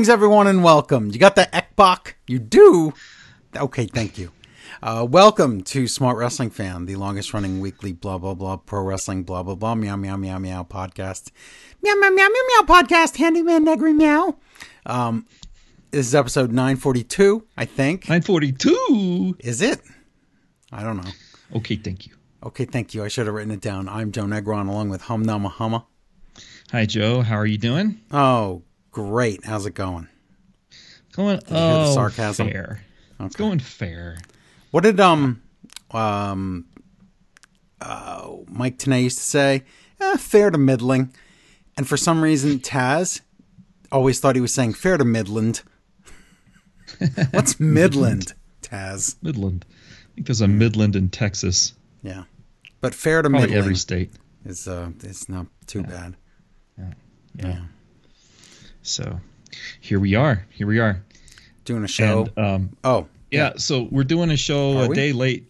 Greetings, everyone, and welcome. You got the Ekbach? You do? Okay, thank you. Uh, welcome to Smart Wrestling Fan, the longest running weekly blah, blah, blah, pro wrestling, blah, blah, blah, meow, meow, meow, meow podcast. Meow, meow, meow, meow, meow podcast, Handyman Negri Meow. Um, this is episode 942, I think. 942. Is it? I don't know. Okay, thank you. Okay, thank you. I should have written it down. I'm Joe Negron along with HumNummaHumma. Hi, Joe. How are you doing? Oh, great. How's it going? Going you hear the oh, sarcasm? fair. It's going fair. What did um um uh, Mike Tenay used to say? Eh, fair to middling. And for some reason, Taz always thought he was saying fair to Midland. What's Midland, Taz? Midland. I think there's a Midland in Texas. Yeah, but fair to Probably middling every state. is uh it's not too bad. Yeah. So here we are. Here we are. Doing a show. And um, oh, yeah, so we're doing a show Are a we? day late.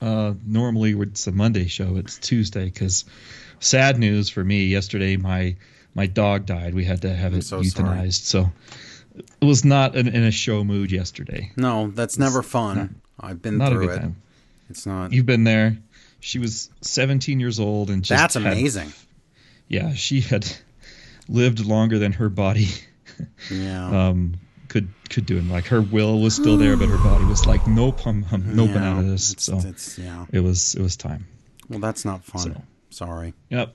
Uh, normally it's a Monday show. It's Tuesday because sad news for me. Yesterday my my dog died. We had to have it so sorry. euthanized. So it was not in, in a show mood yesterday. no, that's never fun. I've been Not a through good it. time. It's not. You've been there. She was 17 years old and just That's had- amazing. yeah, she had lived longer than her body Yeah. um, could could do. And like her will was still there, but her body was like, nope, I'm, I'm Yeah, out of this. It's, So it's yeah. it was it was time. Well, that's not fun. So. Sorry. Yep,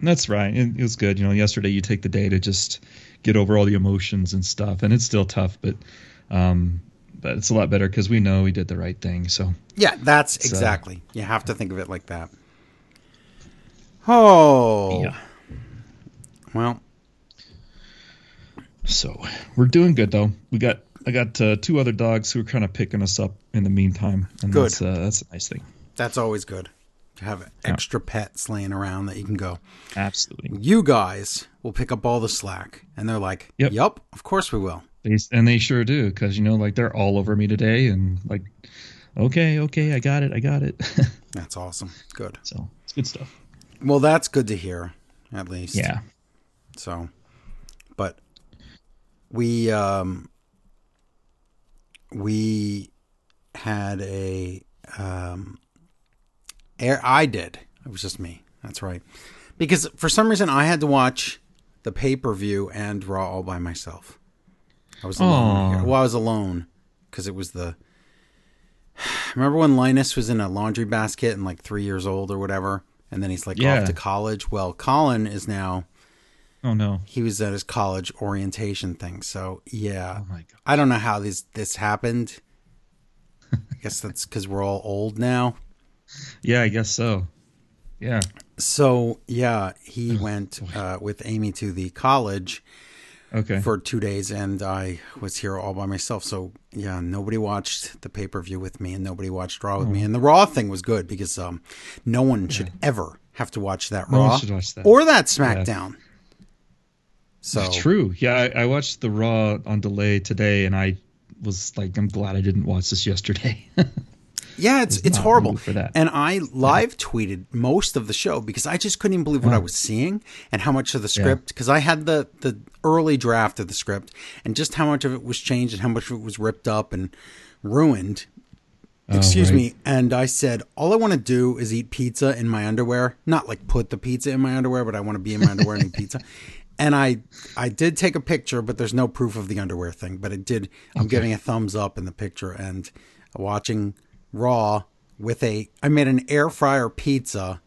that's right. It, it was good. You know, yesterday you take the day to just get over all the emotions and stuff, and it's still tough, but um, but it's a lot better because we know we did the right thing. So Yeah, that's So- exactly. You have to think of it like that. Oh. yeah. Well, So we're doing good though. We got I got uh, two other dogs who are kind of picking us up in the meantime, and Good. that's uh, that's a nice thing. that's always good to have extra pets laying around that you can go. Absolutely. You guys will pick up all the slack, and they're like, Yep. yep of course we will." They, and they sure do because you know like they're all over me today and like okay okay I got it I got it. That's awesome. Good. so it's good stuff. Well, that's good to hear, at least. Yeah. So, but we um we had a um air I did. It was just me. That's right. Because for some reason I had to watch the pay-per-view and Raw all by myself. I was alone. Well, I was alone because it was the Remember when Linus was in a laundry basket and like 3 years old or whatever and then he's like Yeah. off to college? Well, Colin is now Oh no. he was at his college orientation thing. So yeah, Oh my god. I don't know how this this happened. I guess that's because we're all old now. Yeah, I guess so. Yeah. So yeah, he went uh, with Amy to the college Okay. for two days, and I was here all by myself. So yeah, nobody watched the pay per view with me, and nobody watched Raw with me. And the Raw thing was good because um, no one should ever have to watch that No Raw watch that. or that SmackDown. So True. Yeah, I, I watched the Raw on delay today, and I was like, I'm glad I didn't watch this yesterday. Yeah, it's it's horrible. for that. And I live tweeted most of the show because I just couldn't even believe what I was seeing and how much of the script because I had the the early draft of the script and just how much of it was changed and how much of it was ripped up and ruined. Oh, Excuse Oh, right. me. And I said, all I want to do is eat pizza in my underwear. Not like put the pizza in my underwear, but I want to be in my underwear and eat pizza. And I I did take a picture, but there's no proof of the underwear thing. But it did. I'm giving a thumbs up in the picture and watching Raw with a. I made an air fryer pizza.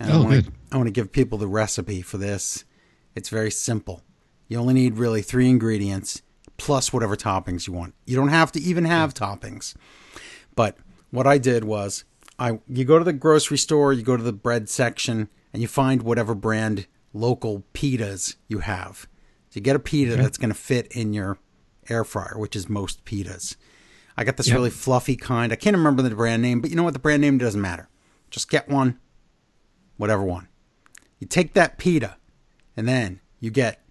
And I Oh, want to. I want to give people the recipe for this. It's very simple. You only need really three ingredients plus whatever toppings you want. You don't have to even have toppings. But what I did was I you go to the grocery store, you go to the bread section, and you find whatever brand local pitas you have. So you get a pita that's going to fit in your air fryer, which is most pitas. I got this Yep. really fluffy kind. I can't remember the brand name, but you know what? The brand name doesn't matter. Just get one, whatever one. You take that pita, and then you get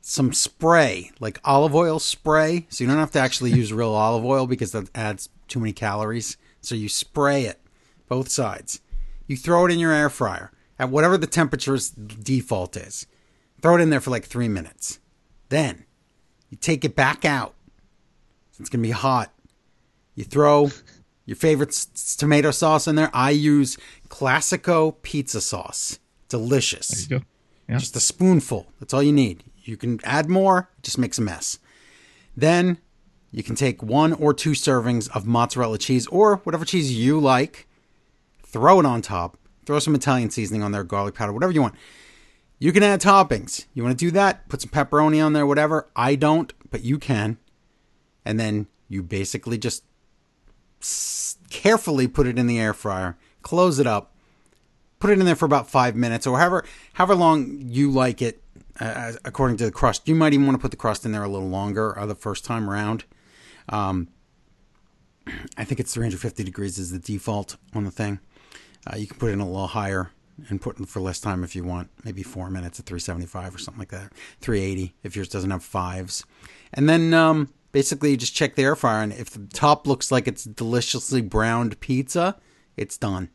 some spray, like olive oil spray. So you don't have to actually use real olive oil because that adds too many calories. So you spray it both sides. You throw it in your air fryer at whatever the temperature's default is. Throw it in there for like three minutes. Then You take it back out. It's going to be hot. You throw your favorite s- tomato sauce in there. I use Classico pizza sauce. Delicious. There you go. Yeah. Just a spoonful. That's all you need. You can add more, it just makes a mess. Then you can take one or two servings of mozzarella cheese or whatever cheese you like, throw it on top, throw some Italian seasoning on there, garlic powder, whatever you want. You can add toppings. You want to do that? Put some pepperoni on there, whatever. I don't, but you can. And then you basically just carefully put it in the air fryer, close it up, put it in there for about five minutes or however however long you like it uh, according to the crust. You might even want to put the crust in there a little longer uh, the first time around. Um, I think it's 350 degrees is the default on the thing. Uh, you can put it in a little higher and put it for less time if you want, maybe four minutes at 375 or something like that. 380 if yours doesn't have fives. And then um, basically you just check the air fryer, and if the top looks like it's deliciously browned pizza, it's done.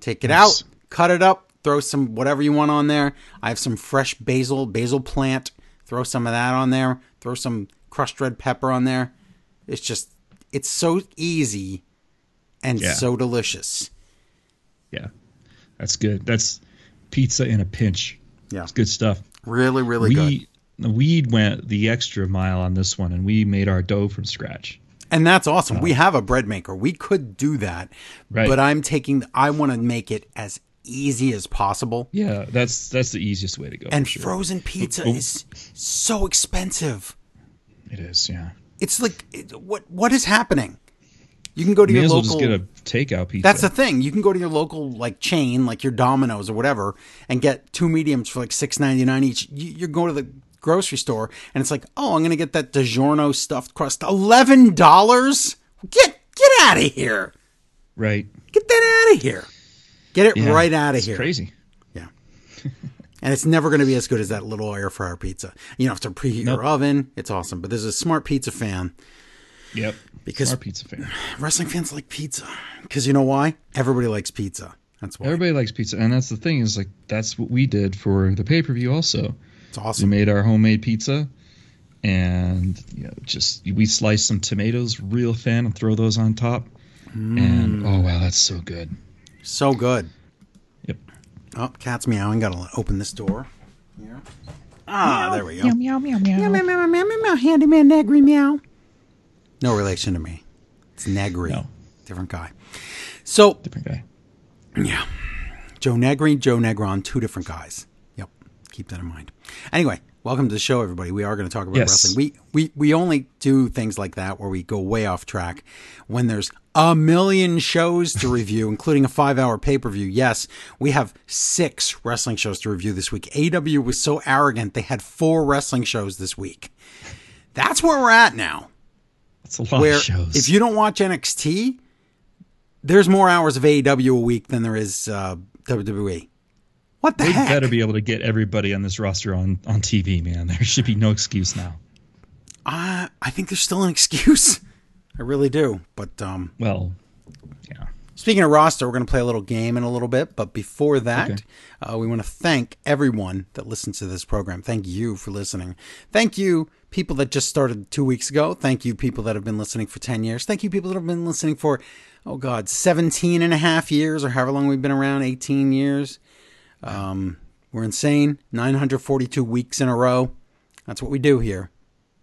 Take it Nice. out, cut it up, throw some whatever you want on there. I have some fresh basil, basil plant. Throw some of that on there. Throw some crushed red pepper on there. It's just, it's so easy and Yeah. so delicious. Yeah. That's good. That's pizza in a pinch. Yeah. It's good stuff. Really, really good. we we went the extra mile on this one and we made our dough from scratch. And that's awesome. we uh, have a bread maker. We could do that. Right. But I'm taking, I want to make it as easy as possible. Yeah, that's that's the easiest way to go. And sure. frozen pizza Oh. is so expensive. it is, yeah. It's like, it- what what is happening? You can go to May your as well local. just get a takeout pizza. That's the thing. You can go to your local like chain, like your Domino's or whatever, and get two mediums for like six ninety nine each. You, you go to the grocery store, and it's like, oh, I'm gonna get that DiGiorno stuffed crust, eleven dollars. Get get out of here. right. Get that out of here. Get it Yeah, right out of here. Crazy. Yeah. and it's never going to be as good as that little air fryer pizza. You don't have to preheat your oven. It's awesome. But there's a smart pizza fan. Yep. Because- Smart pizza fan. Wrestling fans like pizza. Because you know why? Everybody likes pizza. That's why. Everybody likes pizza, and that's the thing is like that's what we did for the pay per view. Also, It's awesome. we made our homemade pizza, and you know, just we sliced some tomatoes real thin and throw those on top. And Mm. oh wow, that's so good. So good. Yep. Oh, cat's meowing. Got to open this door. Here. Ah, there we go. Meow meow meow Meow, meow, meow, meow, meow, meow. Handyman Negri meow. No relation to me. It's Negri. No. Different guy. So, Different guy. yeah. Joe Negri, Joe Negron, two different guys. Yep. Keep that in mind. Anyway, welcome to the show, everybody. We are going to talk about Yes. wrestling. We, we, we only do things like that where we go way off track when there's a million shows to review, including a five hour pay per view. Yes, we have six wrestling shows to review this week. AW was so arrogant, they had four wrestling shows this week. That's where we're at now That's a lot where of shows. if you don't watch NXT, there's more hours of AEW a week than there is uh, WWE. What the they heck? better be able to get everybody on this roster on on TV, man. There should be no excuse now. uh, I think there's still an excuse. I really do. But um, Well, yeah. Speaking of roster, we're going to play a little game in a little bit. But before that, Okay. uh, we want to thank everyone that listens to this program. Thank you for listening. Thank you, people that just started two weeks ago. Thank you, people that have been listening for 10 years. Thank you, people that have been listening for, oh God, 17 and a half years or however long we've been around, 18 years. Um, we're insane. 942 weeks in a row. That's what we do here.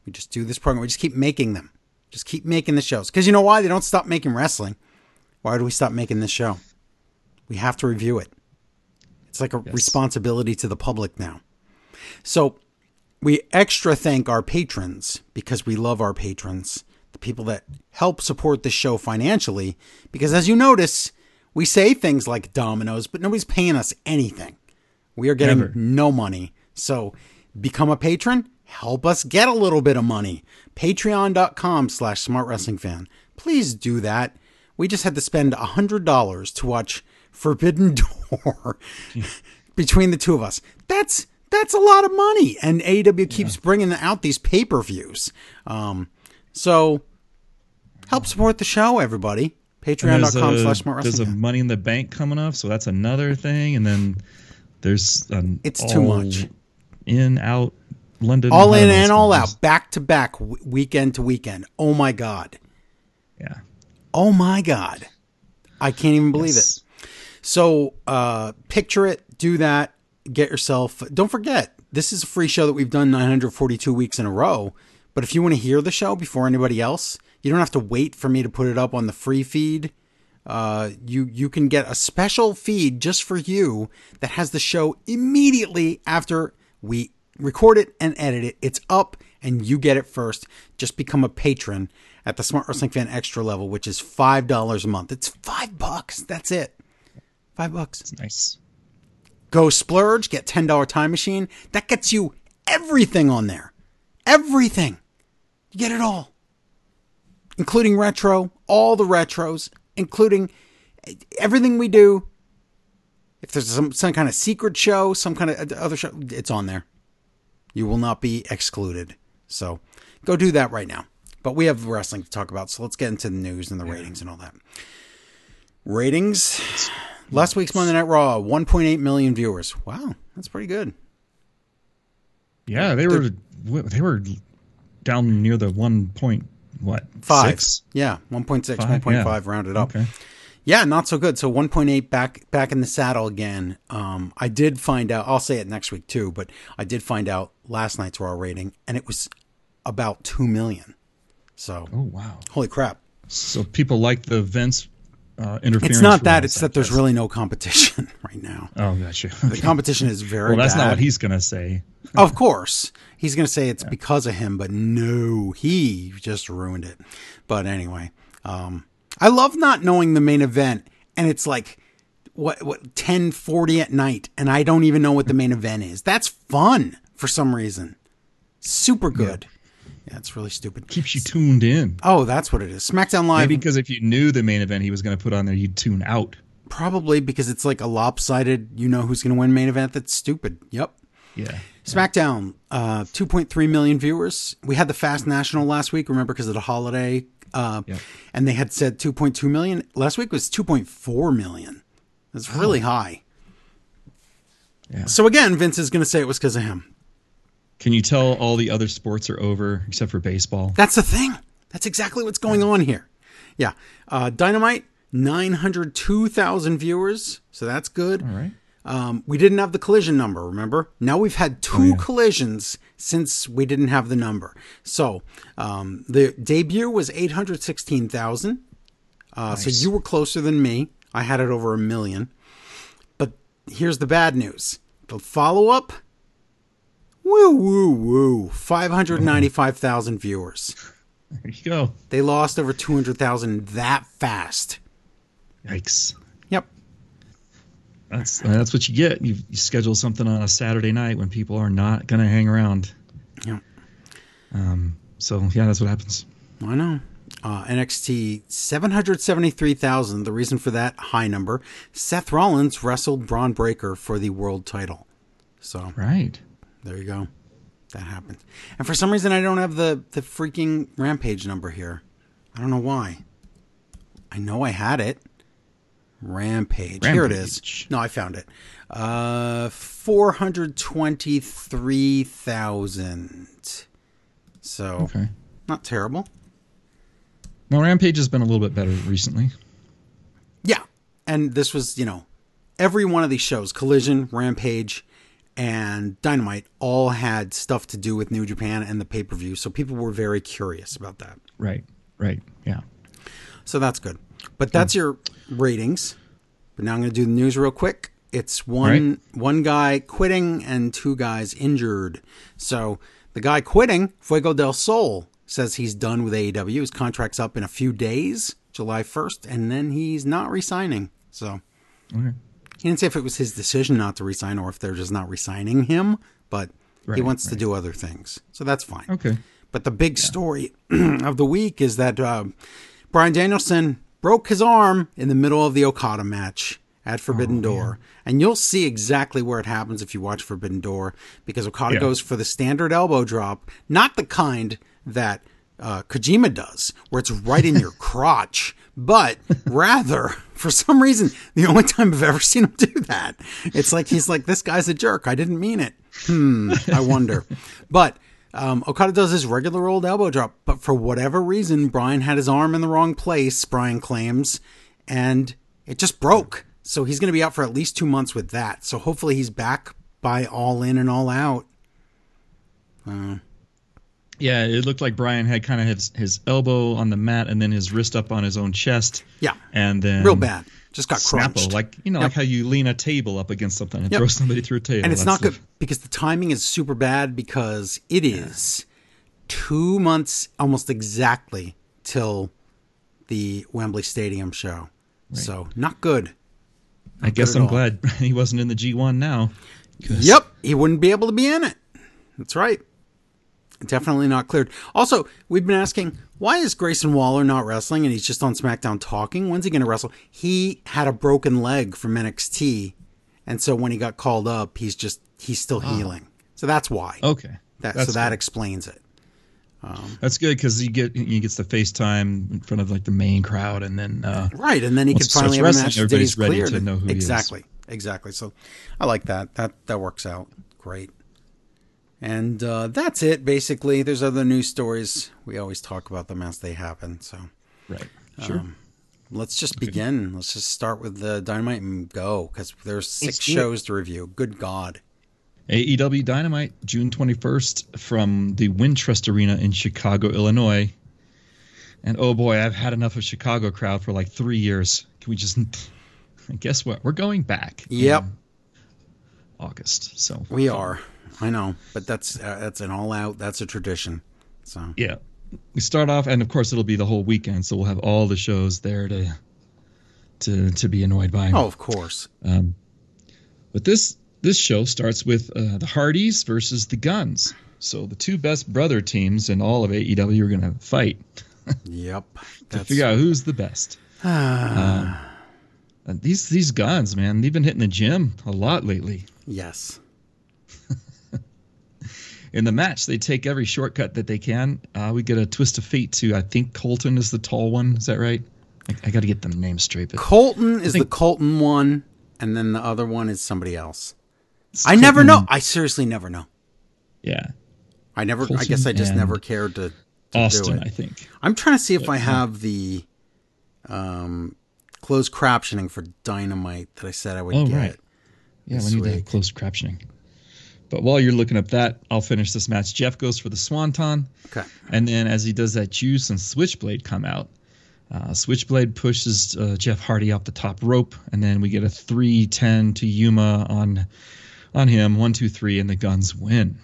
We just do this program. We just keep making them. Just keep making the shows. Because you know why? They don't stop making wrestling. Why do we stop making this show? We have to review it. It's like a Yes. responsibility to the public now. So we extra thank our patrons because we love our patrons, the people that help support the show financially. Because as you notice, we say things like dominoes, but nobody's paying us anything. We are getting Never. no money. So become a patron, help us get a little bit of money. Patreon.com slash smart wrestling fan. Please do that. We just had to spend $100 to watch Forbidden Door between the two of us. That's that's a lot of money, and AEW keeps bringing out these pay per views. Um, so help support the show, everybody. Patreon.com slash smart There's a. Money in the Bank coming up, so that's another thing. And then there's an It's too much. in out London, all in and all out, back to back, weekend to weekend. Oh my god. Yeah. Oh my god. I can't even believe Yes. it. So, uh, picture it, do that, get yourself. Don't forget, this is a free show that we've done 942 weeks in a row. But if you want to hear the show before anybody else, you don't have to wait for me to put it up on the free feed. Uh, you you can get a special feed just for you that has the show immediately after we record it and edit it. It's up and you get it first. Just become a patron at the Smart Wrestling Fan Extra level, which is five dollars a month. It's five bucks. That's it. Five bucks. Nice. Go splurge, get ten dollar time machine. That gets you everything on there. Everything. You get it all. Including retro, all the retros, including everything we do. If there's some, some kind of secret show, some kind of uh, other show, it's on there. You will not be excluded. So go do that right now. But we have wrestling to talk about, so let's get into the news and the ratings and all that. Ratings. Last week's Monday Night Raw, 1.8 million viewers. Wow, that's pretty good. Yeah, they were they were down near the one point what Five. six? Yeah, 1.6, 1.5 yeah. rounded up. Okay. Yeah, not so good. So 1.8 back back in the saddle again. Um, I did find out. I'll say it next week too, but I did find out last night's Raw rating, and it was about two million. So Oh wow. holy crap! So people like the Vince uh, interference. It's not that; it's that there's really no competition right now. Oh, gotcha. The competition is very. well, that's bad. not what he's gonna say. Of course, he's to say it's because of him, but no, he just ruined it. But anyway, um, I love not knowing the main event, and it's like what what ten forty at night, and I don't even know what the main event is. That's fun for some reason. Super good. Yeah, it's really stupid. Keeps you tuned in. Oh, that's what it is. SmackDown Live, Maybe because if you knew the main event he was going to put on there, you'd tune out. probably because it's like a lopsided. You know who's going to win main event? That's stupid. Yep. Yeah. SmackDown, uh, 2.3 million viewers. We had the Fast National last week, remember, because of the holiday. Uh, Yeah. And they had said 2.2 million. Last week was 2.4 million. That's really high. Yeah. So again, Vince is going to say it was because of him. Can you tell all the other sports are over except for baseball? That's the thing. That's exactly what's going on here. Yeah. Uh, Dynamite, 902,000 viewers. So that's good. All right. Um, we didn't have the collision number, remember? Now we've had two collisions since we didn't have the number. So um, the debut was 816,000. Uh, So you were closer than me. I had it over a million. But here's the bad news the follow up, woo, woo, woo, 595,000 viewers. There you go. They lost over 200,000 that fast. Yikes. Yep. That's that's what you get. You, you schedule something on a Saturday night when people are not going to hang around. Yep. Um, so yeah, that's what happens. I know. Uh, NXT 773,000. The reason for that high number Seth Rollins wrestled Bron Breakker for the world title. So Right. There you go. That happened. And for some reason, I don't have the, the freaking Rampage number here. I don't know why. I know I had it. Rampage. Here it is. No, I found it. Uh, 423,000. So, Okay. not terrible. Now Rampage has been a little bit better recently. Yeah. And this was, you know, every one of these shows, Collision, Rampage, and Dynamite, all had stuff to do with New Japan and the pay per view. So people were very curious about that. Right. Right. Yeah. So that's good. But that's your ratings. But now I'm going to do the news real quick. It's one Right. one guy quitting and two guys injured. So the guy quitting, Fuego del Sol, says he's done with AEW. His contract's up in a few days, July 1st, and then he's not resigning. So Okay. He didn't say if it was his decision not to resign or if they're just not resigning him, but he Right, wants to do other things. So that's fine. Okay. But the big story of the week is that uh, Bryan Danielson broke his arm in the middle of the Okada match at Forbidden Door. And you'll see exactly where it happens if you watch Forbidden Door because Okada Yeah. goes for the standard elbow drop, not the kind that uh, Kojima does, where it's right in your crotch, but rather, for some reason, the only time I've ever seen him do that, it's like he's like, this guy's a jerk. I didn't mean it. Hmm, I wonder. but um, Okada does his regular old elbow drop, but for whatever reason, Brian had his arm in the wrong place, Brian claims, and it just broke. So he's going to be out for at least two months with that. So hopefully he's back by all in and all out. Uh, Yeah, it looked like Brian had kind of his, his elbow on the mat and then his wrist up on his own chest. yeah, And then real bad. Just got Snapple, crunched. like you know, Yep. like how you lean a table up against something and Yep. throw somebody through a table. and it's That's not good because the timing is super bad because it is two months almost exactly till the Wembley Stadium show. So not good. I guess I'm all. glad he wasn't in the G1 now. Yep, he wouldn't be able to be in it. That's right. Definitely not cleared. Also, we've been asking why is Grayson Waller not wrestling and he's just on SmackDown talking? When's he going to wrestle? He had a broken leg from NXT, and so when he got called up, he's just he's still healing. So that's why. Okay. that, Oh, That's so that good. explains it. That's good because you get he gets the FaceTime in front of like the main crowd, and then uh, Right, and then he could finally have a match everybody's ready cleared. to know who he is. exactly, exactly. So I like that. That that works out great. And uh, that's it. Basically, there's other news stories. We always talk about them as they happen. So right, sure. Um, let's just begin. Let's just start with the Dynamite and go because there's 6 Let's it. shows to review. Good God. AEW Dynamite, June 21st, from the Wintrust Arena in Chicago, Illinois. And oh boy, I've had enough of Chicago crowd for like three years. Can we just? Guess what? We're going back. Yep. August. So We are. I know, but that's uh, that's an all out. That's a tradition. So yeah, we start off, and of course it'll be the whole weekend, so we'll have all the shows there to to to be annoyed by. oh, of course. Um, but this this show starts with uh, the Hardys versus the Guns. So the two best brother teams in all of AEW are going to fight Yep. to figure out who's the best. um, these these guns, man, they've been hitting the gym a lot lately. yes. In the match, they take every shortcut that they can. Uh, we get a twist of fate to I think Colton is the tall one. Is that right? I, I got to get the name straight. But Colton is the Colton one, and then the other one is somebody else. I never know. I seriously never know. Yeah, I never. I guess I just never cared to, to do Austin, it. I think. I'm trying to see if I have the um, closed captioning for Dynamite that I said I would Oh, get. right. Yeah, we need to have closed captioning. But while you're looking up that, I'll finish this match. Jeff goes for the Swanton, Okay. and then as he does that, Juice and Switchblade come out. Uh, Switchblade pushes uh, Jeff Hardy off the top rope, and then we get a 3-10 to Yuma on on him. One, two, three, and the Guns win.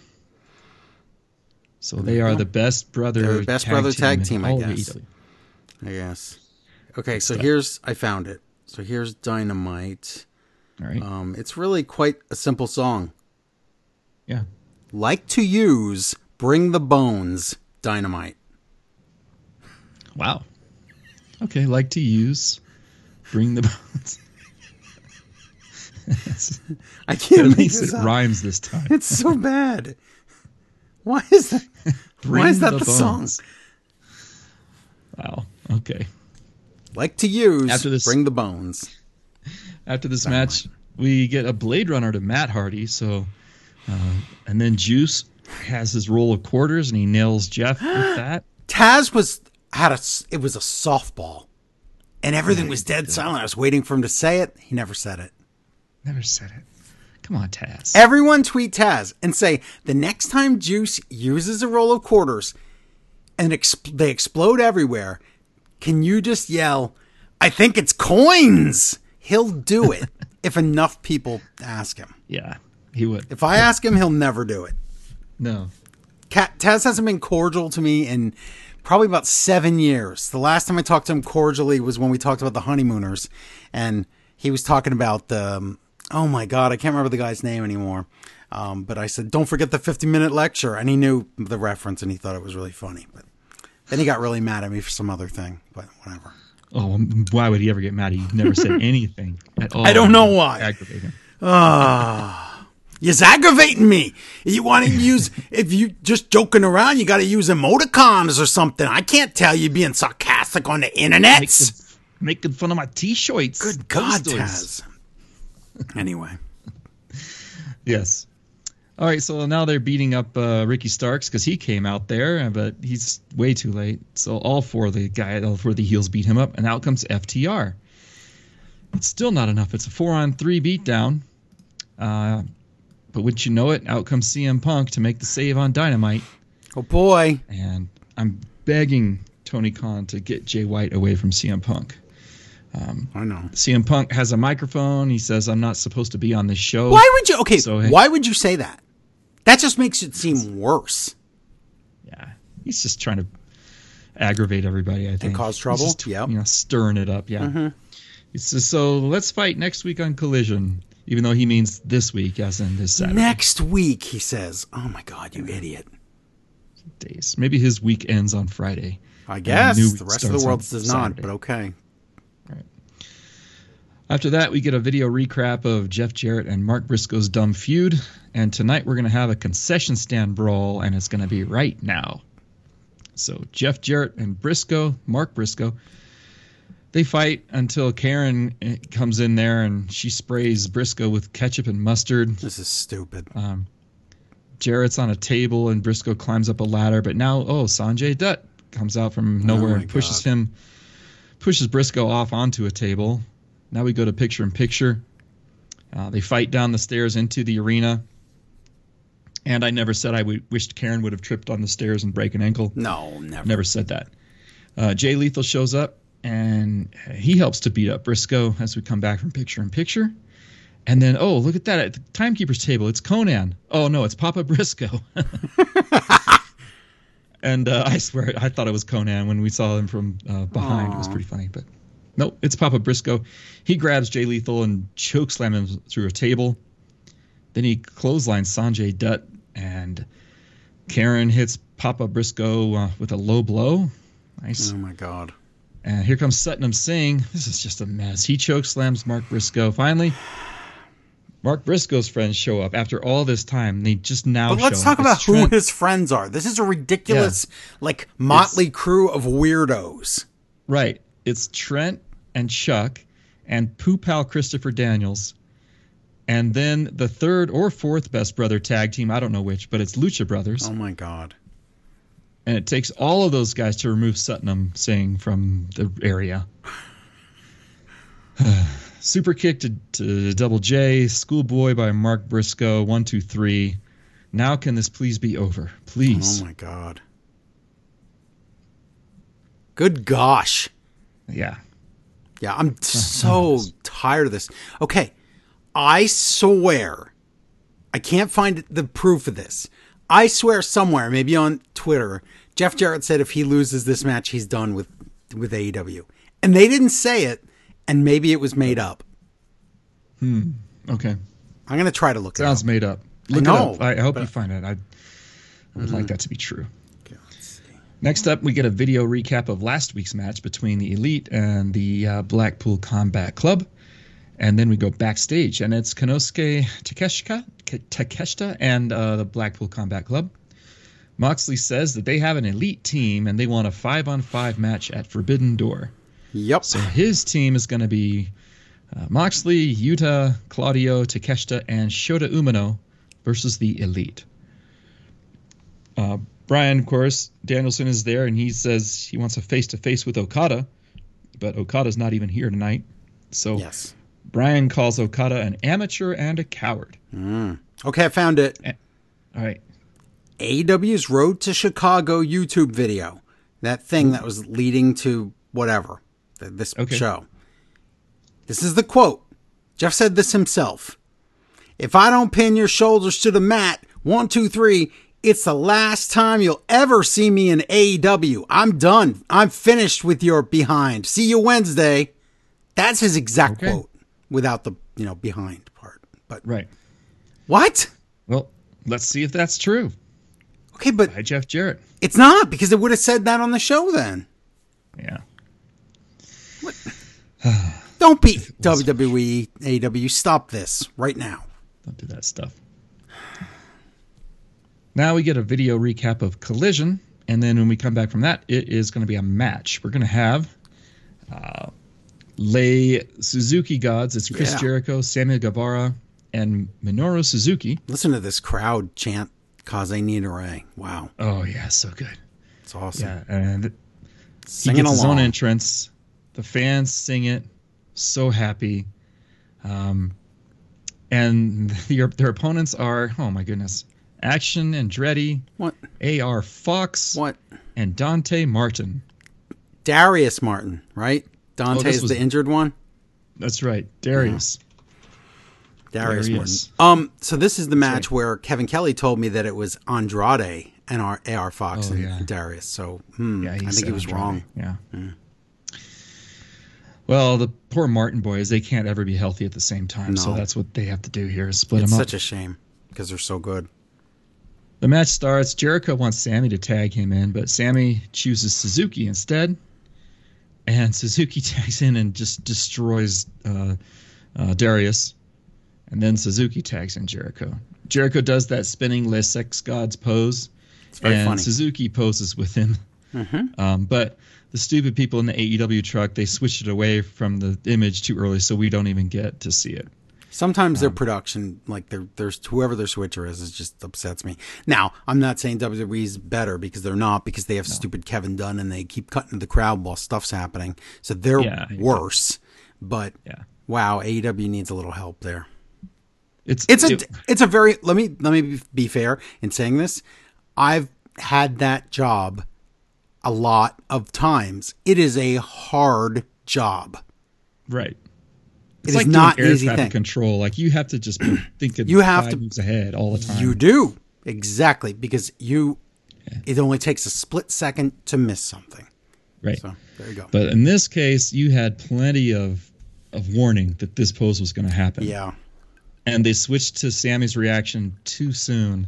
So they are the best brother. They're the best brother tag in team, I guess. I guess. Okay, so here's I found it. So here's Dynamite. All right. Um, it's really quite a simple song. Yeah. Like to use, bring the bones, Dynamite. Wow. Okay, like to use. Bring the bones. I can't At make least this it up. rhymes this time. It's so bad. Why is that? Why is that the, song? Wow. Okay. Like to use, After this- bring the bones. After this match, we get a Blade Runner to Matt Hardy. So, uh, and then Juice has his roll of quarters and he nails Jeff with that. Taz was had a it was a softball, and everything was dead silent. I was waiting for him to say it. He never said it. Never said it. Come on, Taz. Everyone tweet Taz and say the next time Juice uses a roll of quarters and exp- they explode everywhere, can you just yell, "I think it's coins"? He'll do it if enough people ask him. yeah, he would. If I ask him, he'll never do it. No. Cat, Taz hasn't been cordial to me in probably about seven years. The last time I talked to him cordially was when we talked about the honeymooners, and he was talking about the. Um, oh my god, I can't remember the guy's name anymore. Um, but I said, "Don't forget the fifty-minute lecture," and he knew the reference, and he thought it was really funny. But then he got really mad at me for some other thing. But whatever. Oh, why would he ever get mad? He never said anything at all. I don't know why. Aggravate him. You're aggravating me. You want to use if you just joking around, you got to use emoticons or something. I can't tell you being sarcastic on the internet. Making, making fun of my t-shirts. Good God. Taz. Anyway, Yes. All right, so now they're beating up uh, Ricky Starks because he came out there, but he's way too late. So all four of the guy, all four of the heels beat him up, and out comes FTR. It's still not enough. It's a four on three beatdown. Uh, but wouldn't you know it, out comes CM Punk to make the save on Dynamite. Oh boy. And I'm begging Tony Khan to get Jay White away from CM Punk. Um, I know. CM Punk has a microphone. He says, I'm not supposed to be on this show. Why would you? Okay, so, why would you say that? That just makes it seem worse. Yeah, he's just trying to aggravate everybody. I think and cause trouble. Yeah, you know, stirring it up. Yeah. Mm-hmm. Says, so let's fight next week on Collision, even though he means this week, as in this Saturday. Next week, he says. Oh my God, you idiot! Days. Maybe his week ends on Friday. I guess the rest of the world does not, but okay. After that, we get a video recap of Jeff Jarrett and Mark Briscoe's dumb feud. And tonight we're going to have a concession stand brawl, and it's going to be right now. So Jeff Jarrett and Briscoe, Mark Briscoe, they fight until Karen eh, comes in there and she sprays Briscoe with ketchup and mustard. This is stupid. Um, Jarrett's on a table and Briscoe climbs up a ladder, but now oh Sanjay Dutt comes out from nowhere oh and pushes God. him, pushes Briscoe off onto a table. Now we go to picture in picture. Uh, they fight down the stairs into the arena. And I never said I w- wished Karen would have tripped on the stairs and break an ankle. No, never. Never said that. Uh, Jay Lethal shows up and he helps to beat up Briscoe as we come back from picture in picture. And then, oh, look at that at the timekeeper's table. It's Conan. Oh no, it's Papa Briscoe. and uh, I swear, I thought it was Conan when we saw him from uh, behind. Aww. It was pretty funny, but no, it's Papa Briscoe. He grabs Jay Lethal and chokeslam him through a table. Then he clotheslines Sanjay Dutt, and Karen hits Papa Briscoe uh, with a low blow. Nice. Oh my God. And here comes Satnam Singh. This is just a mess. He chokeslams Mark Briscoe. Finally, Mark Briscoe's friends show up after all this time. They just now. But let's talk about who his friends are. This is a ridiculous, yeah. like motley it's, crew of weirdos. Right. It's Trent and Chuck and Poo Pal Christopher Daniels. And then the third or fourth best brother tag team, I don't know which, but it's Lucha Brothers. Oh my God. And it takes all of those guys to remove Satnam Singh from the area. Super kick to, to Double J, Schoolboy by Mark Briscoe, one, two, three. Now can this please be over? Please. Oh my God. Good gosh. Yeah. Yeah, I'm so tired of this. Okay, I swear, I can't find the proof of this. I swear somewhere, maybe on Twitter, Jeff Jarrett said if he loses this match, he's done with with AEW, and they didn't say it, and maybe it was made up. Hmm. Okay. I'm gonna try to look. Sounds it up. made up. Look I know. It up. I hope you find it. I, I would mm-hmm. like that to be true. Next up, we get a video recap of last week's match between the Elite and the uh, Blackpool Combat Club. And then we go backstage, and it's Konosuke Takeshita, Takeshita and uh, the Blackpool Combat Club. Moxley says that they have an elite team and they want a five on five match at Forbidden Door. Yep. So his team is going to be uh, Moxley, Yuta, Claudio, Takeshita, and Shota Umino versus the Elite. Uh, Bryan, of course, Danielson is there, and he says he wants a face to face with Okada, but Okada's not even here tonight. So yes. Bryan calls Okada an amateur and a coward. Mm. Okay, I found it. All right. AEW's Road to Chicago YouTube video. That thing that was leading to whatever, this okay. show. This is the quote. Jeff said this himself. If I don't pin your shoulders to the mat, one, two, three, it's the last time you'll ever see me in AEW. I'm done. I'm finished with your behind. See you Wednesday. That's his exact okay. quote without the, you know, behind part. But Right. What? Well, let's see if that's true. Okay, but By Jeff Jarrett. It's not because it would have said that on the show then. Yeah. What? Don't be WWE AW. Stop this right now. Don't do that stuff. Now we get a video recap of Collision, and then when we come back from that, it is going to be a match. We're going to have uh, Lay Suzuki Gods. It's Chris yeah. Jericho, Sammy Guevara, and Minoru Suzuki. Listen to this crowd chant Kaze ni Nare. Wow. Oh yeah, so good. It's awesome. Yeah, and he Singing gets his own entrance. The fans sing it, so happy. Um, and their their opponents are oh my goodness, Action Andretti, What? A.R. Fox, What? and Dante Martin. Darius Martin, right? Dante's Oh, was- the injured one. That's right, Darius. Darius Darius. Martin. Um, so this is the match right. where Kevin Kelly told me that it was Andrade and our AR Fox Oh, and yeah. Darius. So hmm, Yeah, I think he was Andrade. wrong. Yeah. Well, the poor Martin boys, they can't ever be healthy at the same time. So that's what they have to do here is split It's them up. such a shame because they're so good. The match starts. Jericho wants Sammy to tag him in, but Sammy chooses Suzuki instead. And Suzuki tags in and just destroys uh, uh, Darius. And then Suzuki tags in Jericho. Jericho does that spinning Les Sex Gods pose. It's very and funny. Suzuki poses with him. Um, but the stupid people in the AEW truck, they switched it away from the image too early, so we don't even get to see it. Sometimes Um, their production, like their there's whoever their switcher is, it just upsets me. Now, I'm not saying WWE's better because they're not because they have stupid Kevin Dunn and they keep cutting to the crowd while stuff's happening. So they're Yeah, worse. But Yeah. wow, AEW needs a little help there. It's It's a it- it's a very let me let me be fair in saying this. I've had that job a lot of times. It is a hard job. right. It It's is like not air easy traffic thing. control. Like you have to just be thinking You have five to- moves ahead all the time. You do exactly because you. It only takes a split second to miss something. right. So there you go. But in this case, you had plenty of of warning that this pose was going to happen. yeah, And they switched to Sammy's reaction too soon,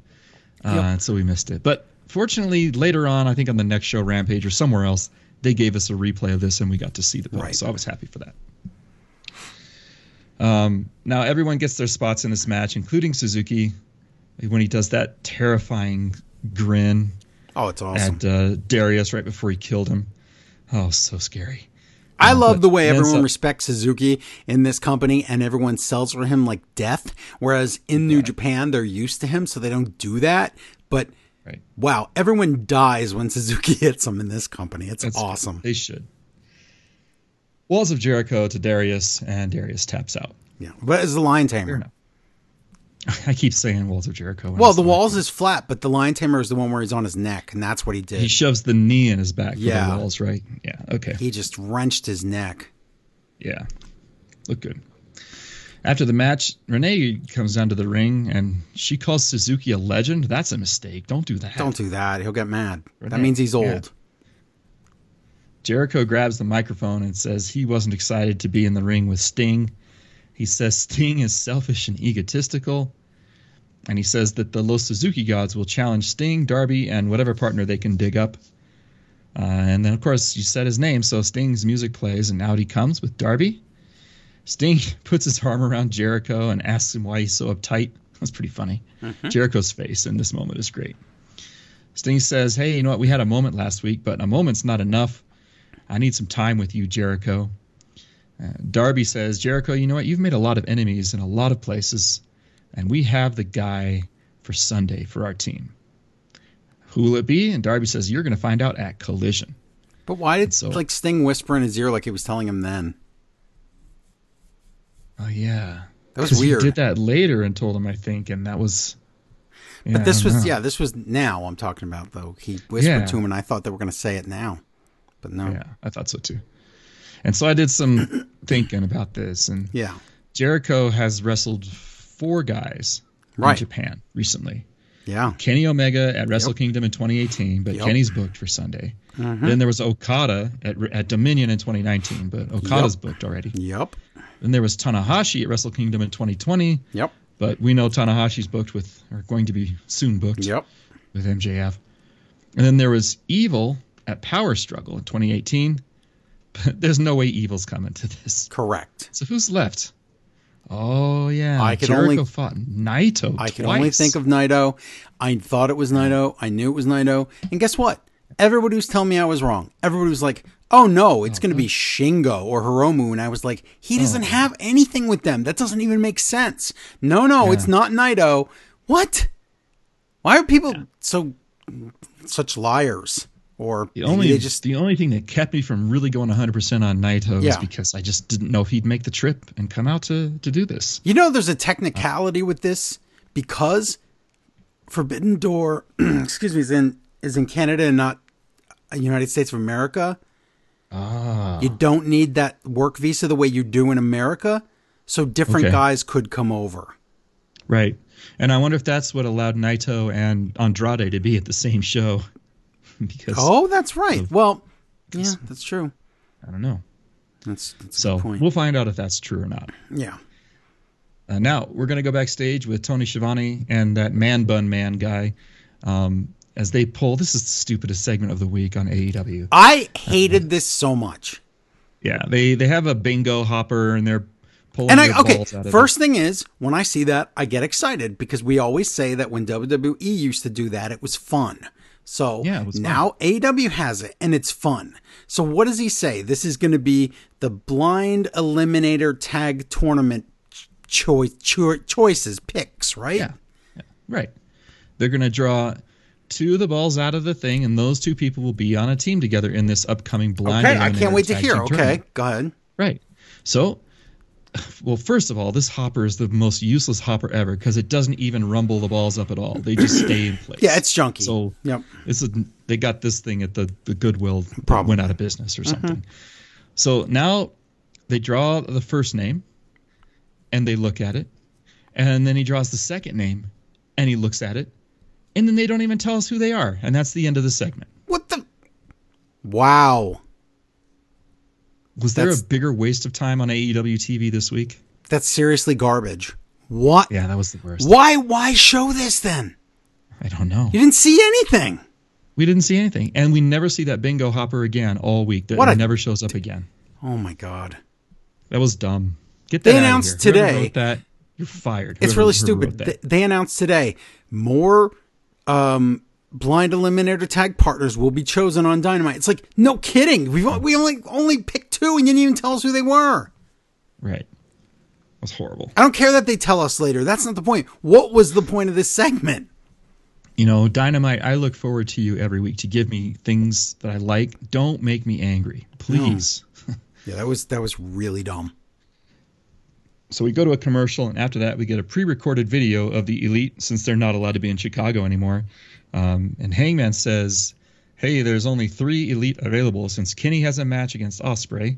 uh, Yep. and so we missed it. But fortunately, later on, I think on the next show, Rampage or somewhere else, they gave us a replay of this, and we got to see the pose. Right. So I was happy for that. Um, now everyone gets their spots in this match, including Suzuki, when he does that terrifying grin oh, it's awesome. at uh, Darius right before he killed him. Oh, so scary. I love but the way everyone some- respects Suzuki in this company, and everyone sells for him like death. Whereas in New Japan, they're used to him, so they don't do that. But Right. wow, everyone dies when Suzuki hits them in this company. It's That's- awesome. They should. Walls of Jericho to Darius, and Darius taps out. Yeah, but it's the lion tamer. I keep saying Walls of Jericho. Well, the walls is flat, but the lion tamer is the one where he's on his neck, and that's what he did. He shoves the knee in his back for Yeah. the walls, right? Yeah. Okay. he just wrenched his neck. Yeah. Look good. After the match, Renee comes down to the ring and she calls Suzuki a legend. That's a mistake. Don't do that. Don't do that. He'll get mad. That means he's old. Jericho grabs the microphone and says he wasn't excited to be in the ring with Sting. He says Sting is selfish and egotistical. And he says that the Los Suzuki gods will challenge Sting, Darby, and whatever partner they can dig up. Uh, and then, of course, you said his name, so Sting's music plays, and out he comes with Darby. Sting puts his arm around Jericho and asks him why he's so uptight. That's pretty funny. Jericho's face in this moment is great. Sting says, Hey, you know what? We had a moment last week, but a moment's not enough. I need some time with you, Jericho. Uh, Darby says, Jericho, you know what? You've made a lot of enemies in a lot of places, and we have the guy for Sunday for our team. Who will it be? And Darby says, You're going to find out at Collision. But why did So- like Sting whisper in his ear like he was telling him then? Oh, yeah. That was weird. He did that later and told him, I think, and that was. Yeah, But this was know. yeah, this was now I'm talking about though. He whispered Yeah. to him, and I thought they were going to say it now, but no. Yeah, I thought so too. And so I did some thinking about this, and Yeah. Jericho has wrestled four guys Right. in Japan recently. Yeah. Kenny Omega at Wrestle Kingdom in 2018, but Yep. Kenny's booked for Sunday. Mm-hmm. Then there was Okada at, at Dominion in 2019, but Okada's booked already. Yep. Then there was Tanahashi at Wrestle Kingdom in 2020, Yep. but we know Tanahashi's booked with, or going to be soon booked Yep. with MJF. And then there was Evil at Power Struggle in 2018, but there's no way Evil's coming to this. Correct. So who's left? Oh yeah, I can Jericho only- fought Naito. I can twice. only think of Naito. I thought it was Naito. I knew it was Naito. And guess what? everybody was telling me I was wrong. Everybody was like, "Oh no, it's oh, going to be Shingo or Hiromu," and I was like, "He oh, doesn't have anything with them. That doesn't even make sense." No, no, it's not Naito. What? Why are people so such liars? Or The only just the only thing that kept me from really going 100% on Naito is because I just didn't know if he'd make the trip and come out to to do this. You know, there's a technicality with this because Forbidden Door, excuse me, is in is in Canada and not United States of America. Ah. You don't need that work visa the way you do in America, so different Okay. guys could come over. Right. And I wonder if that's what allowed Naito and Andrade to be at the same show. because Oh, that's right. Well, yeah, that's true. I don't know. That's, that's a So good point. we'll find out if that's true or not. yeah. Uh, now we're going to go backstage with Tony Schiavone and that man bun man guy um, as they pull. This is the stupidest segment of the week on AEW. I hated this so much. Yeah, they they have a bingo hopper and they're pulling And I okay, of first thing is when I see that I get excited because we always say that when WWE used to do that it was fun. So Yeah, now AW has it and it's fun. So what does he say? This is going to be the blind eliminator tag tournament choice cho- choices picks, right? Yeah. yeah, right. They're going to draw two of the balls out of the thing, and those two people will be on a team together in this upcoming blind. Okay, I can't wait to hear. Okay, tournament. go ahead. Right. So, well, first of all, this hopper is the most useless hopper ever because it doesn't even rumble the balls up at all. They just stay in place. Yeah, it's junky. So Yep. this is they got this thing at the the Goodwill Probably. went out of business or mm-hmm. something. So now they draw the first name, and they look at it, and then he draws the second name, and he looks at it, and then they don't even tell us who they are, and that's the end of the segment. What the Wow. Was there a bigger waste of time on AEW TV this week? That's seriously garbage. What? Yeah, that was the worst. Why why show this then? I don't know. You didn't see anything. We didn't see anything, and we never see that bingo hopper again all week. That a- never shows up again. Oh my god. That was dumb. Get that They out of announced here. Today- wrote that you're fired. It's really stupid. wrote that. Th- They announced today more um, blind eliminator tag partners will be chosen on Dynamite. It's like no kidding. We we only only picked two, and you didn't even tell us who they were. Right. That was horrible. I don't care that they tell us later. That's not the point. What was the point of this segment? You know, Dynamite, I look forward to you every week to give me things that I like. Don't make me angry. Please. Yeah, that was that was really dumb. So we go to a commercial, and after that, we get a pre recorded video of the Elite since they're not allowed to be in Chicago anymore. Um, and Hangman says, Hey, there's only three Elite available since Kenny has a match against Ospreay,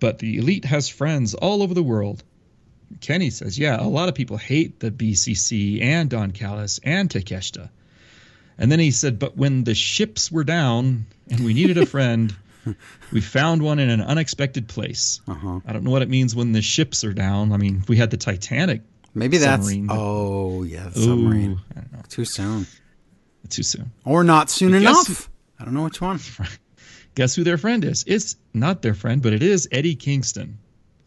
but the Elite has friends all over the world. Kenny says, Yeah, a lot of people hate the BCC and Don Callis and Takeshita. And then he said, But when the ships were down and we needed a friend, we found one in an unexpected place. Uh-huh. I don't know what it means when the ships are down. I mean, we had the Titanic. Maybe that's Submarine, oh yeah, the Ooh, submarine. I don't know. Too soon Too soon. or not soon Guess- enough. I don't know which one. Guess who their friend is? It's not their friend, but it is Eddie Kingston.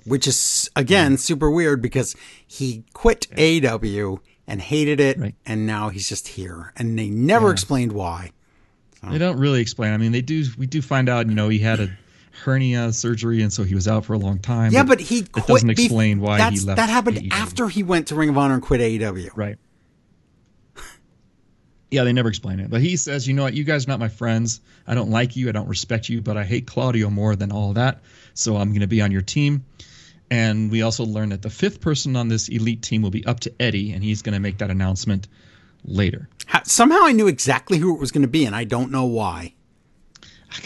Which is again super weird because he quit AW and hated it, Right. and now he's just here, and they never Yeah. explained why. They don't really explain. I mean, they do. We do find out. You know, he had a hernia surgery, and so he was out for a long time. Yeah, but he quit. doesn't explain why he left That happened AEW. after he went to Ring of Honor and quit AEW. Right. Yeah, they never explain it. But he says, you know what, you guys are not my friends. I don't like you. I don't respect you, but I hate Claudio more than all that. So I'm going to be on your team. And we also learned that the fifth person on this elite team will be up to Eddie, and he's going to make that announcement later. Ha- Somehow I knew exactly who it was going to be, and I don't know why.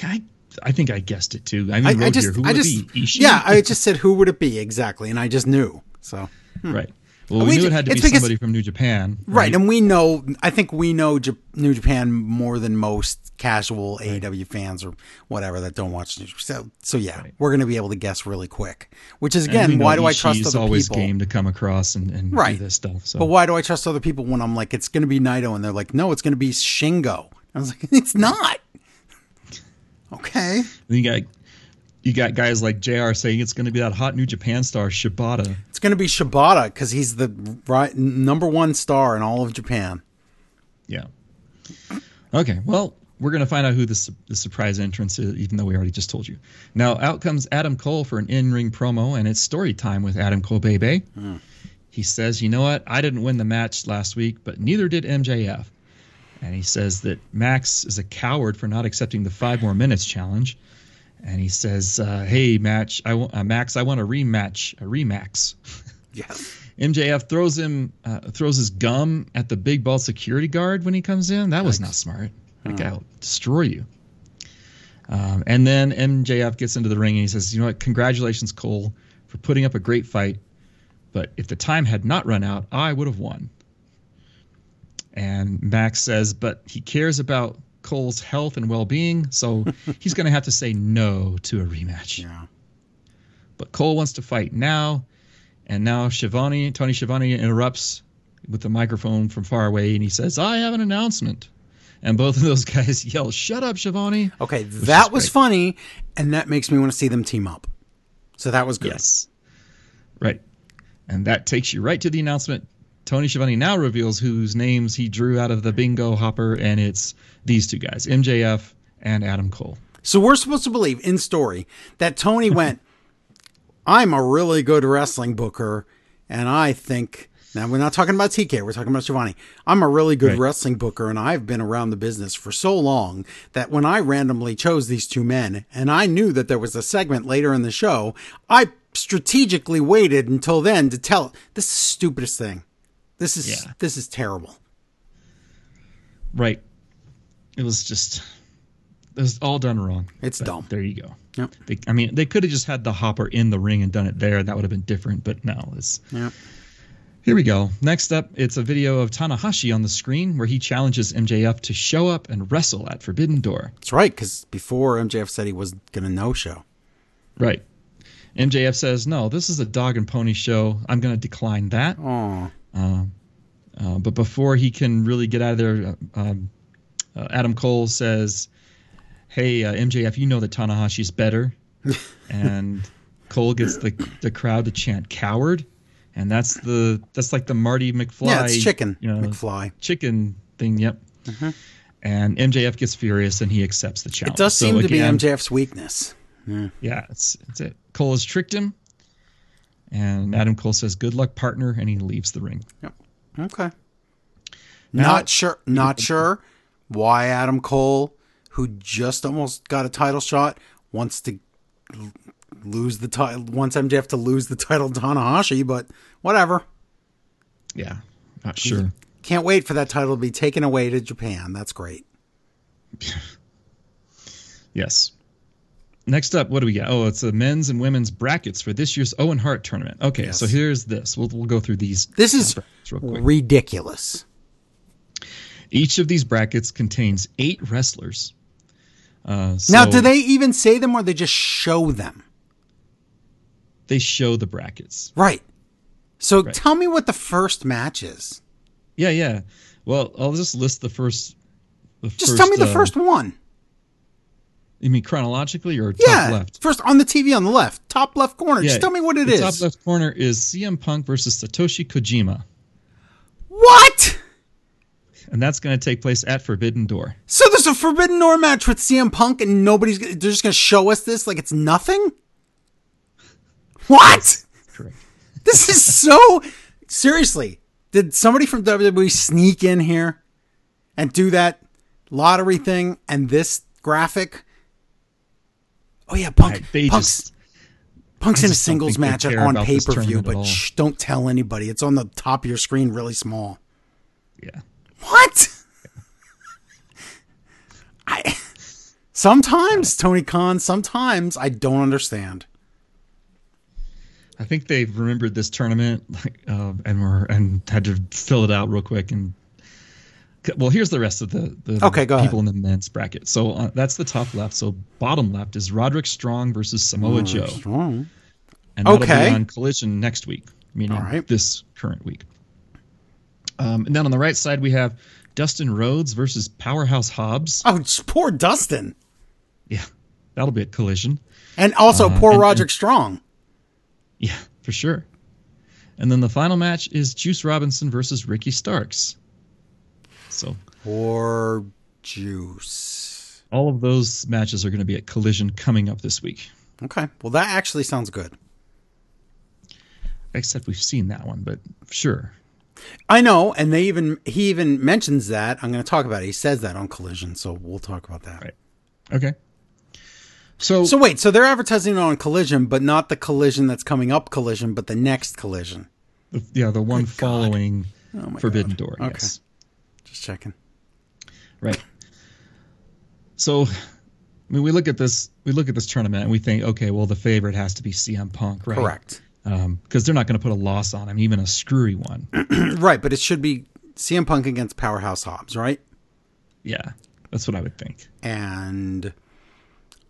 I, I think I guessed it too. I mean, I, I just, here, who I would just, it be? Ishii? yeah, I just said who would it be exactly, and I just knew. So hmm. right. Well, We we knew ju- it had to be because- somebody from New Japan. right, and we know. I think we know Jap- New Japan more than most casual AEW fans or whatever that don't watch New. So, so yeah, we're going to be able to guess really quick. Which is again, why do I trust other always people? game to come across and, and Right. do this stuff. So But why do I trust other people when I'm like, it's going to be Naito, and they're like, no, it's going to be Shingo. I was like, it's not. Okay. Then you got you got guys like Jr. saying it's going to be that hot New Japan star Shibata. It's going to be Shibata because he's the right number one star in all of Japan. Yeah. Okay. Well, we're going to find out who the, su- the surprise entrance is, even though we already just told you. Now, out comes Adam Cole for an in ring promo, and it's story time with Adam Cole, baby. Mm. He says, You know what? I didn't win the match last week, but neither did MJF. And he says that Max is a coward for not accepting the five more minutes challenge. And he says, uh, Hey, match, I w- uh, Max, I want a rematch, a remax. Yes. MJF throws him, uh, throws his gum at the big ball security guard when he comes in. That was not smart. That guy will destroy you. Um, and then MJF gets into the ring and he says, "You know what? Congratulations, Cole, for putting up a great fight. But if the time had not run out, I would have won." And Max says, "But he cares about Cole's health and well-being, so he's going to have to say no to a rematch." Yeah. But Cole wants to fight now, and now Shivani, Tony Schiavone interrupts with the microphone from far away, and he says, "I have an announcement." And both of those guys yell, "Shut up, Shivani!" Okay, that was great. funny, and that makes me want to see them team up. So that was good. Yes, right. And that takes you right to the announcement. Tony Schiavone now reveals whose names he drew out of the bingo hopper, and it's these two guys, MJF and Adam Cole. So we're supposed to believe in story that Tony went, I'm a really good wrestling booker, and I think now we're not talking about TK, we're talking about Giovanni. I'm a really good Right. wrestling booker, and I've been around the business for so long that when I randomly chose these two men, and I knew that there was a segment later in the show, I strategically waited until then to tell this is the stupidest thing. This is Yeah. this is terrible. Right. It was just it was all done wrong. It's dumb. There you go. Yep. They, I mean, they could have just had the hopper in the ring and done it there. That would have been different. But no, it's Yep. here we go. Next up, it's a video of Tanahashi on the screen where he challenges MJF to show up and wrestle at Forbidden Door. That's right, because before MJF said he was gonna no show. Right. MJF says, "No, this is a dog and pony show. I'm going to decline that." Oh. Uh, uh, but before he can really get out of there, uh, um, uh, Adam Cole says, "Hey, uh, MJF, you know that Tanahashi's better," and Cole gets the the crowd to chant "coward," and that's the that's like the Marty McFly, Yeah, it's chicken you know, McFly. chicken thing. Yep. And MJF gets furious and he accepts the challenge. It does So seem to be again, MJF's weakness. yeah, it's, it's it. Cole has tricked him, and Adam Cole says, "Good luck, partner," and he leaves the ring. Yep. Okay. Now- not sure. Not sure why Adam Cole, who just almost got a title shot, wants to lose the title. Wants MJF to lose the title to Tanahashi, but whatever. Yeah, not sure. Can't wait for that title to be taken away to Japan. That's great. Yes. Next up, what do we got? Oh, it's the men's and women's brackets for this year's Owen Hart tournament. Okay, Yes. so here's this. We'll we'll go through these. This is real quick. ridiculous. Each of these brackets contains eight wrestlers. Uh, now, do they even say them or they just show them? They show the brackets. Right. So Right. tell me what the first match is. Yeah, yeah. Well, I'll just list the first. The Just first, tell me the uh, first one. You mean chronologically or Yeah, top left? first on the TV on the left, top left corner. Yeah, Just tell me what it the is. Top left corner is CM Punk versus Satoshi Kojima, What? and that's going to take place at Forbidden Door. So there's a Forbidden Door match with CM Punk, and nobody's they're just gonna show us this like it's nothing. What? Correct. This is so seriously. Did somebody from WWE sneak in here and do that lottery thing and this graphic? Oh yeah, Punk. Right, Punk's, just Punk's in a singles match on pay per view, but shh, don't tell anybody. It's on the top of your screen, really small. yeah. What? I sometimes Tony Khan, sometimes I don't understand. I think they remembered this tournament, like, uh, and were and had to fill it out real quick. And well, here's the rest of the, the Okay, people in the men's bracket. So uh, that's the top left. So bottom left is Roderick Strong versus Samoa Joe, Strong. and that'll Okay. be on Collision next week, meaning right. this current week. Um, and then on the right side we have Dustin Rhodes versus Powerhouse Hobbs. Oh, poor Dustin, Yeah, that'll be at Collision. and also Uh, poor and- Roderick Strong. Yeah, for sure. And then the final match is Juice Robinson versus Ricky Starks. So Poor Juice. All of those matches are going to be at Collision coming up this week. Okay. Well, that actually sounds good. Except we've seen that one, but sure. I know, and they even he even mentions that. I'm going to talk about it. He says that on Collision, so we'll talk about that. Right. Okay. So So wait, so they're advertising on Collision, but not the Collision that's coming up Collision, but the next Collision. yeah, the one God. following Oh Forbidden God. Door. Okay. Yes. Just checking. Right. So, I mean, we look at this. We look at this tournament and we think, okay, well, the favorite has to be CM Punk, right? Correct. Because they're not going to put a loss on him, even a screwy one. right, but it should be CM Punk against Powerhouse Hobbs, right? yeah, that's what I would think. And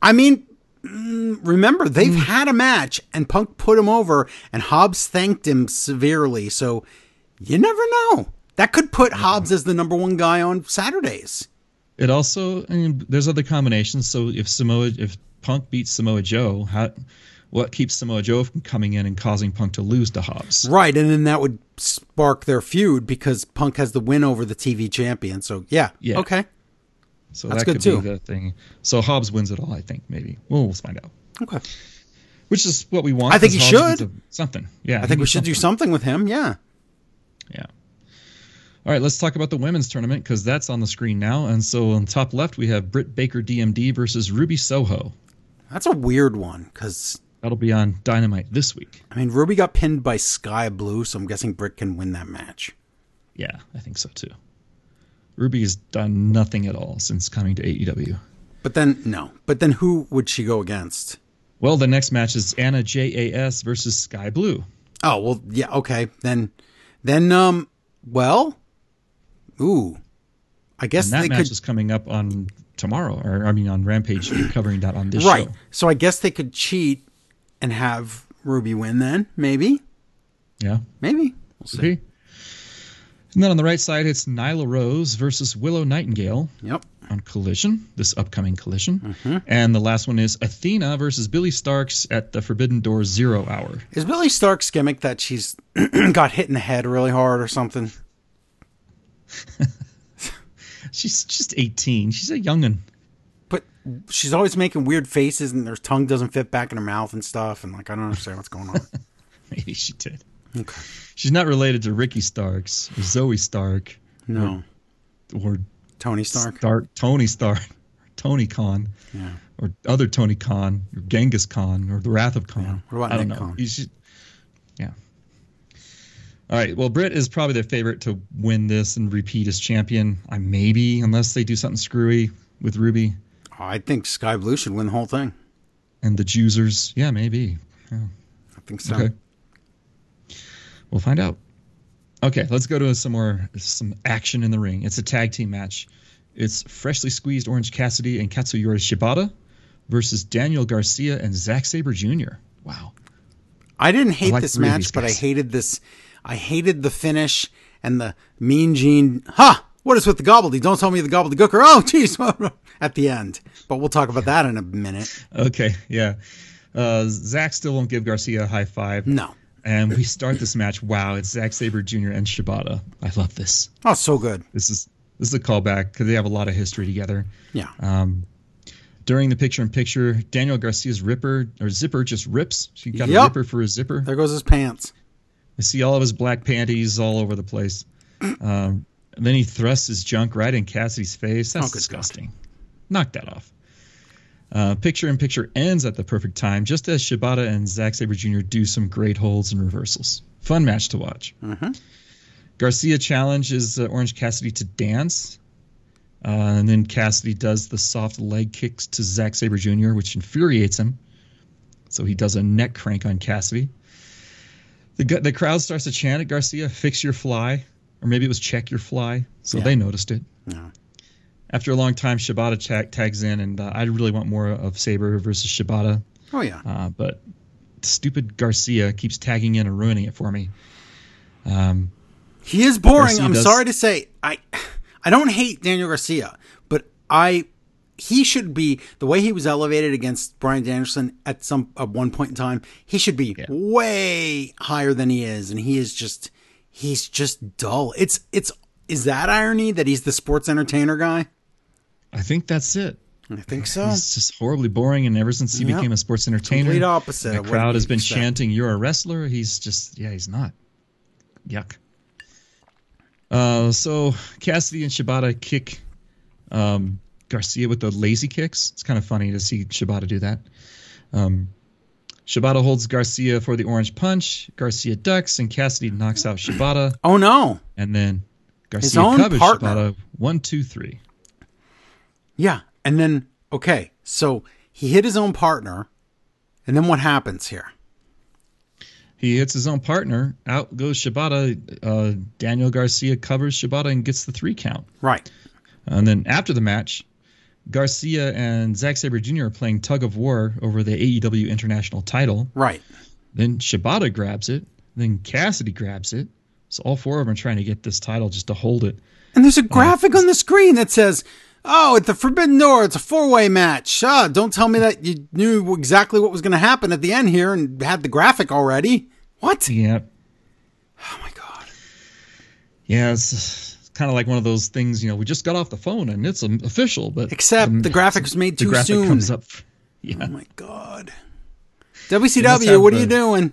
I mean, mm, remember they've Mm. had a match and Punk put him over and Hobbs thanked him severely. So you never know. That could put mm-hmm. Hobbs as the number one guy on Saturdays. It also, I mean, there's other combinations. So if Samoa, if Punk beats Samoa Joe, how, what keeps Samoa Joe from coming in and causing Punk to lose to Hobbs? Right, and then that would spark their feud because Punk has the win over the TV champion. So yeah, Yeah. okay, So That's that good could too. be the thing. So Hobbs wins it all, I think. Maybe. Well, we'll find out. okay. Which is what we want. I think he Hobbs should. something. Yeah. I think we should do something with him. Yeah. Yeah. All right, let's talk about the women's tournament because that's on the screen now. And so on top left, we have Britt Baker DMD versus Ruby Soho. That's a weird one because That'll be on Dynamite this week. I mean Ruby got pinned by Skye Blue, so I'm guessing Britt can win that match. Yeah, I think so too. Ruby has done nothing at all since coming to AEW. But then no. But then who would she go against? Well, the next match is Anna JAS versus Skye Blue. Oh well, yeah, okay. Then, then um, well, ooh, I guess And that match could is coming up on tomorrow, or I mean on Rampage, covering that on this right. show. So I guess they could cheat and have Ruby win. Then maybe, Yeah. maybe we'll see. Okay. And then on the right side, it's Nyla Rose versus Willow Nightingale Yep. on Collision, this upcoming Collision. Mm-hmm. And the last one is Athena versus Billie Starkz at the Forbidden Door Zero Hour. Is Billie Starkz's gimmick that she's got hit in the head really hard or something? She's just 18. She's a youngin. But she's always making weird faces and her tongue doesn't fit back in her mouth and stuff. And like, I don't understand what's going on. Maybe she did. Okay. She's not related to Ricky Starks or Zoey Stark No. or Tony Stark. Stark, Tony Stark, Tony Khan, Yeah. or other Tony Khan, or Genghis Khan, or the Wrath of Khan. What about I don't Nick know. Khan? You should- yeah. All right. Well, Britt is probably their favorite to win this and repeat as champion. I maybe, unless they do something screwy with Ruby I think Skye Blue should win the whole thing. and the Juicers. Yeah, maybe. I think so. Okay. We'll find out. Okay, let's go to some more some action in the ring. It's a tag team match. It's freshly squeezed Orange Cassidy and Katsuyori Shibata versus Daniel Garcia and Zack Sabre Jr. Wow. I didn't hate like this match, but I hated this. I hated the finish and the Mean Gene. Ha! What is with the gobbledy? Don't tell me the gobbledygooker. Oh, jeez. At the end. But we'll talk about that in a minute. Okay, yeah. Uh, Zack still won't give Garcia a high five. No. And we start this match. Wow, it's Zack Sabre Jr. and Shibata. I love this. Oh, so good. This is this is a callback because they have a lot of history together. Yeah. Um, during the picture in picture, Daniel Garcia's ripper or zipper just rips. She got Yep. a ripper for a zipper. There goes his pants. I see all of his black panties all over the place. Um, and then he thrusts his junk right in Cassidy's face. That's Oh, good God. disgusting. Knock that off. Uh, picture in picture ends at the perfect time, just as Shibata and Zack Sabre Jr. do some great holds and reversals. Fun match to watch. Mhm. Garcia challenges uh, Orange Cassidy to dance. Uh, and then Cassidy does the soft leg kicks to Zack Sabre Jr., which infuriates him. So he does a neck crank on Cassidy. The, the crowd starts to chant at Garcia, fix your fly. Or maybe it was check your fly. So Yeah. they noticed it. Yeah. After a long time, Shibata ta- tags in, and uh, I really want more of Sabre versus Shibata. Oh, yeah. Uh, but stupid Garcia keeps tagging in and ruining it for me. Um, He is boring. Garcia I'm does- sorry to say. I I don't hate Daniel Garcia, but I he should be the way he was elevated against Bryan Danielson at some at one point in time. He should be Yeah. way higher than he is, and he is just he's just dull. It's it's is that irony that he's the sports entertainer guy? I think that's it. I think so. He's just horribly boring, and ever since he Yep. became a sports entertainer, Complete opposite the crowd has been expect. chanting, "You're a wrestler." He's just, yeah, he's not. Yuck. Uh, so Cassidy and Shibata kick um, Garcia with the lazy kicks. It's kind of funny to see Shibata do that. Um, Shibata holds Garcia for the orange punch. Garcia ducks, and Cassidy knocks out Shibata. Oh no. And then Garcia own covers partner. Shibata. One, two, three. Yeah. And then okay, so he hit his own partner, and then what happens here? He hits his own partner. Out goes Shibata. Uh, Daniel Garcia covers Shibata and gets the three count. Right. And then after the match, Garcia and Zack Sabre Jr. are playing tug of war over the AEW International title. Right. Then Shibata grabs it. Then Cassidy grabs it. So all four of them are trying to get this title just to hold it. And there's a graphic on the screen that says, "Oh, at the Forbidden Door, it's a four-way match." Ah, don't tell me that you knew exactly what was going to happen at the end here and had the graphic already. What? Yeah, Oh my god. yeah. It's, kind of like one of those things. You know, we just got off the phone and it's um, official, but Except the graphic was made the too graphic soon. comes up. Yeah, Oh my god. WCW, what are you doing?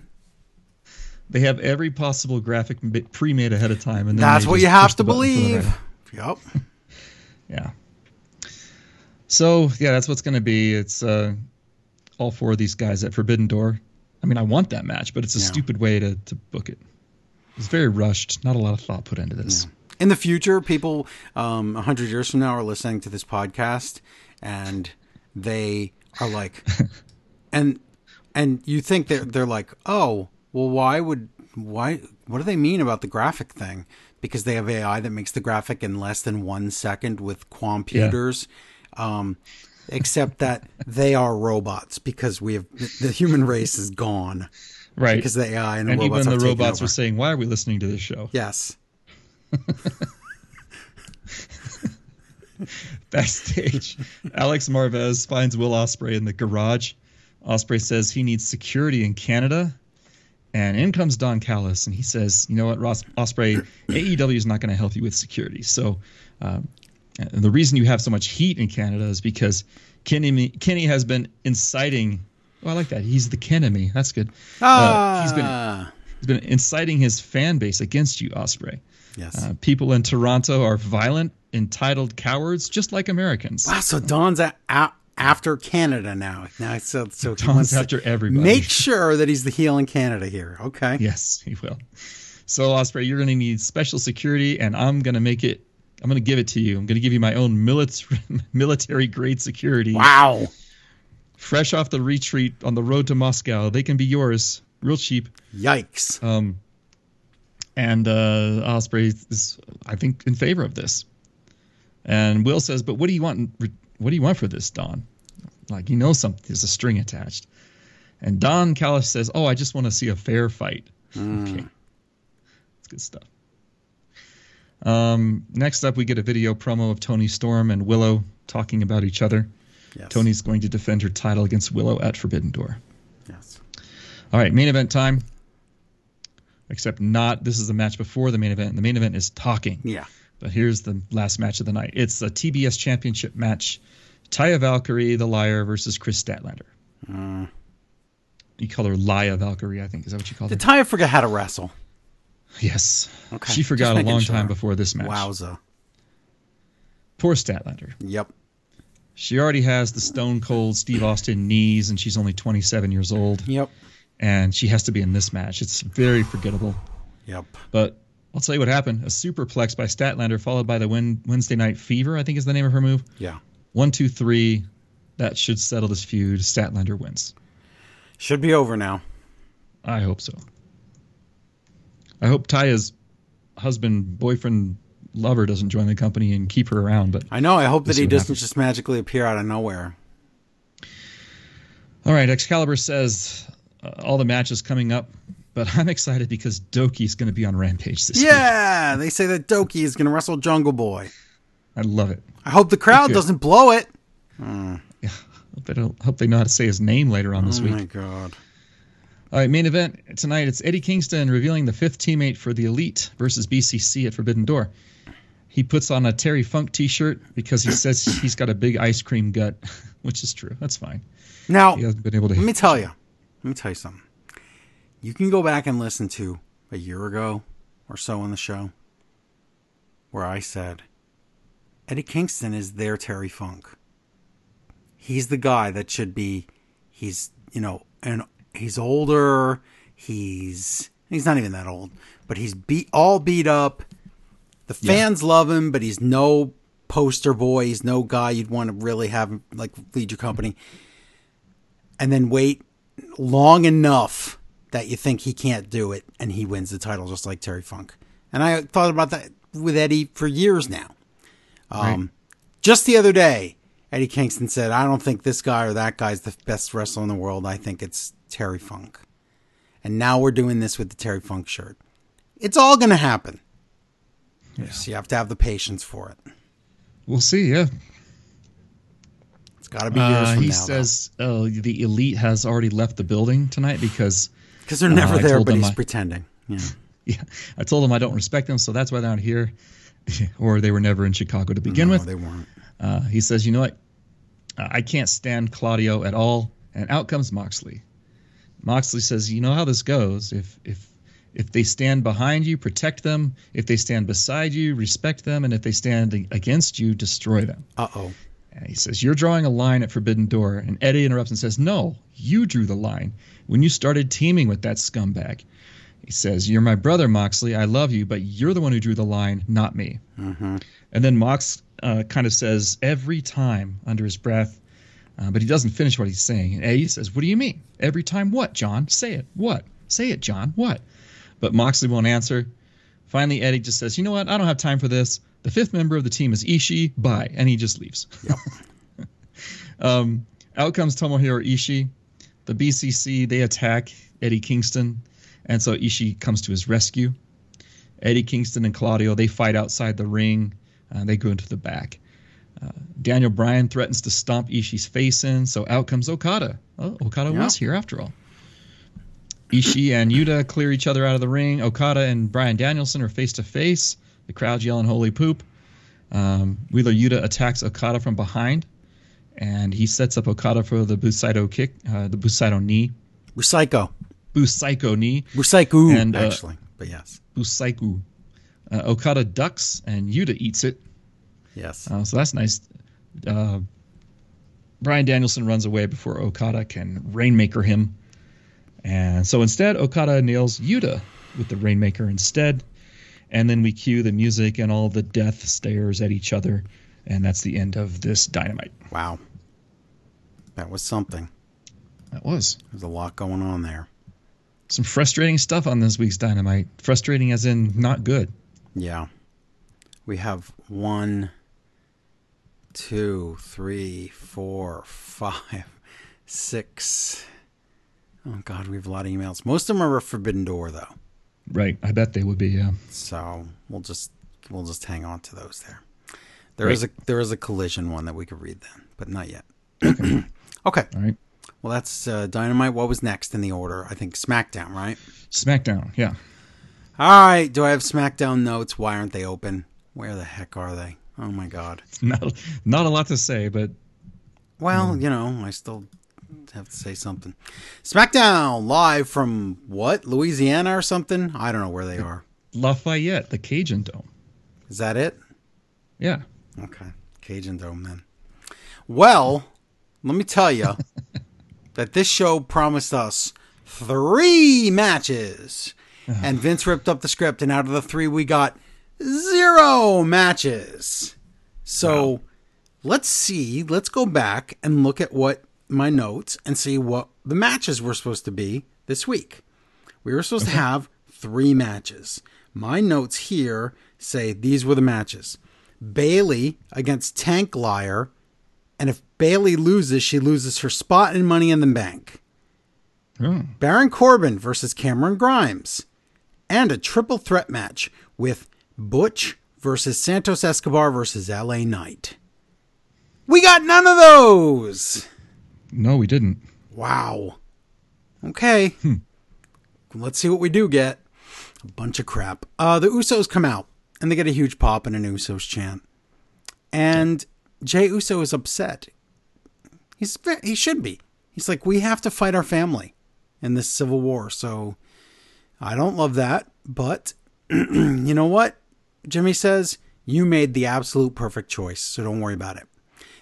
they have every possible graphic pre-made ahead of time, and then That's what you have to the the believe. Yep. Yeah. So yeah, that's what's going to be. It's uh, all four of these guys at Forbidden Door. I mean, I want that match, but it's a Yeah. stupid way to, to book it. It's very rushed. Not a lot of thought put into this. In the future, people um, 100 years from now are listening to this podcast and they are like, and and you think they're, they're like, oh, well, why would, why, what do they mean about the graphic thing? Because they have AI that makes the graphic in less than one second with computers. Um, except that they are robots because we have, the human race is gone Right. because the AI and the and robots even the robots over. were saying, "Why are we listening to this show?" Yes. Backstage, Alex Marvez finds Will Ospreay in the garage. Ospreay says he needs security in Canada, and in comes Don Callis, and he says, "You know what, Ross Ospreay, AEW is not going to help you with security. So, um, the reason you have so much heat in Canada is because Kenny Kenny has been inciting. Oh, I like that. He's the Kenemy. That's good. Ah, Uh, he's been he's been inciting his fan base against you, Ospreay. Yes. Uh, people in Toronto are violent, entitled cowards, just like Americans. Wow, so Don's a, a, after Canada now. Now, so so Don's after everybody. Make sure that he's the heel in Canada here. Okay. Yes, he will. So, Ospreay, you're going to need special security, and I'm going to make it. I'm going to give it to you. I'm going to give you my own military military grade security. Wow. Fresh off the retreat on the road to Moscow, they can be yours, real cheap. Yikes. Um, and uh, Ospreay is, I think, in favor of this. And Will says, "But what do you want? What do you want for this, Don? Like you know, something there's a string attached." And Don Callis says, "Oh, I just want to see a fair fight." Okay, that's good stuff. Um, next up, we get a video promo of Toni Storm and Willow talking about each other. Yes. Toni's going to defend her title against Willow at Forbidden Door. Yes. All right, main event time. Except not. This is the match before the main event. The main event is talking. Yeah. But here's the last match of the night. It's a TBS Championship match. Taya Valkyrie, the Liar, versus Kris Statlander. Uh. You call her Laya Valkyrie, I think. Is that what you call her? Did Taya forget how to wrestle? yes. Okay, She forgot a long sure. time before this match. Wowza. Poor Statlander. Yep. She already has the stone cold Steve Austin knees, and she's only 27 years old. Yep. And she has to be in this match. It's very forgettable. Yep. But I'll tell you what happened. A superplex by Statlander, followed by the Wed- Wednesday Night Fever, I think is the name of her move. Yeah. One, two, three. That should settle this feud. Statlander wins. Should be over now. I hope so. I hope Taya's husband, boyfriend, lover doesn't join the company and keep her around. But I know. I hope that he doesn't happens. just magically appear out of nowhere. all right, Excalibur says uh, all the matches coming up, but I'm excited because Douki's going to be on Rampage this week. Yeah. They say that Doki is going to wrestle Jungle Boy. I love it. I hope the crowd doesn't blow it. Hope they, don't, hope they know how to say his name later on this oh week. Oh my god. All right, main event tonight. It's Eddie Kingston revealing the fifth teammate for the Elite versus BCC at Forbidden Door. he puts on a Terry Funk T-shirt because he says he's got a big ice cream gut, which is true. That's fine. Now, He hasn't been able to. let me tell you. Let me tell you something. You can go back and listen to a year ago or so on the show where I said Eddie Kingston is their Terry Funk. He's the guy that should be. He's you know, and he's older. He's he's not even that old, but he's beat all beat up. The fans love him, but he's no poster boy. He's no guy you'd want to really have like lead your company. And then wait long enough that you think he can't do it, and he wins the title just like Terry Funk. And I thought about that with Eddie for years now. Um, Just the other day, Eddie Kingston said, "I don't think this guy or that guy's the best wrestler in the world. I think it's Terry Funk." And now we're doing this with the Terry Funk shirt. It's all going to happen. Just you have to have the patience for it. We'll see. Yeah. It's got to be years Uh, from he now. says uh, the elite has already left the building tonight because because they're never uh, there, but he's I- pretending. Yeah. yeah, I told them I don't respect them, so that's why they're not here, or they were never in Chicago to begin no, with. they weren't. Uh, he says, you know what? Uh, I can't stand Claudio at all. And out comes Moxley. Moxley says, you know how this goes. If if if they stand behind you, protect them. If they stand beside you, respect them. And if they stand against you, destroy them. Uh oh. And he says, You're drawing a line at Forbidden Door. And Eddie interrupts and says, No, you drew the line when you started teaming with that scumbag. He says, You're my brother, Moxley. I love you, but you're the one who drew the line, not me. Mm-hmm. And then Mox uh, kind of says every time under his breath, uh, but he doesn't finish what he's saying. And Eddie says, What do you mean? Every time what, John? Say it. What? Say it, John. What? But Moxley won't answer. Finally, Eddie just says, You know what? I don't have time for this. The fifth member of the team is Ishii. Bye. And he just leaves. Yep. um, out comes Tomohiro Ishii. The BCC, they attack Eddie Kingston. And so Ishii comes to his rescue. Eddie Kingston and Claudio, they fight outside the ring. Uh, they go into the back. Uh, Daniel Bryan threatens to stomp Ishii's face in, so out comes Okada. Oh, Okada was here after all. Ishii and Yuta clear each other out of the ring. Okada and Bryan Danielson are face to face. The crowd's yelling "Holy poop!" Um, Wheeler Yuta attacks Okada from behind, and he sets up Okada for the Busaido kick, uh, the Busaido knee, Psycho. Busaido knee, Psycho, And, uh, actually. But yes. Busaiku. Uh, Okada ducks, and Yuta eats it. Yes. Uh, so that's nice. Uh, Bryan Danielson runs away before Okada can Rainmaker him. And so instead, Okada nails Yuta with the Rainmaker instead. And then we cue the music and all the death stares at each other. And that's the end of this dynamite. wow. That was something. That was There's a lot going on there. some frustrating stuff on this week's dynamite. Frustrating as in not good. Yeah. We have one, two, three, four, five, six. Oh, God, we have a lot of emails. Most of them are Forbidden Door, though. Right. I bet they would be, yeah. So we'll just we'll just hang on to those there. There is a there is a collision one that we could read then, but not yet. okay. All right. Well, that's uh, Dynamite. What was next in the order? I think SmackDown, right? SmackDown, yeah. All right. Do I have SmackDown notes? Why aren't they open? Where the heck are they? Oh my God. Not, not a lot to say, but Well, you know, I still have to say something. SmackDown live from what? Louisiana or something? I don't know where they are. Lafayette, the Cajun Dome. Is that it? Yeah. Okay. Cajun Dome then. Well, let me tell you that this show promised us three matches. And Vince ripped up the script, and out of the three, we got zero matches. So let's see. Let's go back and look at what my notes and see what the matches were supposed to be this week. We were supposed to have three matches. My notes here say these were the matches Bayley against Tank Liar. And if Bayley loses, she loses her spot in Money in the Bank. Oh, Baron Corbin versus Cameron Grimes. And a triple threat match with Butch versus Santos Escobar versus LA Knight. We got none of those. No, we didn't. Wow. Okay. Let's see what we do get. A bunch of crap. Uh, the Usos come out and they get a huge pop and an Usos chant. And Jey Uso is upset. He's he should be. He's like, we have to fight our family in this civil war. So I don't love that, but you know what? Jimmy says you made the absolute perfect choice, so don't worry about it.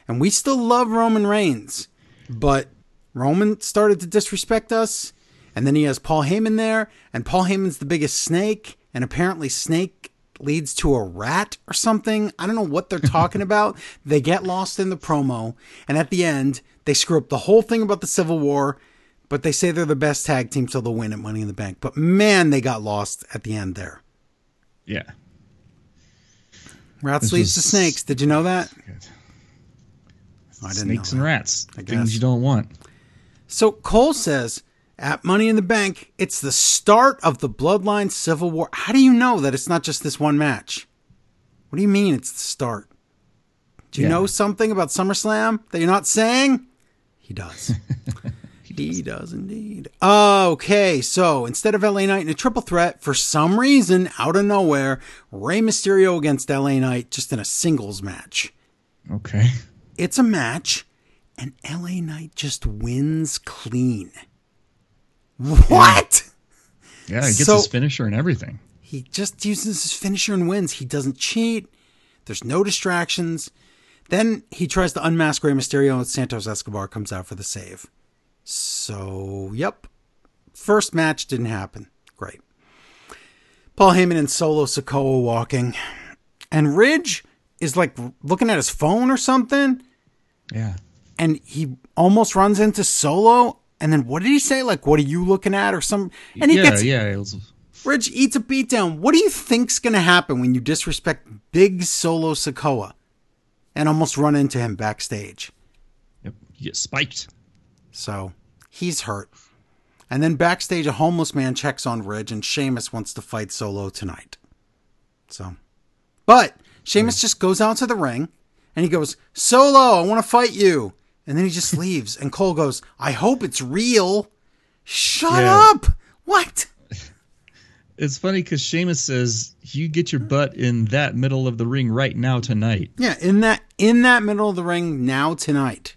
And we still love Roman Reigns, but Roman started to disrespect us, and then he has Paul Heyman there, and Paul Heyman's the biggest snake, and apparently Snake leads to a rat or something. I don't know what they're talking about. They get lost in the promo, and at the end, they screw up the whole thing about the Civil War, but they say they're the best tag team, so they'll win at Money in the Bank. But man, they got lost at the end there. Yeah. Rats This leads to snakes. Did you know that? I didn't Snakes know and rats. I guess. Things you don't want. So Cole says at Money in the Bank, it's the start of the Bloodline Civil War. How do you know that it's not just this one match? What do you mean it's the start? Do you Yeah. know something about SummerSlam that you're not saying? He does. he, does. indeed. Okay, so instead of LA Knight in a triple threat, for some reason, out of nowhere, Rey Mysterio against LA Knight just in a singles match. Okay. It's a match, and LA Knight just wins clean. What? Yeah, he gets So- his finisher and everything. He just uses his finisher and wins. He doesn't cheat. There's no distractions. Then he tries to unmask Rey Mysterio, and Santos Escobar comes out for the save. So, yep. First match didn't happen. Great. Paul Heyman and Solo Sikoa walking. And Ridge is like looking at his phone or something. Yeah. and he almost runs into Solo. And then what did he say? Like, what are you looking at, or some? And he yeah, gets yeah. Was, Ridge eats a beatdown. What do you think's gonna happen when you disrespect Big Solo Sikoa and almost run into him backstage? yep, you get spiked. So he's hurt. And then backstage, a homeless man checks on Ridge, and Sheamus wants to fight Solo tonight. So, but Sheamus hmm. just goes out to the ring and he goes, Solo, I want to fight you. And then he just leaves. And Cole goes, I hope it's real. Shut Yeah. up. What? It's funny because Sheamus says you get your butt in that middle of the ring right now tonight. Yeah, in that in that middle of the ring now tonight.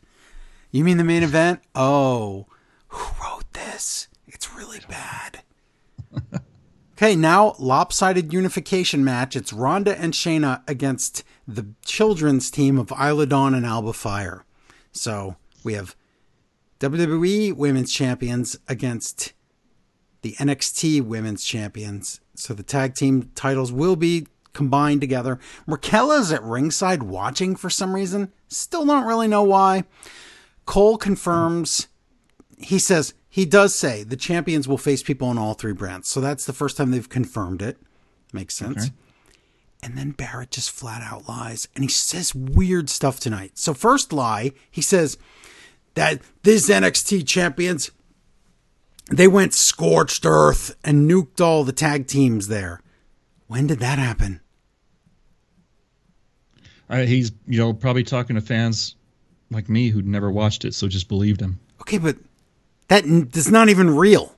You mean the main event? Oh, who wrote this? It's really bad. okay, now lopsided unification match. It's Ronda and Shayna against the children's team of Isla Dawn and Alba Fire. So we have WWE Women's Champions against the NXT Women's Champions. So the tag team titles will be combined together. Raquel is at ringside watching for some reason. Still don't really know why. Cole confirms. He says he does say the champions will face people in all three brands. So that's the first time they've confirmed it. Makes sense. Okay. And then Barrett just flat out lies and he says weird stuff tonight. So, first lie, he says that these NXT champions, they went scorched earth and nuked all the tag teams there. When did that happen? Uh, he's you know probably talking to fans like me who'd never watched it, so just believed him. Okay, but that n- not even real.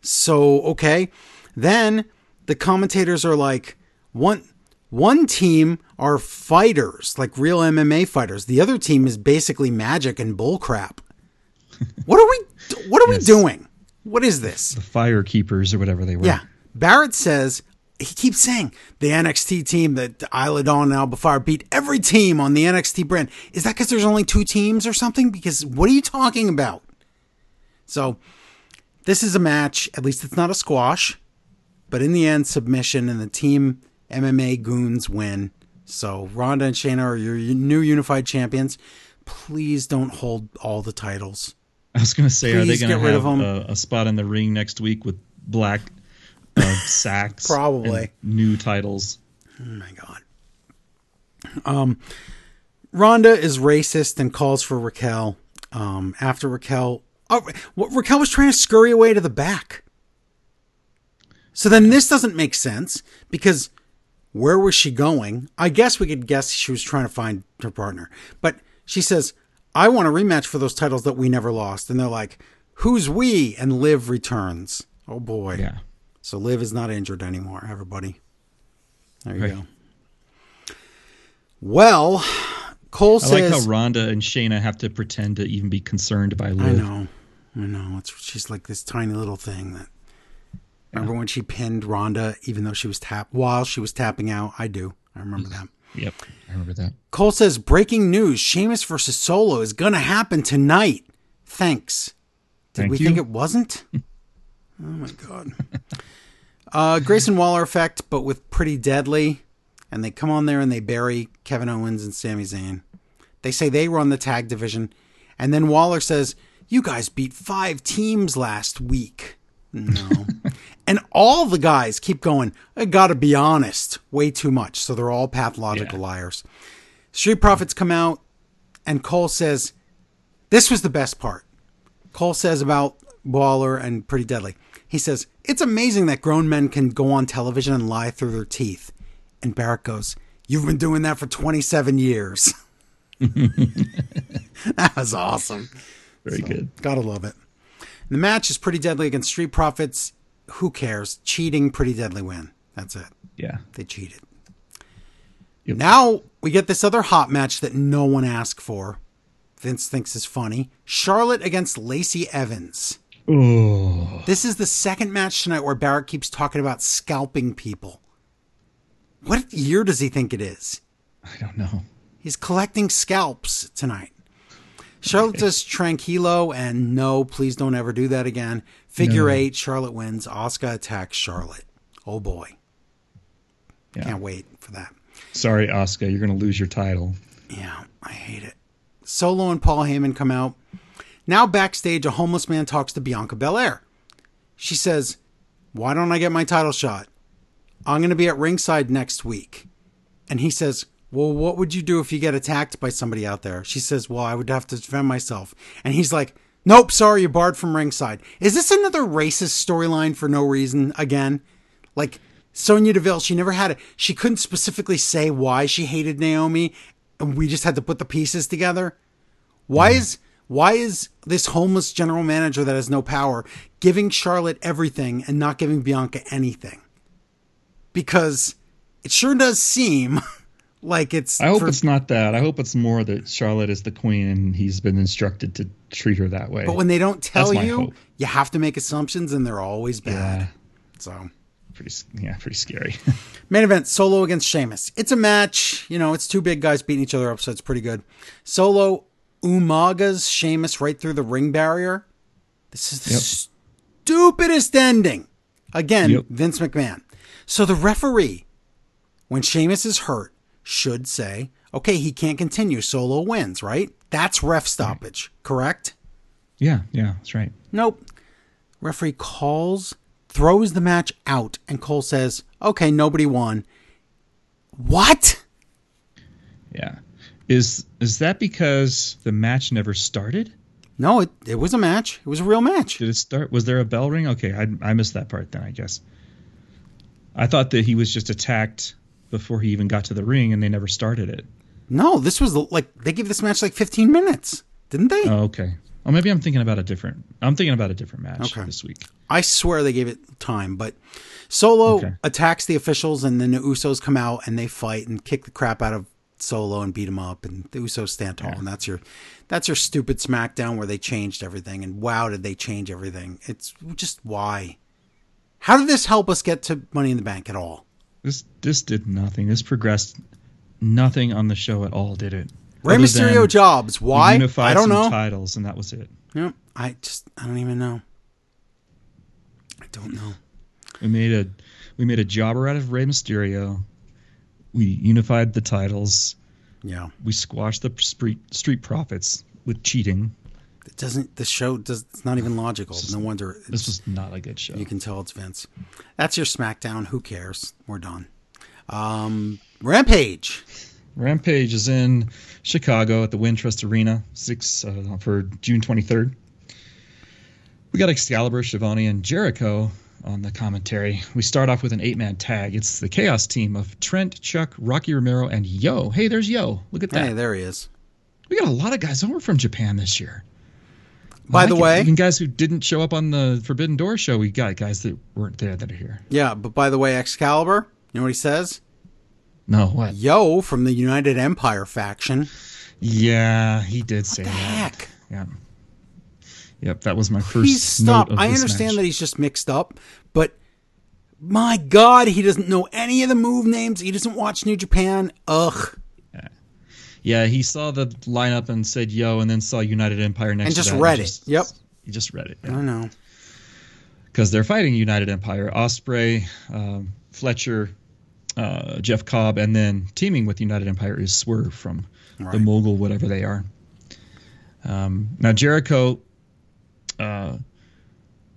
So, okay. Then the commentators are like, one one team are fighters, like real MMA fighters. The other team is basically magic and bullcrap. What are we what are Yes. we doing? What is this? The Fire Keepers or whatever they were. Yeah. Barrett says he keeps saying the NXT team that Isla Dawn and Alba Fire beat every team on the NXT brand. Is that because there's only two teams or something? Because what are you talking about? So this is a match. At least it's not a squash, but in the end, submission and the team MMA goons win. So Ronda and Shayna are your new unified champions. Please don't hold all the titles. I was gonna say, are they gonna get have a, a spot in the ring next week with black uh, sacks? Probably. new titles. Oh my god. Um, Ronda is racist and calls for Raquel. Um, after Raquel, oh, what Raquel was trying to scurry away to the back. So then this doesn't make sense because where was she going? I guess we could guess she was trying to find her partner. But she says, I want a rematch for those titles that we never lost. And they're like, Who's we? And Liv returns. Oh boy. Yeah. So Liv is not injured anymore, everybody. There you Right. go. Well, Cole says. I like how Ronda and Shayna have to pretend to even be concerned by Liv. I know, I know. It's she's like this tiny little thing that. Remember when she pinned Ronda, even though she was tap while she was tapping out? I do. I remember that. Yep, I remember that. Cole says, breaking news: Sheamus versus Solo is going to happen tonight. Thanks. Did Thank we you. think it wasn't? oh my god. uh, Grayson Waller effect, but with pretty deadly. And they come on there and they bury Kevin Owens and Sami Zayn. They say they run the tag division, and then Waller says, "You guys beat five teams last week." No. and all the guys keep going, I gotta be honest, way too much. So they're all pathological Yeah. liars. Street Profits come out, and Cole says, This was the best part. Cole says about Waller and Pretty Deadly. He says, It's amazing that grown men can go on television and lie through their teeth. And Barrett goes, You've been doing that for 27 years. that was awesome. Very good. Gotta love it. The match is Pretty Deadly against Street Profits. Who cares? Cheating, Pretty Deadly win. That's it. Yeah. They cheated. Yep. Now we get this other hot match that no one asked for. Vince thinks is funny. Charlotte against Lacey Evans. Oh, This is the second match tonight where Barrett keeps talking about scalping people. What year does he think it is? I don't know. He's collecting scalps tonight. Charlotte does Tranquilo, and no, please don't ever do that again. Figure No. eight, Charlotte wins. Asuka attacks Charlotte. Oh boy. Yeah. Can't wait for that. Sorry, Asuka, you're going to lose your title. Yeah, I hate it. Solo and Paul Heyman come out. Now backstage, a homeless man talks to Bianca Belair. She says, Why don't I get my title shot? I'm going to be at ringside next week. And he says, Well, what would you do if you get attacked by somebody out there? She says, Well, I would have to defend myself. And he's like, Nope, sorry, you're barred from ringside. Is this another racist storyline for no reason again? Like Sonya Deville, she never had it. She couldn't specifically say why she hated Naomi, and we just had to put the pieces together. Why mm. is why is this homeless general manager that has no power giving Charlotte everything and not giving Bianca anything? Because it sure does seem like it's. I hope for- it's not that. I hope it's more that Charlotte is the queen and he's been instructed to treat her that way. But when they don't tell you, hope. you have to make assumptions, and they're always bad. Yeah. So. pretty, yeah, pretty scary. Main event Solo against Sheamus. It's a match. You know, it's two big guys beating each other up, so it's pretty good. Solo Umaga's Sheamus right through the ring barrier. This is the Yep. stupidest ending. Again, Yep. Vince McMahon. So the referee, when Sheamus is hurt, should say, okay, he can't continue. Solo wins, right? That's ref stoppage, correct? yeah, yeah, that's right. Nope. Referee calls, throws the match out, and Cole says, okay, nobody won. What? Yeah. Is is that because the match never started? No, it, it was a match. It was a real match. Did it start? Was there a bell ring? Okay, I, I missed that part then, I guess. I thought that he was just attacked before he even got to the ring and they never started it. No, this was like, they gave this match like 15 minutes, didn't they? Oh, okay. Oh, maybe I'm thinking about a different. I'm thinking about a different match Okay. this week. I swear they gave it time, but Solo Okay. attacks the officials, and then the Usos come out and they fight and kick the crap out of Solo and beat him up, and the Usos stand tall, and that's your that's your stupid SmackDown where they changed everything, and wow, did they change everything? It's just why. How did this help us get to Money in the Bank at all? This this did nothing. This progressed nothing on the show at all, did it? Rey Other Mysterio jobs. Why? I don't know. titles, and that was it. Yep, I just I don't even know. I don't know. We made a we made a jobber out of Rey Mysterio. We unified the titles. Yeah, We squashed the street street profits with cheating. It doesn't. The show does. It's not even logical. No wonder. It's, This was not a good show. You can tell it's Vince. That's your SmackDown. Who cares? We're done. Um, Rampage. Rampage is in Chicago at the Wintrust Arena, six uh, for June 23rd. We got Excalibur, Schiavone, and Jericho on the commentary. We start off with an eight-man tag. It's the Chaos team of Trent, Chuck, Rocky Romero, and Yo. Hey, there's Yo. Look at that. Hey, there he is. We got a lot of guys over from Japan this year. By the way- even guys who didn't show up on the Forbidden Door show, we got guys that weren't there that are here. Yeah, but by the way, Excalibur. You know what he says? No, what? Yo from the United Empire faction. Yeah, he did say The that. heck? Yeah. Yep, that was my first. Please stop. I understand match. that he's just mixed up, but my God, he doesn't know any of the move names. He doesn't watch New Japan. Ugh. Yeah, he saw the lineup and said "yo," and then saw United Empire next And just read it. Yep. He just read it. I know. because they're fighting United Empire. Ospreay, um, Fletcher, uh, Jeff Cobb, and then teaming with United Empire is Swerve from the Mogul, whatever they are. Um, now Jericho uh,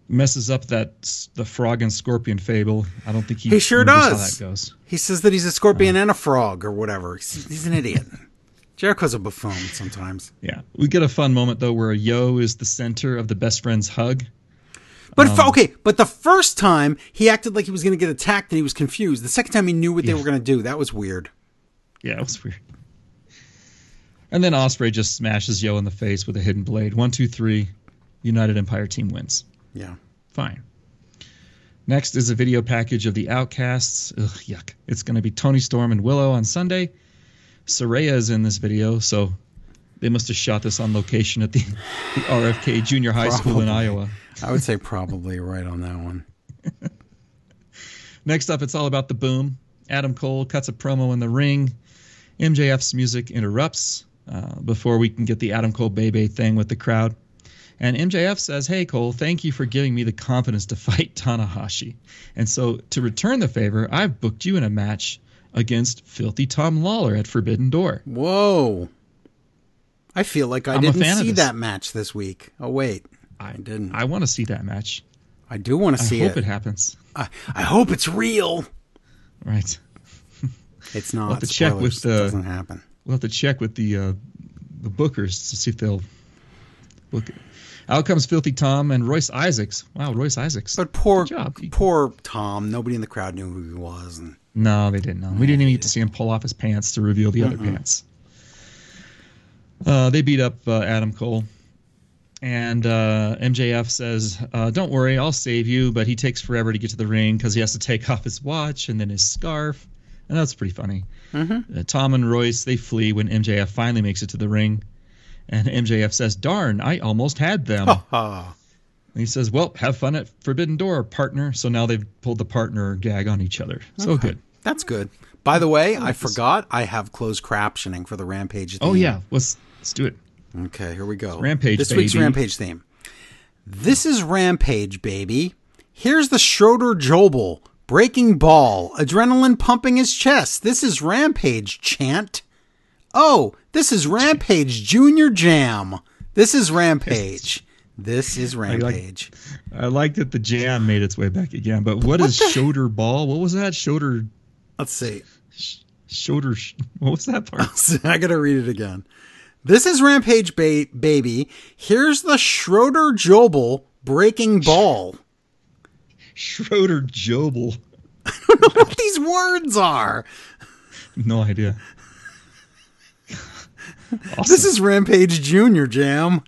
messes up that the frog and scorpion fable. I don't think he, He sure does. How that goes. He says that he's a scorpion and a frog or whatever. He's, he's an idiot. Jericho's a buffoon sometimes. Yeah, we get a fun moment though where Yo is the center of the best friend's hug. But Um, okay, but the first time he acted like he was going to get attacked and he was confused. The second time he knew what they were going to do. That was weird. Yeah, it was weird. And then Ospreay just smashes Yo in the face with a hidden blade. One, two, three. United Empire team wins. Yeah. Fine. Next is a video package of the Outcasts. Ugh, yuck. It's going to be Toni Storm and Willow on Sunday. Saraya is in this video, so they must have shot this on location at the, the RFK Junior High School in Iowa. I would say probably right on that one. Next up, it's all about the boom. Adam Cole cuts a promo in the ring. MJF's music interrupts uh, before we can get the Adam Cole Bebe thing with the crowd. And MJF says, Hey, Cole, thank you for giving me the confidence to fight Tanahashi. And so, to return the favor, I've booked you in a match against Filthy Tom Lawler at Forbidden Door. Whoa. I feel like I I'm didn't see that match this week. Oh wait, I, didn't. I want to see that match. I do want to see it. I hope it. it happens. I, I hope it's real. Right. It's not. have to check Spoilers. with, It uh, doesn't happen. We'll have to check with the uh, the bookers to see if they'll book it. Out comes Filthy Tom and Royce Isaacs. Wow, Royce Isaacs. But poor, job. poor Tom. Nobody in the crowd knew who he was, and No, they didn't know. We didn't even get to see him pull off his pants to reveal the other pants. Uh, they beat up uh, Adam Cole. And uh, MJF says, uh, Don't worry, I'll save you. But he takes forever to get to the ring because he has to take off his watch and then his scarf. And that's pretty funny. Uh, Tom and Royce, they flee when MJF finally makes it to the ring. And MJF says, Darn, I almost had them. And he says, Well, have fun at Forbidden Door, partner. So now they've pulled the partner gag on each other. So good. that's good. By the way, I forgot I have closed captioning for the Rampage. Oh, yeah. Let's, let's do it. Okay, here we go. Rampage, This week's. Rampage theme. This is Rampage, baby. Here's the Schroeder Jobel. Breaking ball. Adrenaline pumping his chest. This is Rampage chant. Oh, this is Rampage Junior Jam. This is Rampage. This is Rampage. I like that the jam made its way back again. But what is the- shoulder ball? What was that? Shoulder, Let's see. shoulder, sh- what was that part? I gotta read it again. This is Rampage ba- Baby. Here's the Schroeder Jobel breaking ball. Schroeder Jobel. I don't know what these words are. No idea. awesome. This is Rampage Junior Jam.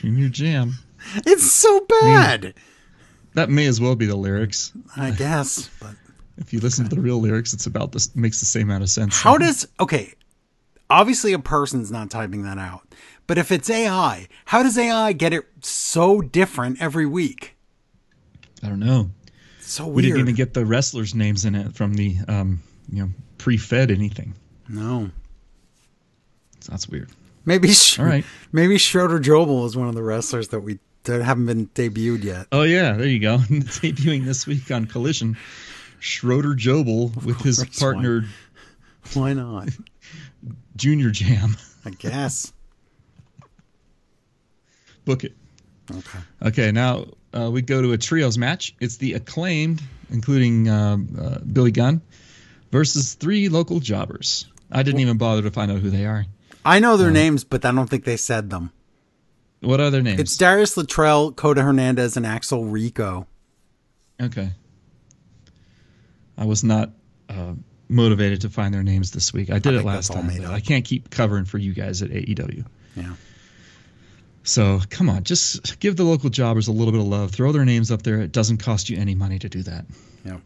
Junior Jam. It's so bad. That may as well be the lyrics. I guess. But If you listen to the real lyrics, it's about this. Makes the same amount of sense. how does okay? Obviously, a person's not typing that out. But if it's AI, how does AI get it so different every week? I don't know. So We didn't even get the wrestlers' names in it from the um, you know pre-fed anything. no. So that's weird. Maybe Sh- All right. maybe Schroeder Jobel is one of the wrestlers that we that haven't been debuted yet. Oh yeah, there you go. Debuting this week on Collision, Schroeder Jobel with his course, partner Why not? Junior Jam. I guess. Book it. Okay. Okay, now uh, we go to a trios match. It's the acclaimed, including um, uh, Billy Gunn, versus three local jobbers. I didn't even bother to find out who they are. I know their names, but I don't think they said them. What are their names? It's Darius Luttrell, Coda Hernandez, and Axel Rico. okay. I was not uh, motivated to find their names this week. I did I it last time. I can't keep covering for you guys at AEW. Yeah. So come on, just give the local jobbers a little bit of love. Throw their names up there. It doesn't cost you any money to do that. Yep.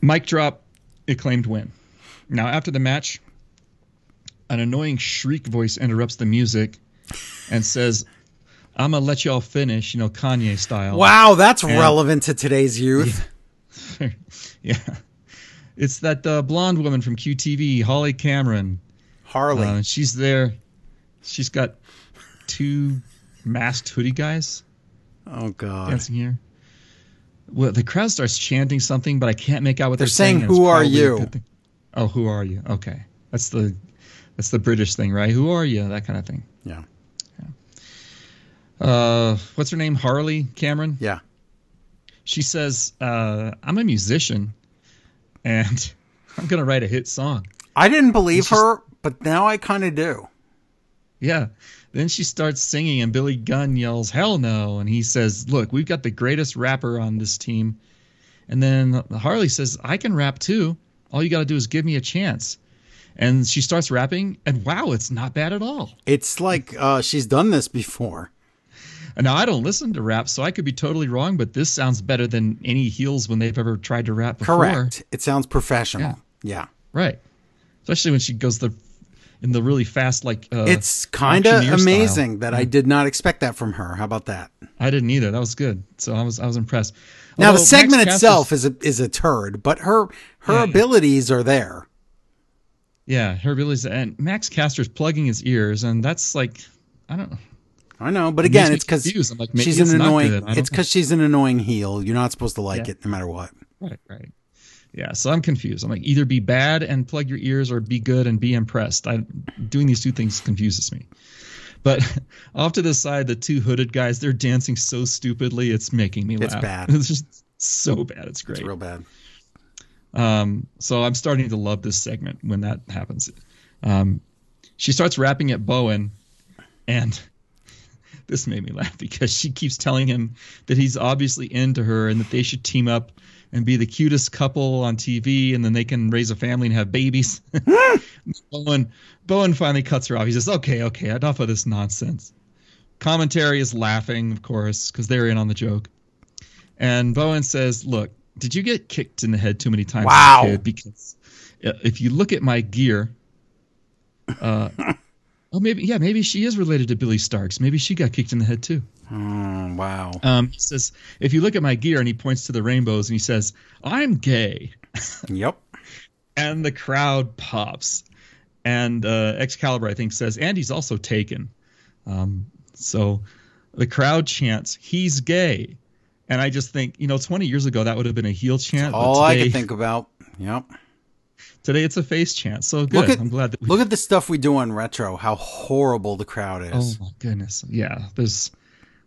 Mic drop, acclaimed win. Now, after the match, an annoying shriek voice interrupts the music and says, I'm going to let y'all finish, you know, Kanye style. Wow, that's relevant to today's youth. yeah. It's that uh, blonde woman from QTV, Holly Cameron. Harley. Uh, she's there. She's got two masked hoodie guys oh God. dancing here. Well, the crowd starts chanting something, but I can't make out what They're they're, saying, and "Who are you?" Oh, who are you? Okay, that's the that's the British thing, right? Who are you? That kind of thing. Yeah. Uh, what's her name? Harley Cameron. Yeah. She says, uh, "I'm a musician, and I'm gonna write a hit song." I didn't believe her, but now I kind of do. Yeah. Then she starts singing, and Billy Gunn yells, Hell no. And he says, Look, we've got the greatest rapper on this team. And then Harley says, I can rap too. All you got to do is give me a chance. And she starts rapping, and wow, it's not bad at all. It's like uh, she's done this before. And now I don't listen to rap, so I could be totally wrong, but this sounds better than any heels when they've ever tried to rap before. Correct. It sounds professional. Yeah. Right. Especially when she goes the in the really fast, like uh, It's kind of amazing style. that I did not expect that from her. How about that? I didn't either. That was good. So I was I was impressed. Now Although the segment Max itself is a is a turd, but her her Yeah. abilities are there. Yeah, her abilities and Max Caster's plugging his ears, and that's like I don't know. I know, but It again, it's because like, she's an annoying. good. I don't It's because she's an annoying heel. You're not supposed to like Yeah. it, no matter what. Right, right. Yeah, so I'm confused. I'm like, either be bad and plug your ears, or be good and be impressed. I doing these two things confuses me. But off to the side, the two hooded guys, they're dancing so stupidly, it's making me laugh. It's bad. It's just so bad. It's great. It's real bad. Um, so I'm starting to love this segment when that happens. Um, she starts rapping at Bowen, and this made me laugh because she keeps telling him that he's obviously into her and that they should team up and be the cutest couple on TV, and then they can raise a family and have babies. Bowen, Bowen finally cuts her off. He says, "Okay, okay, enough of this nonsense." Commentary is laughing, of course, because they're in on the joke. And Bowen says, "Look, did you get kicked in the head too many times Wow. as a kid? Because uh, if you look at my gear, uh, oh, maybe yeah, maybe she is related to Billie Starkz. Maybe she got kicked in the head too." Oh, wow. Um, he says, "If you look at my gear," and he points to the rainbows, and he says, "I'm gay." Yep. and the crowd pops. And uh, Excalibur, I think, says, and he's also taken. Um, so the crowd chants, "He's gay," and I just think, you know, 20 years ago that would have been a heel chant. All but I today, can think about. Yep. today it's a face chant. So good. Look at I'm glad that we. look at the stuff we do on retro. How horrible the crowd is. oh my goodness, yeah. There's,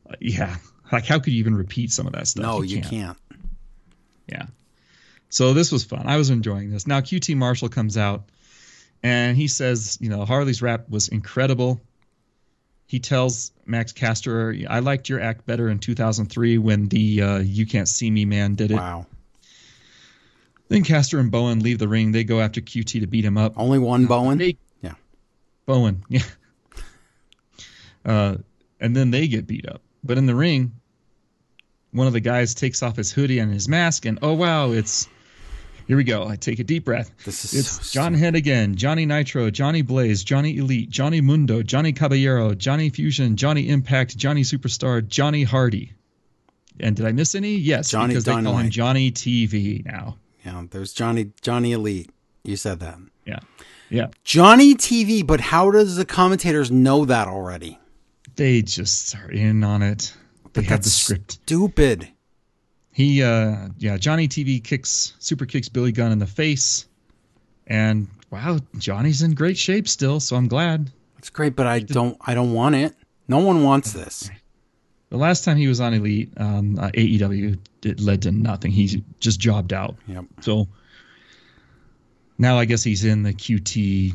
uh, yeah. Like, how could you even repeat some of that stuff? no, you can't. Yeah. So this was fun. I was enjoying this. Now QT Marshall comes out and he says, you know, Harley's rap was incredible. He tells Max Caster, I liked your act better in 2003 when the uh, You Can't See Me man did it. Wow. Then Caster and Bowen leave the ring. They go after QT to beat him up. Only one Bowen. They- Yeah. Bowen, yeah. Uh, and then they get beat up. But in the ring, one of the guys takes off his hoodie and his mask, and oh wow, it's here we go. I take a deep breath. This is It's so John Hennigan, Johnny Nitro, Johnny Blaze, Johnny Elite, Johnny Mundo, Johnny Caballero, Johnny Fusion, Johnny Impact, Johnny Superstar, Johnny Hardy. And did I miss any? Yes, Johnny because they call him Johnny TV now. Yeah. There's Johnny Johnny Elite. You said that. Yeah, yeah. Johnny TV, but how does the commentators know that already? They just are in on it. They have the script. Stupid. He, uh, yeah, Johnny TV kicks, super kicks Billy Gunn in the face, and wow, Johnny's in great shape still. So I'm glad. It's great, but I don't I don't want it. No one wants this. The last time he was on Elite, um, uh, AEW, it led to nothing. He just jobbed out. Yep. So now I guess he's in the QT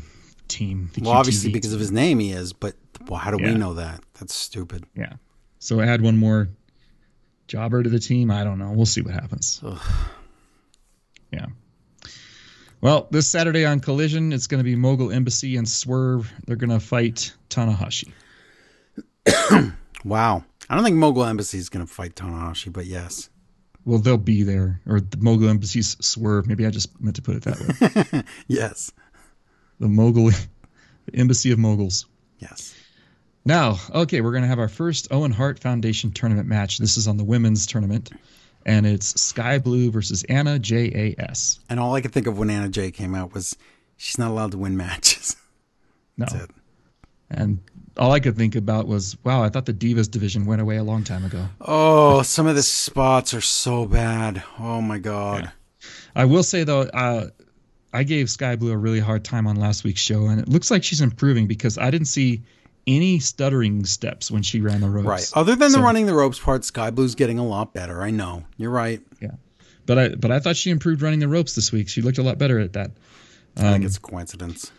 team. The Well, obviously because of his name he is, but well, how do Yeah. we know that? That's stupid. yeah. So add one more jobber to the team. I don't know. We'll see what happens. Ugh. Yeah. Well, this Saturday on Collision, it's going to be Mogul Embassy and Swerve. They're going to fight Tanahashi. Wow. I don't think Mogul Embassy is going to fight Tanahashi, but yes. well, they'll be there, or the mogul embassies swerve. Maybe I just meant to put it that way. yes. The mogul, the embassy of moguls. Yes. Now, okay, we're going to have our first Owen Hart Foundation tournament match. This is on the women's tournament, and it's Skye Blue versus Anna JAS. And all I could think of when Anna Jay came out was she's not allowed to win matches. No. That's it. And all I could think about was, wow, I thought the Divas division went away a long time ago. Oh, some of the spots are so bad. Oh my god. I will say though, uh, I gave Skye Blue a really hard time on last week's show, and it looks like she's improving because I didn't see any stuttering steps when she ran the ropes. Right. Other than the running the ropes part, Skye Blue's getting a lot better. I know. You're right. Yeah. But I but I thought she improved running the ropes this week. She looked a lot better at that. I Um, think it's a coincidence.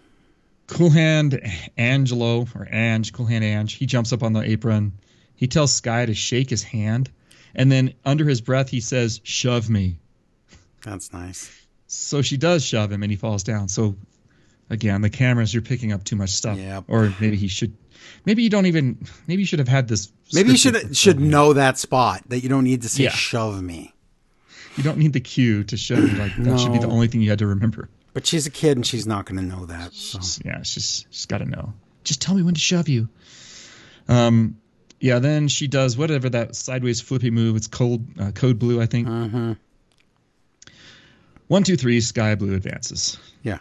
Cool Hand Angelo or Ange, Cool Hand Ange, he jumps up on the apron. He tells Sky to shake his hand, and then under his breath he says, "Shove me." That's nice. So she does shove him, and he falls down. So again, the cameras, you're picking up too much stuff. Yep. Or maybe he should. Maybe you don't even. Maybe you should have had this. Maybe you should should beforehand. know that spot that you don't need to say Yeah. shove me. You don't need the cue to show you. Like that should be the only thing you had to remember. But she's a kid and she's not going to know that. So Yeah, she's she's got to know. Just tell me when to shove you. Um, yeah. Then she does whatever that sideways flippy move. It's cold uh, code blue, I think. Mhm. One, two, three. Skye Blue advances. yeah.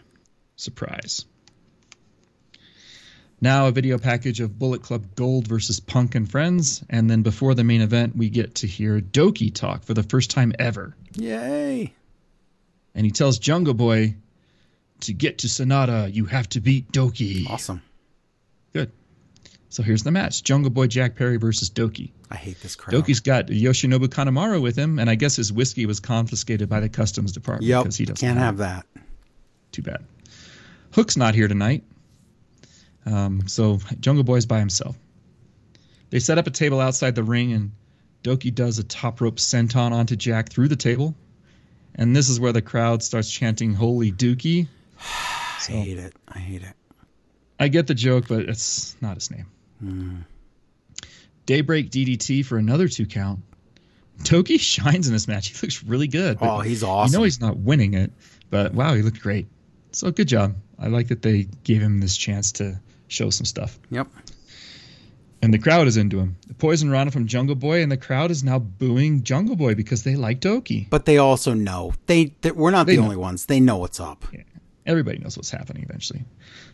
Surprise. Now a video package of Bullet Club Gold versus Punk and Friends, and then before the main event, we get to hear Douki talk for the first time ever, Yay. and he tells Jungle Boy, "To get to Sanada, you have to beat Douki." Awesome. Good. So here's the match: Jungle Boy Jack Perry versus Douki. I hate this crowd. Douki's got Yoshinobu Kanemaru with him, and I guess his whiskey was confiscated by the customs department Yep. because he doesn't Can't have that. Too bad. Hook's not here tonight. Um, so Jungle Boy's by himself. They set up a table outside the ring, and Douki does a top rope senton onto Jack through the table. And this is where the crowd starts chanting "Holy Dookie." I hate it. I hate it. I get the joke, but it's not his name. Hmm. Daybreak DDT for another two count. Douki shines in this match. He looks really good. Oh, he's awesome. You know he's not winning it, but wow, he looked great. So good job. I like that they gave him this chance to show some stuff. Yep. And the crowd is into him. The Poison Rana from Jungle Boy, and the crowd is now booing Jungle Boy because they like Douki. But they also know. They, they we're not They the know. only ones. They know what's up. Yeah. Everybody knows what's happening eventually.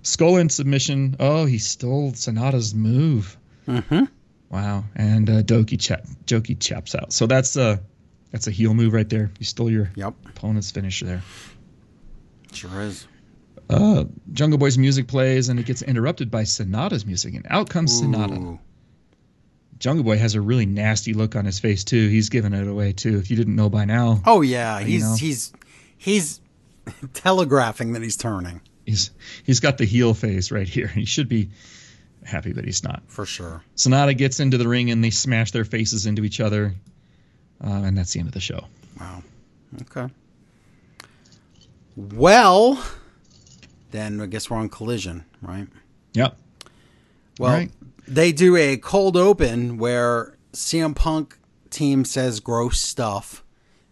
Skull End submission. Oh, he stole Sanada's move. Mm-hmm. Wow. And uh, Douki chap, Douki chaps out. So that's a that's a heel move right there. You stole your Yep. opponent's finisher there. Sure is. Uh, Jungle Boy's music plays and it gets interrupted by Sanada's music, and out comes Sanada. Jungle Boy has a really nasty look on his face too. He's giving it away too. If you didn't know by now, Oh yeah, he's know? he's he's telegraphing that he's turning he's he's got the heel face right here. He should be happy, but he's not. for sure. Sanada gets into the ring and they smash their faces into each other, uh, and that's the end of the show. Wow. Okay. Well, then I guess we're on collision, right? Yep. Well, Right. they do a cold open where CM Punk team says gross stuff,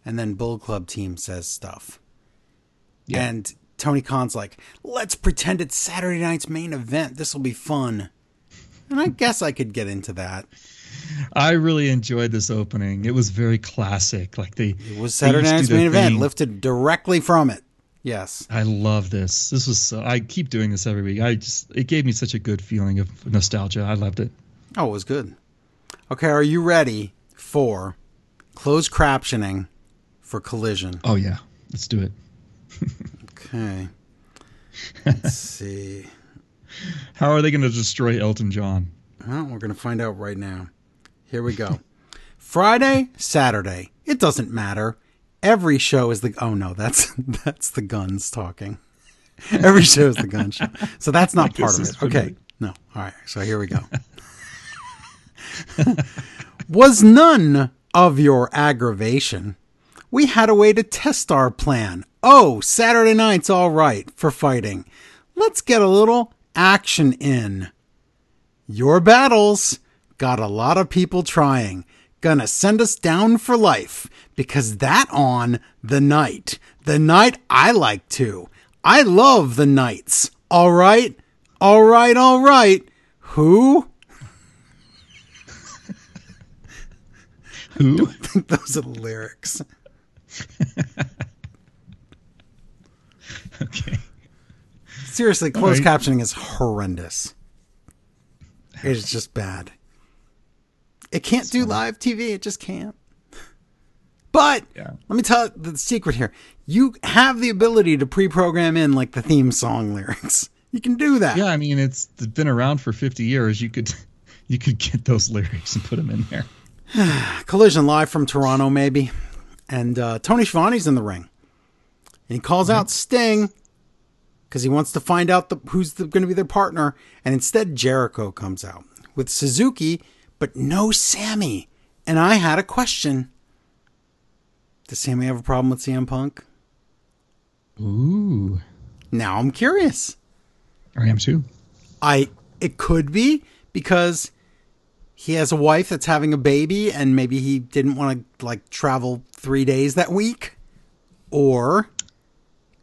and then Bull Club team says stuff. Yeah. And Tony Khan's like, let's pretend it's Saturday night's main event. This will be fun. And I guess I could get into that. I really enjoyed this opening. It was very classic. Like they It was Saturday night's main event, lifted directly from it. Yes. I love this. This was so, I keep doing this every week. I just it gave me such a good feeling of nostalgia. I loved it. Oh, it was good. Okay, are you ready for closed captioning for collision? Oh yeah, let's do it. Okay. Let's see. How are they going to destroy Elton John? Well, we're going to find out right now. Here we go. Friday, Saturday. It doesn't matter. Every show is the Oh no, that's that's the guns talking. Every show is the gun show. So that's not part of it. Okay. No. All right. So here we go. Was none of your aggravation. We had a way to test our plan. Oh, Saturday night's all right for fighting. Let's get a little action in. Your battles got a lot of people trying. Gonna send us down for life because that on the night, the night I like to. I love the nights. All right, all right, all right. Who? Who? I think those are the lyrics. okay. Seriously, closed right. captioning is horrendous. It's just bad. It can't do live TV. It just can't. But Yeah. let me tell you the secret here. You have the ability to pre-program in like the theme song lyrics. You can do that. Yeah, I mean it's been around for 50 years. You could you could get those lyrics and put them in there. Collision live from Toronto, maybe. And uh, Tony Schiavone's in the ring. And he calls out Sting because he wants to find out the, who's the, going to be their partner. And instead, Jericho comes out with Suzuki, but no Sammy. And I had a question. Does Sammy have a problem with CM Punk? Ooh. Now I'm curious. I am too. I it could be because he has a wife that's having a baby and maybe he didn't want to like travel 3 days that week or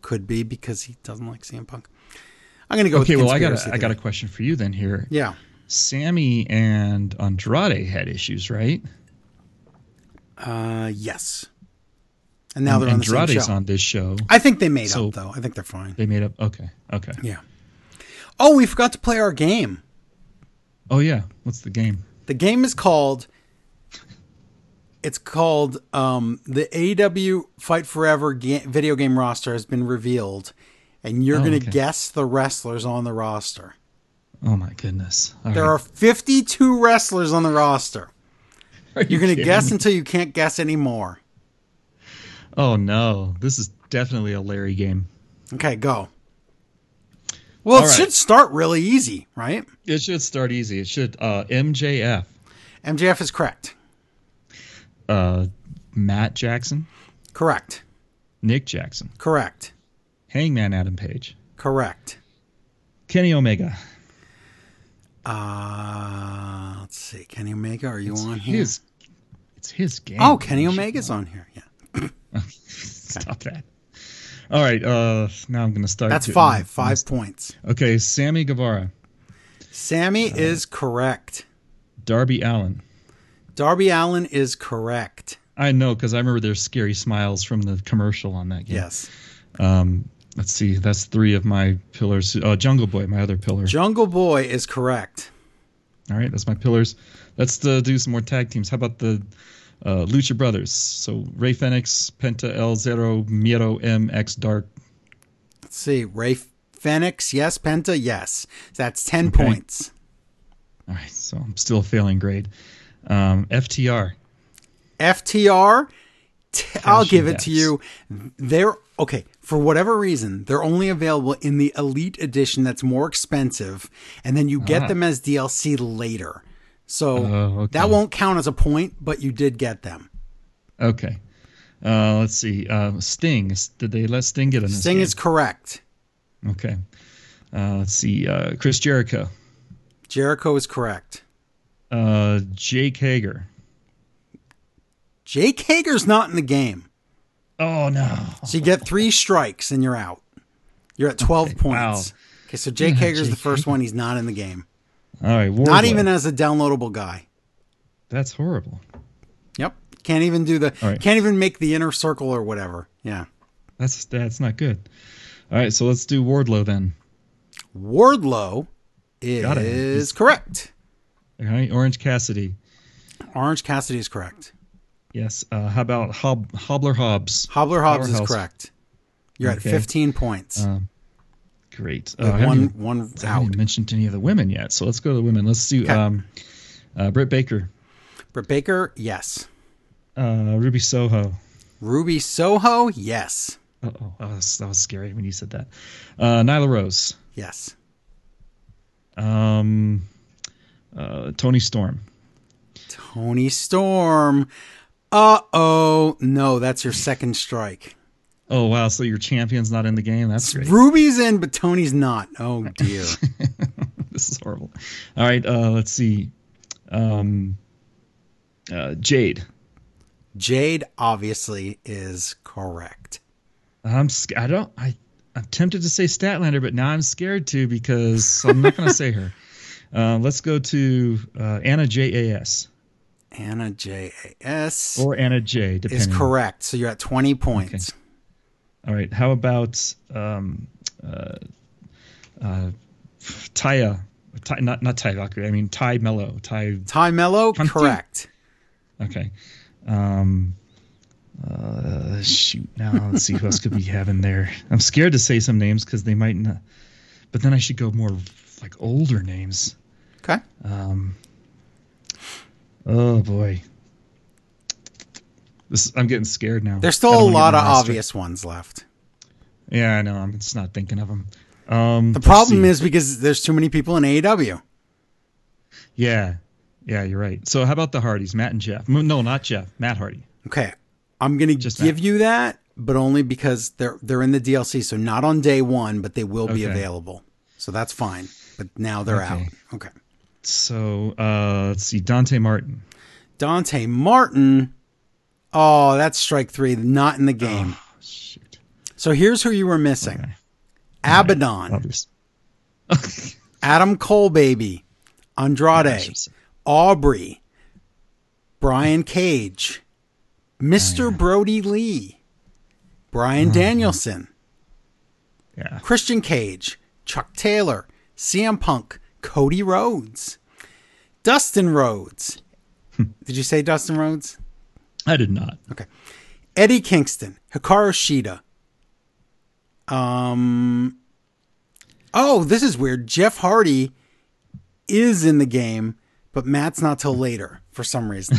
could be because he doesn't like CM Punk. I'm going to go Okay, well I got a, I got a question for you then here. Yeah. Sammy and Andrade had issues, right? Uh yes. And now they're on the Andrade's same show. on this show. I think they made So- up though. I think they're fine. They made up. Okay. Okay. Yeah. Oh, we forgot to play our game. Oh yeah. What's the game? The game is called. It's called um, the AW Fight Forever ga- video game roster has been revealed, and you're Oh, going to okay. guess the wrestlers on the roster. Oh my goodness. All There right. are 52 wrestlers on the roster. Are you You're going to guess me? until you can't guess anymore. Oh no. This is definitely a Larry game. Okay, go. Well, it All right. should start really easy, right? It should start easy. It should uh MJF. MJF is correct. Uh Matt Jackson, Correct. Nick Jackson, Correct. Hangman Adam Page, Correct. Kenny Omega. Uh, let's see. Kenny Omega, are you on here? His it's his game. Oh, Kenny Omega's on here. Yeah. Stop that. All right, uh now I'm going to start That's five. Five points. Okay, Sammy Guevara, Sammy is correct. Darby Allin. Darby Allin is correct. I know cuz I remember their scary smiles from the commercial on that game. Yes. Um let's see. That's 3 of my pillars. Uh Jungle Boy, my other pillar. Jungle Boy is correct. All right, that's my pillars. Let's uh, do some more tag teams. How about the uh, Lucha Brothers? So Rey Fenix, Penta El Zero, Miedo M X Dark. Let's see. Rey Fenix, yes. Penta, yes. That's 10 Okay. points. All right, so I'm still failing grade. Um, FTR. FTR, t- I'll give it to you. They're okay. For whatever reason, they're only available in the Elite Edition that's more expensive, and then you get Ah. them as DLC later. So Oh, okay. that won't count as a point, but you did get them. Okay. Uh, let's see. Uh, Sting. Did they let Sting get in Sting game? is correct. Okay. Uh, let's see. Uh, Chris Jericho. Jericho is correct. Uh, Jake Hager. Jake Hager's not in the game. Oh no. So you get three strikes and you're out. You're at 12 points. wow. Okay, so Jake Hager's the first one. He's not in the game. All right. Wardlow. Not even as a downloadable guy. That's horrible. Yep. Can't even do the right. can't even make the inner circle or whatever. Yeah. That's that's not good. All right. So let's do Wardlow then. Wardlow is correct. All right. Orange Cassidy. Orange Cassidy is correct. Yes. Uh, how about Hob- Hobbler Hobbs? Hobbler Hobbs is correct. You're Okay. at 15 points. Um, great. Uh, one even- one I haven't mentioned any of the women yet, so let's go to the women. Let's do Okay. um, uh, Britt Baker, Britt Baker, yes. uh, Ruby Soho. Ruby Soho, yes. Uh-oh, that was, that was scary when you said that. Uh, Nyla Rose, Yes. um, uh, Toni Storm. Toni Storm. Uh oh. No, that's your second strike. Oh wow, so your champion's not in the game. That's great. Ruby's in, but Toni's not. Oh dear. this is horrible. All right, uh, let's see. Um, Uh, Jade. Jade obviously is correct. I'm sc- I don't I I'm tempted to say Statlander, but now I'm scared to because I'm not going to say her. Uh, let's go to uh, Anna Jay A S Anna Jay A S or Anna Jay. Depending. is correct. So you're at 20 points. All right. How about um, uh, uh, Taya? Ty, not not Ty Valkyrie. I mean Ty Melo. Ty. Ty Melo, correct. Okay. Um, uh, shoot. Now let's see who else could we have in there. I'm scared to say some names because they might not. But then I should go more like older names. Okay. Um. Oh boy. This I'm getting scared now. There's still a lot of obvious ones left. Yeah, I know. I'm just not thinking of them. Um, The problem is because there's too many people in AEW. yeah, yeah, you're right. So how about the Hardys, Matt and Jeff? No, not Jeff, Matt Hardy. Okay. I'm going to Just give that. you that, but only because they're they're in the DLC, so not on day 1, but they will be Okay. available. So that's fine. But now they're Okay. out. Okay. So uh, let's see, Dante Martin. Dante Martin. Oh, that's strike 3, not in the game. Oh, shoot. So here's who you were missing. Okay. Abaddon, Obvious. Adam Cole baby, Andrade, Aubrey, Brian Cage, Mr. Brodie Lee, Bryan Danielson, Yeah. Christian Cage, Chuck Taylor, CM Punk, Cody Rhodes, Dustin Rhodes. Did you say Dustin Rhodes? I did not. Okay. Eddie Kingston, Hikaru Shida. Um. Oh, this is weird. Jeff Hardy is in the game, but Matt's not till later for some reason.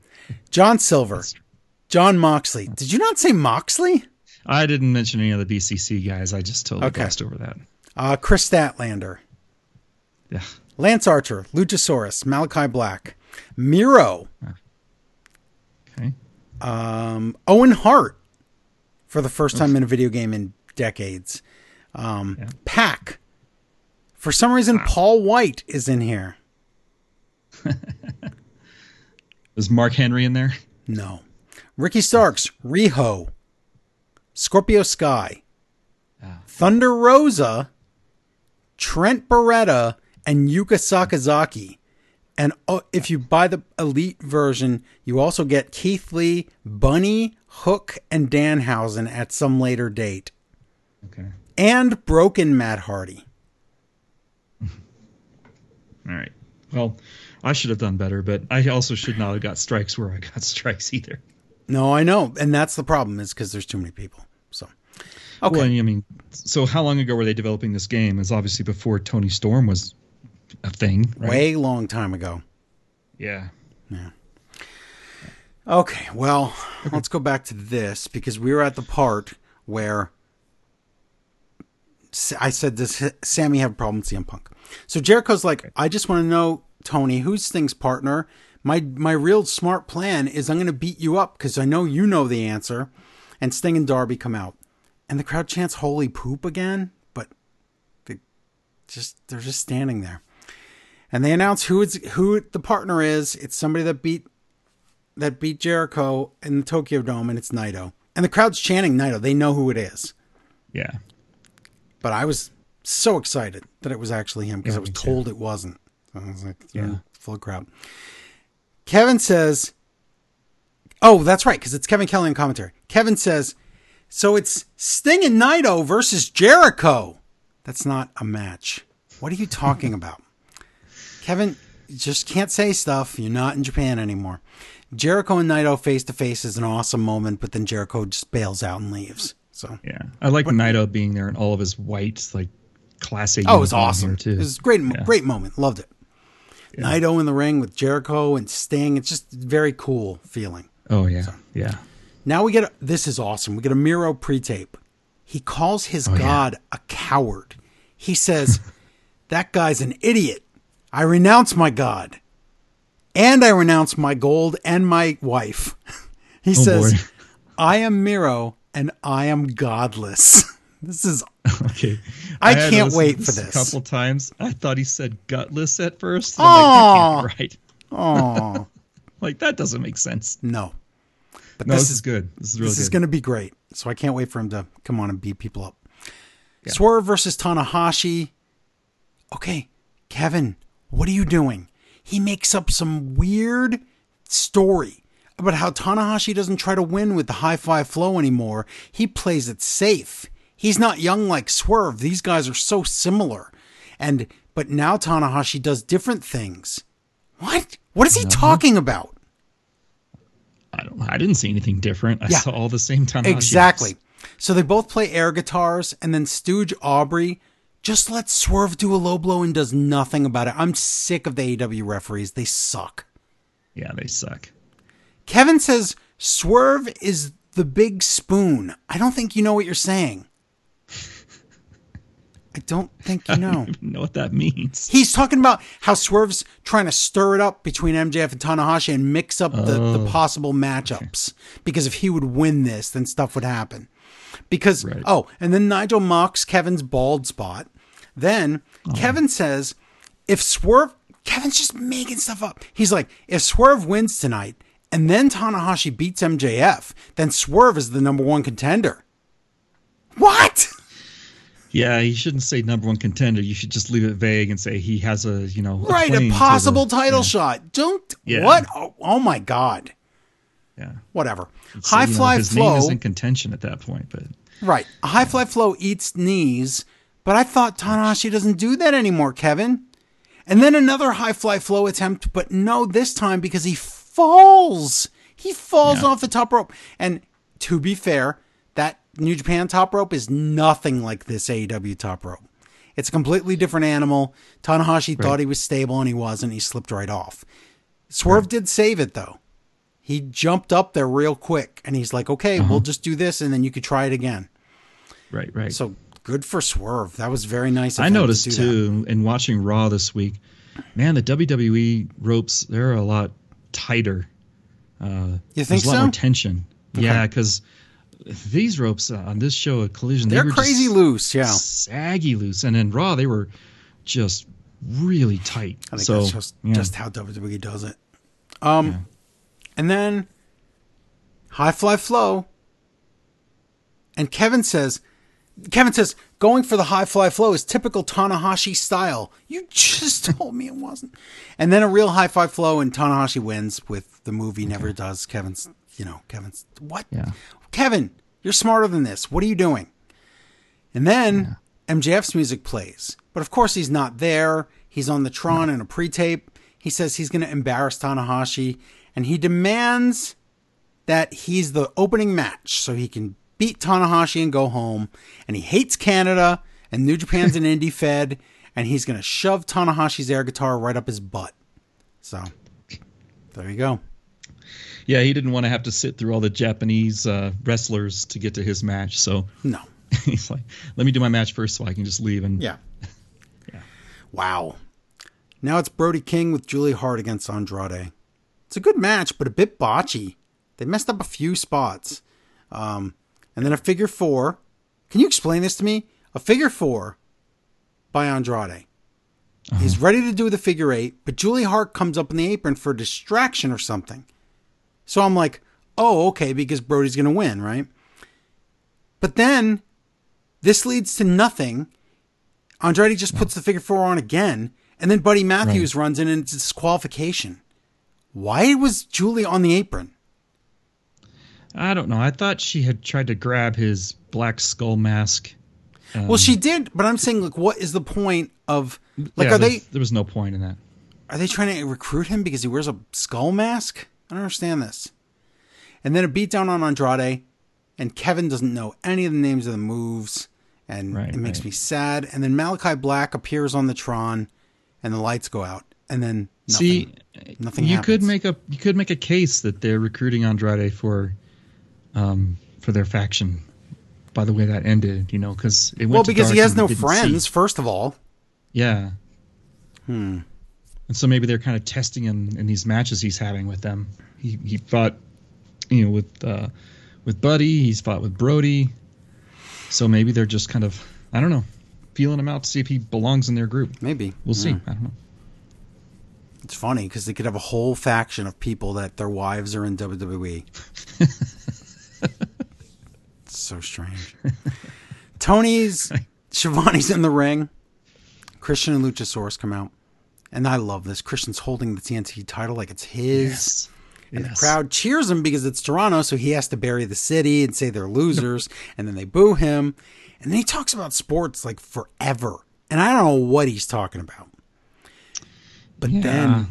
John Silver, Jon Moxley. Did you not say Moxley? I didn't mention any of the BCC guys. I just totally Okay. glossed over that. Uh, Kris Statlander, Yeah. Lance Archer, Luchasaurus, Malakai Black, Miro, Okay. um, Owen Hart for the first time in a video game in decades. Um, Yeah. PAC. For some reason, Paul White is in here. Is Mark Henry in there? No. Ricky Starks, Riho, Scorpio Sky, Ah. Thunder Rosa, Trent Beretta, and Yuka Sakazaki. And uh, if you buy the elite version, you also get Keith Lee, Bunny, Hook, and Danhausen at some later date. Okay. And Broken Matt Hardy. All right. Well, I should have done better, but I also should not have got strikes where I got strikes either. No, I know. And that's the problem is because there's too many people. So, okay. Well, I mean, so how long ago were they developing this game? It's obviously before Toni Storm was a thing, right? Way long time ago. Yeah. Yeah. Okay, well, let's go back to this because we were at the part where I said, Does Sammy have a problem with CM Punk? So Jericho's like, I just want to know, Tony, who's Sting's partner? My my real smart plan is I'm going to beat you up because I know you know the answer. And Sting and Darby come out, and the crowd chants "Holy poop" again, but they just they're just standing there, and they announce who it's who the partner is. It's somebody that beat that beat Jericho in the Tokyo Dome, and it's Naito. And the crowd's chanting Naito. They know who it is. Yeah. But I was so excited that it was actually him because Yeah, I was told it wasn't. So I was like, yeah, Yeah. full crowd. Kevin says, oh, that's right, because it's Kevin Kelly in commentary. Kevin says, so it's Sting and Naito versus Jericho. That's not a match. What are you talking about? Kevin, just can't say stuff. You're not in Japan anymore. Jericho and Naito face to face is an awesome moment, but then Jericho just bails out and leaves. So, Yeah. I like Naito being there in all of his white, like, Class A oh, it was awesome. too. It was a great, Yeah. great moment. Loved it. Naito in the ring with Jericho and Sting. It's just very cool feeling. Oh, yeah. Yeah. Now we get a, this is awesome. We get a Miro pre-tape. He calls his Oh, yeah. god a coward. He says, "That guy's an idiot. I renounce my god, and I renounce my gold and my wife." He oh, says, boy. "I am Miro, and I am godless." this is Okay. I had can't wait for this. A couple times. I thought he said gutless at first. Oh, like, that Aw. can't be right. oh. like that doesn't make sense. No. But No, this, is good. This is really this good. is going to be great. So I can't wait for him to come on and beat people up. Swerve versus Tanahashi. Okay, Kevin, what are you doing? He makes up some weird story about how Tanahashi doesn't try to win with the high five flow anymore. He plays it safe. He's not young like Swerve. These guys are so similar. And but now Tanahashi does different things. What? What is he uh-huh. talking about? I don't. I didn't see anything different. I Yeah. saw all the same time. Exactly. So they both play air guitars, and then Stooge Aubrey just let Swerve do a low blow and does nothing about it. I'm sick of the AEW referees. They suck. Yeah, they suck. Kevin says Swerve is the big spoon. I don't think you know what you're saying. I don't think you know. I don't know what that means. He's talking about how Swerve's trying to stir it up between MJF and Tanahashi and mix up the, the oh, possible matchups. Because if he would win this, then stuff would happen. Because, Right. oh, and then Nigel mocks Kevin's bald spot. Then uh-huh. Kevin says, if Swerve, Kevin's just making stuff up. He's like, if Swerve wins tonight and then Tanahashi beats MJF, then Swerve is the number one contender. What? Yeah, you shouldn't say number one contender. You should just leave it vague and say he has a you know Right, claim a to the- possible title shot. Don't Yeah. what? Oh, oh my god. Yeah. Whatever. So, high know, fly his flow. name is in contention at that point, but right. A high fly flow eats knees, but I thought Tanahashi doesn't do that anymore, Kevin. And then another high fly flow attempt, but no, this time because he falls. He falls Yeah. off the top rope. And to be fair, that New Japan top rope is nothing like this AEW top rope. It's a completely different animal. Tanahashi thought he was stable and he wasn't. He slipped right off. Swerve did save it though. He jumped up there real quick and he's like, okay, Uh-huh. we'll just do this and then you could try it again. right, right. So good for Swerve. That was very nice. Of I him to noticed do that. too in watching Raw this week, man, the WWE ropes they're a lot tighter. Uh, You think there's a lot so? more tension. Yeah, because these ropes on this show at Collision, they They're were crazy loose. Yeah. saggy loose, and in Raw they were just really tight. I think so that's just, yeah. just how WWE does it. Um, and then high fly flow. And Kevin says, Kevin says, going for the high fly flow is typical Tanahashi style. You just told me it wasn't. And then a real high fly flow, and Tanahashi wins with the movie never does. Kevin's, you know, Kevin's what? Yeah. Kevin, you're smarter than this. What are you doing? And then MJF's music plays. But of course, he's not there. He's on the Tron in a pre tape. He says he's going to embarrass Tanahashi and he demands that he's the opening match so he can beat Tanahashi and go home. And he hates Canada and New Japan's an indie fed and he's going to shove Tanahashi's air guitar right up his butt. So there you go. yeah, he didn't want to have to sit through all the Japanese uh, wrestlers to get to his match, so No. he's like, "Let me do my match first, so I can just leave." And Yeah. Wow. Now it's Brody King with Julie Hart against Andrade. It's a good match, but a bit botchy. They messed up a few spots. Um, and then a figure four. Can you explain this to me? A figure four by Andrade. He's ready to do the figure eight, but Julie Hart comes up in the apron for a distraction or something. So I'm like, oh, okay, because Brody's going to win, right? But then this leads to nothing. Andrade just puts the figure four on again, and then Buddy Matthews runs in and it's disqualification. Why was Julie on the apron? I don't know. I thought she had tried to grab his black skull mask. well, she um, did, but I'm saying, like, what is the point of like? Yeah, are they There was no point in that. are they trying to recruit him because he wears a skull mask? I don't understand this. And then a beatdown on Andrade, and Kevin doesn't know any of the names of the moves, and Right, it makes right. me sad. And then Malakai Black appears on the Tron, and the lights go out, and then nothing. See, nothing you could make a you could make a case that they're recruiting Andrade for, um, for their faction. By the way that ended, you know, because it went well because he has no didn't see. friends. First of all, Yeah. Hmm. And so maybe they're kind of testing him in these matches he's having with them. He he fought, you know, with uh, with Buddy. He's fought with Brody. So maybe they're just kind of I don't know, feeling him out to see if he belongs in their group. maybe We'll see. I don't know. It's funny because they could have a whole faction of people that their wives are in WWE. it's so strange. Tony Schiavone's in the ring. Christian and Luchasaurus come out. And I love this. Christian's holding the TNT title like it's his. Yes. And Yes. the crowd cheers him because it's Toronto, so he has to bury the city and say they're losers, and then they boo him. And then he talks about sports like forever. And I don't know what he's talking about. But Yeah. then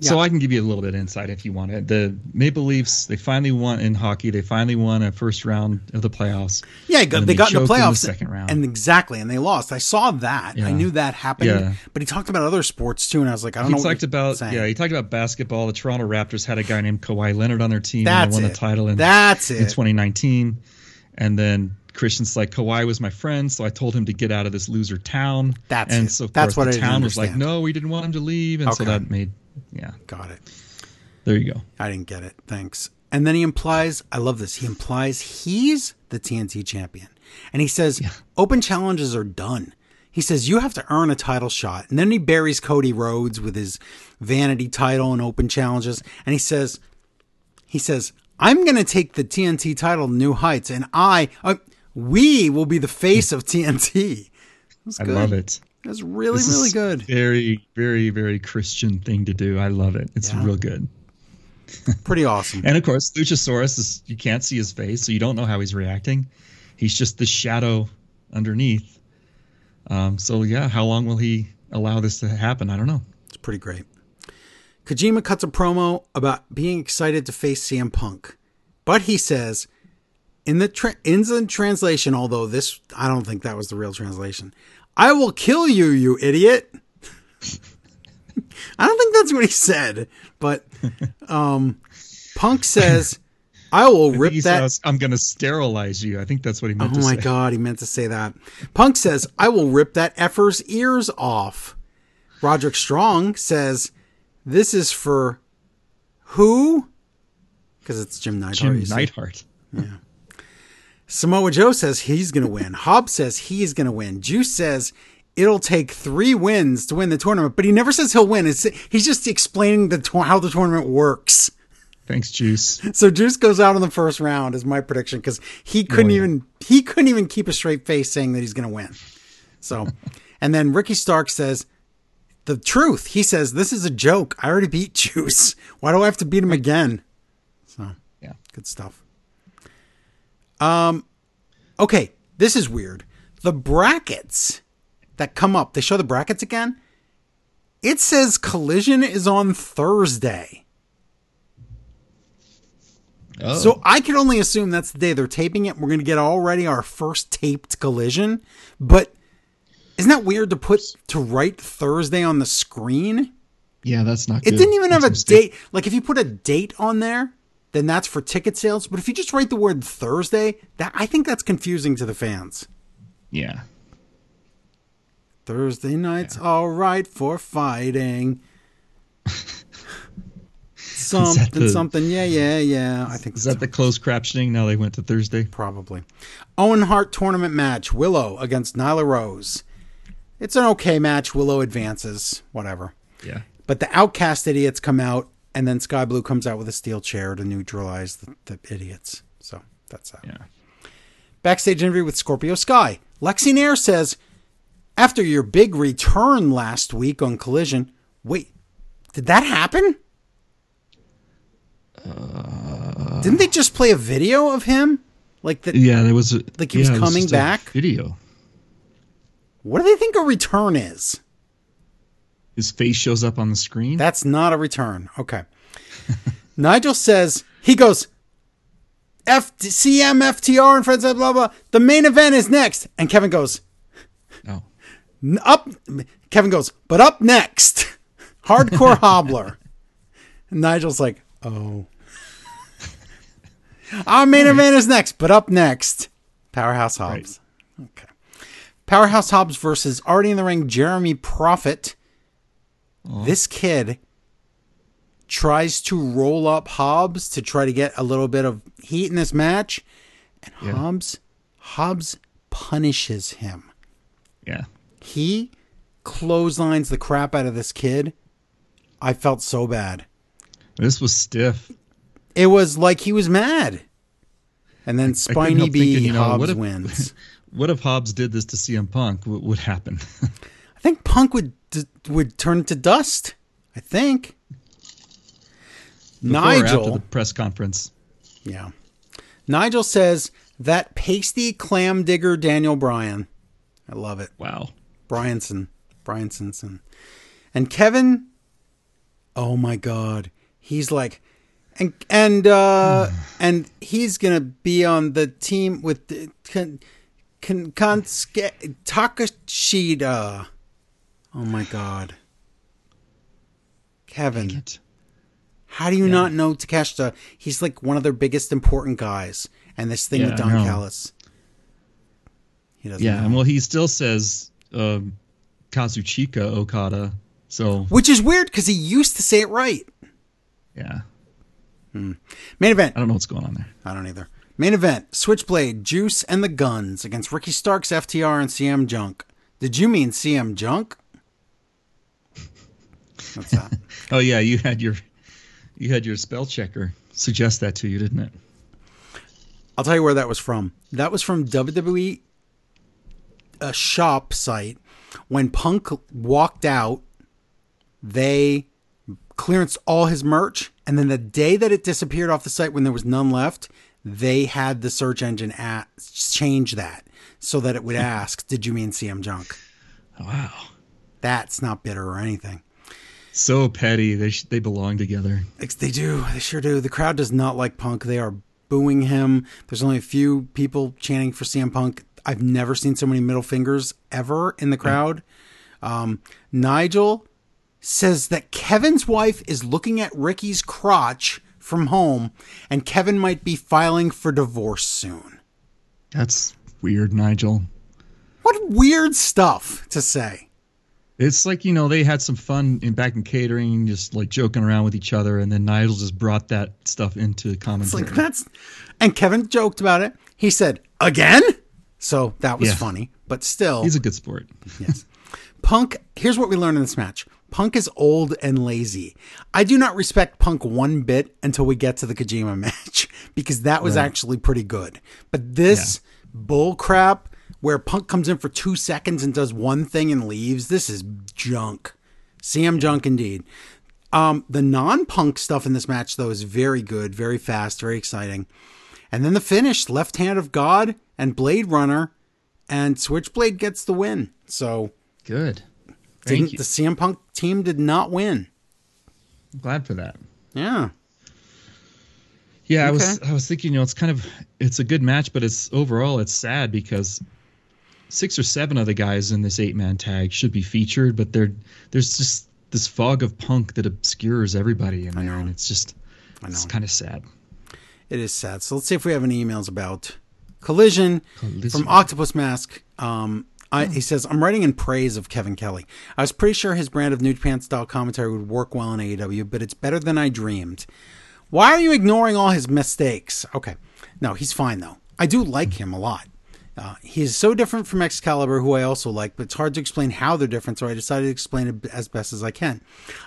So Yeah. I can give you a little bit of insight if you want it. The Maple Leafs, they finally won in hockey. They finally won a first round of the playoffs. Yeah, then they got in the playoffs second round. and exactly, and they lost. I saw that. I knew that happened. Yeah. But he talked about other sports too, and I was like, I don't he know. what talked about saying. yeah, he talked about basketball. The Toronto Raptors had a guy named Kawhi Leonard on their team That's and they won it. the title in, That's in it. 2019. And then Christian's like Kawhi was my friend, so I told him to get out of this loser town. That's and it. so That's course what the didn't town was like, no, we didn't want him to leave, and so that made yeah. Got it. There you go. I didn't get it. Thanks. And then he implies, I love this. He implies he's the TNT champion. And he says, open challenges are done. He says, you have to earn a title shot. And then he buries Cody Rhodes with his vanity title and open challenges. And he says, he says, I'm going to take the TNT title to new heights. And I, uh, we will be the face of TNT. That's I love it. That's really, This really good. Very, very, very Christian thing to do. I love it. It's Yeah. real good. Pretty awesome. And of course, Luchasaurus is you can't see his face, so you don't know how he's reacting. He's just the shadow underneath. Um, so yeah, how long will he allow this to happen? I don't know. It's pretty great. Kojima cuts a promo about being excited to face CM Punk, but he says in the tra- in the translation, although this I don't think that was the real translation. I will kill you, you idiot. I don't think that's what he said, but um, Punk says, "I will I rip that." says, I'm going to sterilize you. I think that's what he meant Oh my say. god, he meant to say that. Punk says, I will rip that effer's ears off. Roderick Strong says, This is for who? Because it's Jim Neidhart. Jim you see. Samoa Joe says he's going to win. Hobbs says he's going to win. Juice says it'll take three wins to win the tournament, but he never says he'll win. It's, he's just explaining the how the tournament works. Thanks, Juice. So Juice goes out in the first round is my prediction because he couldn't yeah. even he couldn't even keep a straight face saying that he's going to win. So, and then Ricky Starks says the truth. He says this is a joke. I already beat Juice. Why do I have to beat him again? So Yeah. good stuff. Um, okay, this is weird. The brackets that come up. They show the brackets again. It says Collision is on Thursday. Oh, So I can only assume that's the day they're taping it. We're going to get already our first taped collision. But isn't that weird to put to write Thursday on the screen? yeah, that's not. It good. didn't even have a date. Like if you put a date on there, then that's for ticket sales. But if you just write the word Thursday, that I think that's confusing to the fans. Yeah. Thursday nights all right for fighting. something, the- something. Yeah, yeah, yeah. I think Is that's that the closed captioning? Now they went to Thursday. Probably. Owen Hart tournament match. Willow against Nyla Rose. It's an okay match. Willow advances. Whatever. Yeah. But the outcast idiots come out, and then Skye Blue comes out with a steel chair to neutralize the, the idiots. So that's that. Yeah. Backstage interview with Scorpio Sky. Lexy Nair says, after your big return last week on Collision, wait, did that happen? Uh, Didn't they just play a video of him? Like that? Yeah, there was. A, Like he was yeah, it coming just a back? Video. What do they think a return is? His face shows up on the screen. That's not a return. Okay. Nigel says he goes F CM FTR and friends blah blah blah. The main event is next, and Kevin goes oh. Up. Kevin goes, but up next, hardcore hobbler. And Nigel's like, oh. Our main event is next, but up next, Powerhouse Hobbs. Okay. Powerhouse Hobbs versus already in the ring, Jeremy Prophet. Uh-huh. This kid tries to roll up Hobbs to try to get a little bit of heat in this match, and Yeah. Hobbs Hobbs punishes him. Yeah. He clotheslines the crap out of this kid. I felt so bad. This was stiff. It was like he was mad. And then Spiny B thinking, you know, Hobbs what if- wins. What if Hobbs did this to CM Punk? What would happen? I think Punk would would turn to dust. I think. Before or after Nigel, the press conference. yeah. Nigel says that pasty clam digger Daniel Bryan. I love it. Wow. Bryanson, Bryansonson, and Kevin. Oh my God, he's like, and and uh and he's gonna be on the team with the con, Konske- Takashita. Oh my God, Kevin. How do you not know Takeshita? He's like one of their biggest important guys. And this thing Yeah, with Don. Callis. He doesn't Yeah, know. and well, he still says um, Kazuchika Okada. So Which is weird because he used to say it right. yeah, Hmm. Main event. I don't know what's going on there. I don't either. Main event Switchblade, Juice, and the Guns against Ricky Starks, FTR, and CM Junk. Did you mean CM Junk? What's that? Oh yeah, you had your you had your spell checker suggest that to you, didn't it? I'll tell you where that was from. That was from WWE a uh, shop site. When Punk walked out, they clearanced all his merch, and then the day that it disappeared off the site when there was none left, they had the search engine at change that so that it would ask, "Did you mean CM Junk?" Wow, That's not bitter or anything. So petty. They sh- they belong together. They do. They sure do. The crowd does not like Punk. They are booing him. There's only a few people chanting for CM Punk. I've never seen so many middle fingers ever in the crowd. Um, Nigel says that Kevin's wife is looking at Ricky's crotch from home, and Kevin might be filing for divorce soon. That's weird, Nigel. What weird stuff to say. It's like you know they had some fun in back in catering, just like joking around with each other, and then Nigel just brought that stuff into It's commentary. like that's and Kevin joked about it. He said, "Again?" So that was Yeah. funny, but still He's a good sport. Yes. Punk, here's what we learned in this match. Punk is old and lazy. I do not respect Punk one bit until we get to the Kojima match because that was actually pretty good. But this bull crap where Punk comes in for two seconds and does one thing and leaves, this is junk. CM junk indeed. Um, the non-punk stuff in this match though is very good, very fast, very exciting. And then the finish, left hand of God and Blade Runner, and Switchblade gets the win. So Good. Thank didn't you. the CM Punk team did not win. Glad for that. Yeah. Yeah, I was I was thinking, you know, it's kind of it's a good match, but it's overall it's sad because six or seven of the guys in this eight man tag should be featured, but they're there's just this fog of punk that obscures everybody in there, and it's just it's know. kind of sad. It is sad. So let's see if we have any emails about Collision, Collision. from Octopus Mask. Um, I, he says, I'm writing in praise of Kevin Kelly. I was pretty sure his brand of New Japan style commentary would work well in AEW, but it's better than I dreamed. Why are you ignoring all his mistakes? Okay. No, he's fine, though. I do like him a lot. Uh, he is so different from Excalibur, who I also like, but it's hard to explain how they're different, so I decided to explain it as best as I can.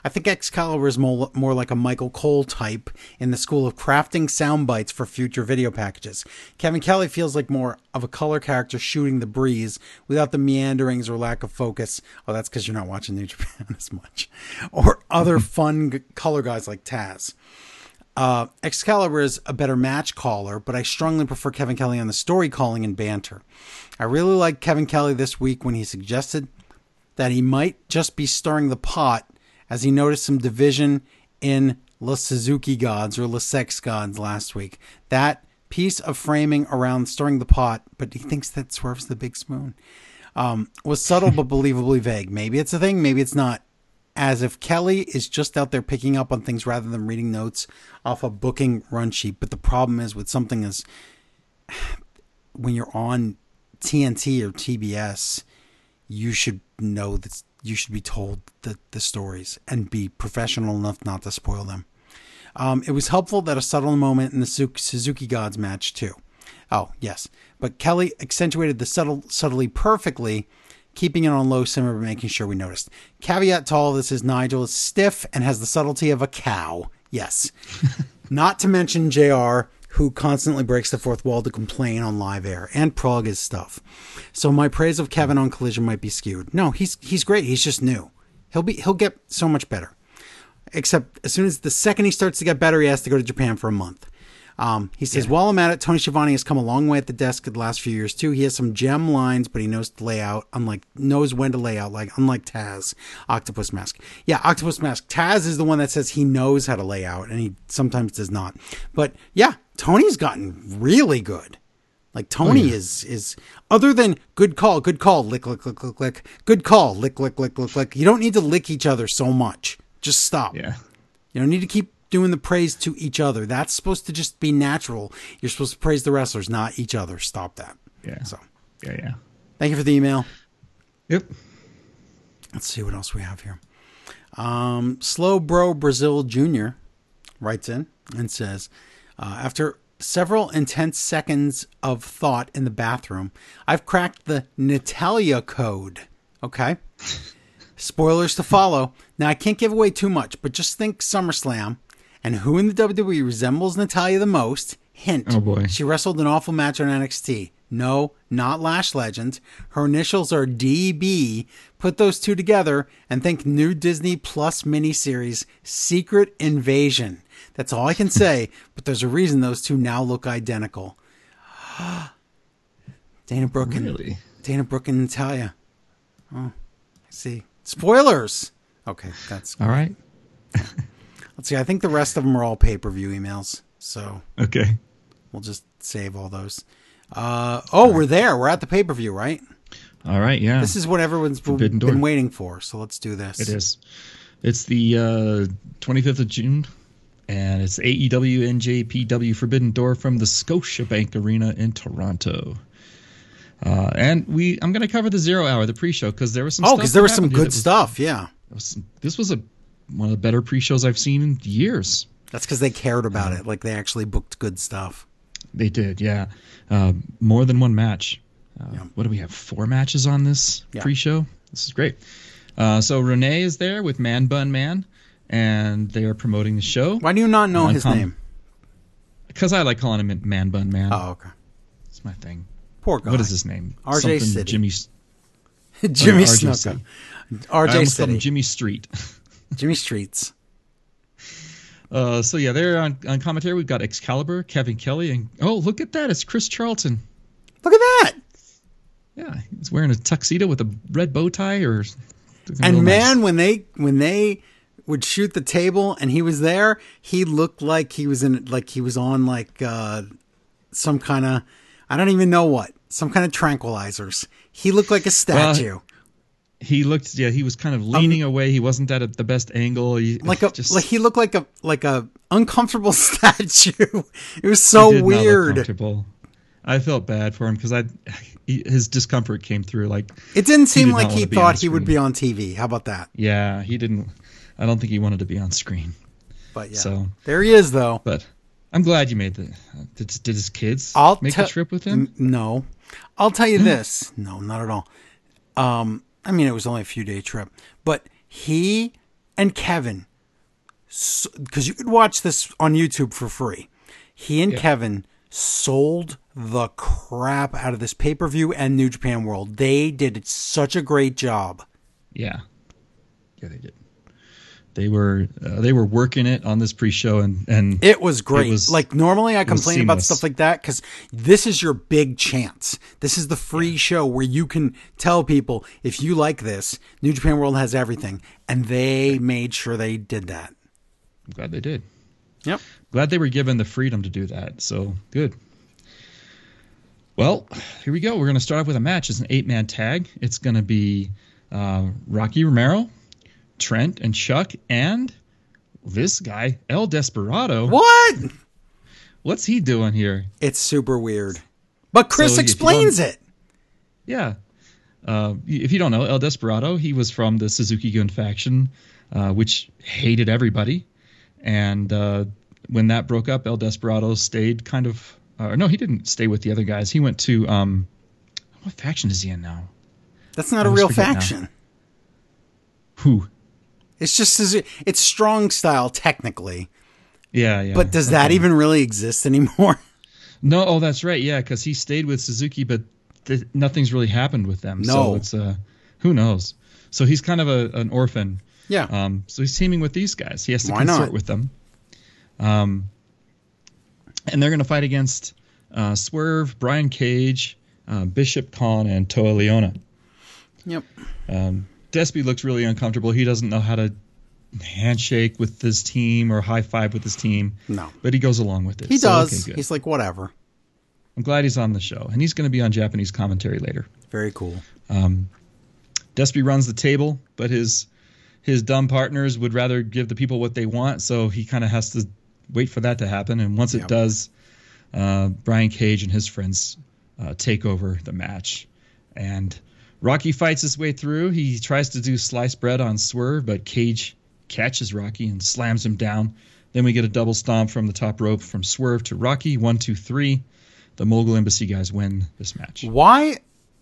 I think Excalibur is more, more like a Michael Cole type in the school of crafting sound bites for future video packages. Kevin Kelly feels like more of a color character shooting the breeze without the meanderings or lack of focus. Oh, that's because you're not watching New Japan as much. Or other fun color guys like Taz. Uh, Excalibur is a better match caller, but I strongly prefer Kevin Kelly on the story calling and banter. I really liked Kevin Kelly this week when he suggested that he might just be stirring the pot as he noticed some division in La Suzuki Gods or La Sex Gods last week. That piece of framing around stirring the pot, but he thinks that Swerve's the big spoon, um, was subtle but believably vague. Maybe it's a thing, maybe it's not as if Kelly is just out there picking up on things rather than reading notes off a booking run sheet. But the problem is with something as when you're on TNT or TBS, you should know that you should be told the, the stories and be professional enough not to spoil them. Um, it was helpful that a subtle moment in the Suzuki Gods match too. Oh yes, but Kelly accentuated the subtle subtly perfectly. Keeping it on low simmer but making sure we noticed. Caveat to all this is Nigel is stiff and has the subtlety of a cow. Yes. Not to mention JR, who constantly breaks the fourth wall to complain on live air and prog his stuff. So my praise of Kevin on Collision might be skewed. No, he's he's great. He's just new. He'll be he'll get so much better. Except as soon as the second he starts to get better, he has to go to Japan for a month. Um, he says, while I'm at it, Tony Schiavone has come a long way at the desk the last few years too. He has some gem lines, but he knows to lay out, unlike knows when to lay out, like unlike Taz, Octopus Mask. Yeah, Octopus Mask. Taz is the one that says he knows how to lay out, and he sometimes does not. But yeah, Tony's gotten really good. Like Tony is is other than good call, good call, lick lick lick lick lick, good call, lick lick lick lick lick. You don't need to lick each other so much. Just stop. Yeah. You don't need to keep doing the praise to each other. That's supposed to just be natural. You're supposed to praise the wrestlers, not each other. Stop that. Yeah. So, Yeah. Yeah. thank you for the email. Yep. Let's see what else we have here. Um, Slow Bro Brazil Jr. writes in and says, uh, after several intense seconds of thought in the bathroom, I've cracked the Natalya code. Okay. Spoilers to follow. Now, I can't give away too much, but just think SummerSlam and who in the WWE resembles Natalya the most. Hint. Oh, boy. She wrestled an awful match on NXT. No, not Lash Legend. Her initials are DB. Put those two together and think new Disney Plus miniseries Secret Invasion. That's all I can say, but there's a reason those two now look identical. Dana Brooke and Really? Dana Brooke and Natalya. Oh, I see. Spoilers. Okay, that's All right. let's see. I think the rest of them are all pay per view emails, so Okay. we'll just save all those. Uh, oh, we're there. We're at the pay per view, right? All right. Yeah. This is what everyone's Forbidden been Door. waiting for. So let's do this. It is. It's the uh, 25th of June, and it's AEW NJPW Forbidden Door from the Scotiabank Arena in Toronto. Uh, and we, I'm going to cover the zero hour, the pre-show, because there was some. Oh, because there was some good was- stuff. Yeah, was- this was a one of the better pre-shows I've seen in years. that's because they cared about it. Like they actually booked good stuff. They did, yeah. Uh, more than one match. Uh, Yeah. What do we have? Four matches on this Yeah. pre-show. This is great. Uh, so Renee is there with Man Bun Man, and they are promoting the show Why do you not know his name? because I like calling him Man Bun Man. Oh, okay. It's my thing. Poor guy. What is his name? RJ Something City. Jimmy. Jimmy Snuka. RJ City. Jimmy Street. Jimmy Streets. Uh, so yeah, they're on, on commentary. We've got Excalibur, Kevin Kelly, and oh, look at that! It's Chris Charlton. Look at that. Yeah, he's wearing a tuxedo with a red bow tie, or And man, when they when they would shoot the table and he was there, he looked like he was in like he was on like uh some kind of I don't even know what some kind of tranquilizers. He looked like a statue, he looked yeah he was kind of leaning away he wasn't at a, the best angle he, like a just like he looked like a like a uncomfortable statue. It was so did not look weird. comfortable. i felt bad for him because i he, his discomfort came through like It didn't seem did like he wanna be on thought he would be on TV. How about that? yeah he didn't i don't think he wanted to be on screen But yeah, So- there he is though. but i'm glad you made the did, did his kids I'll make te- the trip with him N- No, I'll tell you this. No, not at all. Um, I mean, it was only a few day trip, but he and Kevin, because you could watch this on YouTube for free. He and Kevin sold the crap out of this pay per view and New Japan World. They did such a great job. yeah yeah they did they were uh, they were working it on this pre-show and and It was great. was- like normally I complain about stuff like that because this is your big chance. This is the free show where you can tell people if you like this, New Japan World has everything, and they made sure they did that. i'm glad they did Yep. glad they were given the freedom to do that. So good. Well, here we go. We're going to start off with a match. It's an eight man tag. It's going to be uh, Rocky Romero, Trent, and Chuck, and this guy, El Desperado. What? What's he doing here? It's super weird. But Chris So explains it. Yeah. Uh, if you don't know, El Desperado, he was from the Suzuki Gun faction, uh, which hated everybody. And uh, when that broke up, El Desperado stayed kind of. Uh, no, he didn't stay with the other guys. He went to. Um, what faction is he in now? That's not I a real forget now. faction. Who? It's just Suzu- it's strong style technically, Yeah, yeah. but does that Okay. even really exist anymore? No, oh, that's right. Yeah, because he stayed with Suzuki, but th- nothing's really happened with them. No. So it's uh, who knows? So he's kind of a, an orphan. Yeah. Um, so he's teaming with these guys. He has to Why consort not? with them. Um, and they're going to fight against uh, Swerve, Brian Cage, uh, Bishop Kaun, and Toa Liona. Yep. Um, Despy looks really uncomfortable. He doesn't know how to handshake with his team or high five with his team, No. but he goes along with it. He So, does. okay. He's like whatever. I'm glad he's on the show, and he's going to be on Japanese commentary later. Very cool. Um, Despy runs the table, but his his dumb partners would rather give the people what they want, so he kind of has to wait for that to happen. And once Yep. it does, uh, Brian Cage and his friends uh, take over the match, and Rocky fights his way through. He tries to do sliced bread on Swerve, but Cage catches Rocky and slams him down. Then we get a double stomp from the top rope from Swerve to Rocky. One, two, three. The Mogul Embassy guys win this match. Why?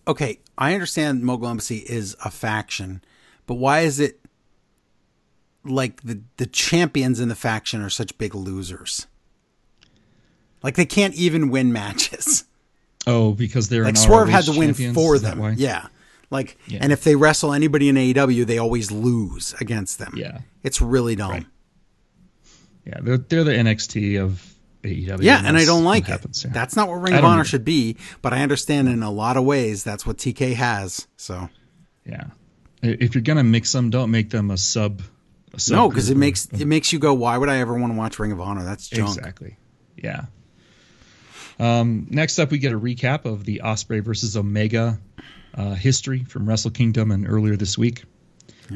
Okay, I understand Mogul Embassy is a faction, but why is it like the the champions in the faction are such big losers? Like they can't even win matches. Oh, because they're Like Swerve had to win for them. Yeah. Like Yeah. and if they wrestle anybody in AEW, they always lose against them. Yeah. It's really dumb. Right. Yeah, they're they're the NXT of AEW. Yeah, and I don't like it. happens, yeah. That's not what Ring of Honor either. should be, but I understand in a lot of ways that's what TK has. So yeah. If you're gonna mix them, don't make them a sub. A sub no, because it makes it makes you go, why would I ever want to watch Ring of Honor? That's junk. exactly. Yeah. Um, next up, we get a recap of the Ospreay versus Omega uh, history from Wrestle Kingdom and earlier this week,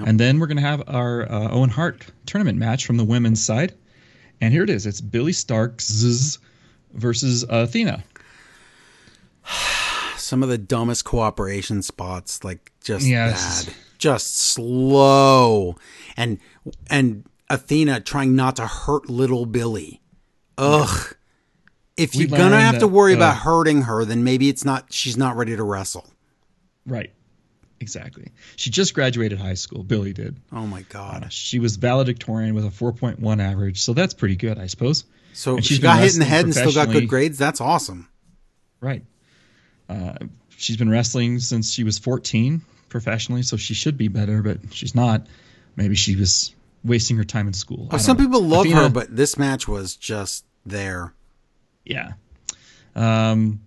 and then we're gonna have our uh, Owen Hart tournament match from the women's side, and here it is. It's Billie Starkz versus Athena. Some of the dumbest cooperation spots, like just Yes. bad, just slow, and and Athena trying not to hurt little Billie. Ugh. If We you're gonna have to worry uh, about hurting her, then maybe it's not. She's not ready to wrestle. Right. Exactly. She just graduated high school. Billie did. Oh my god. She was valedictorian with a 4.1 average, so that's pretty good, I suppose. So and she she's got hit in the head and still got good grades. That's awesome. Right. Uh, she's been wrestling since she was 14 professionally, so she should be better, but she's not. Maybe she was wasting her time in school. I some know. people love Athena- her, but this match was just there. Yeah. Um,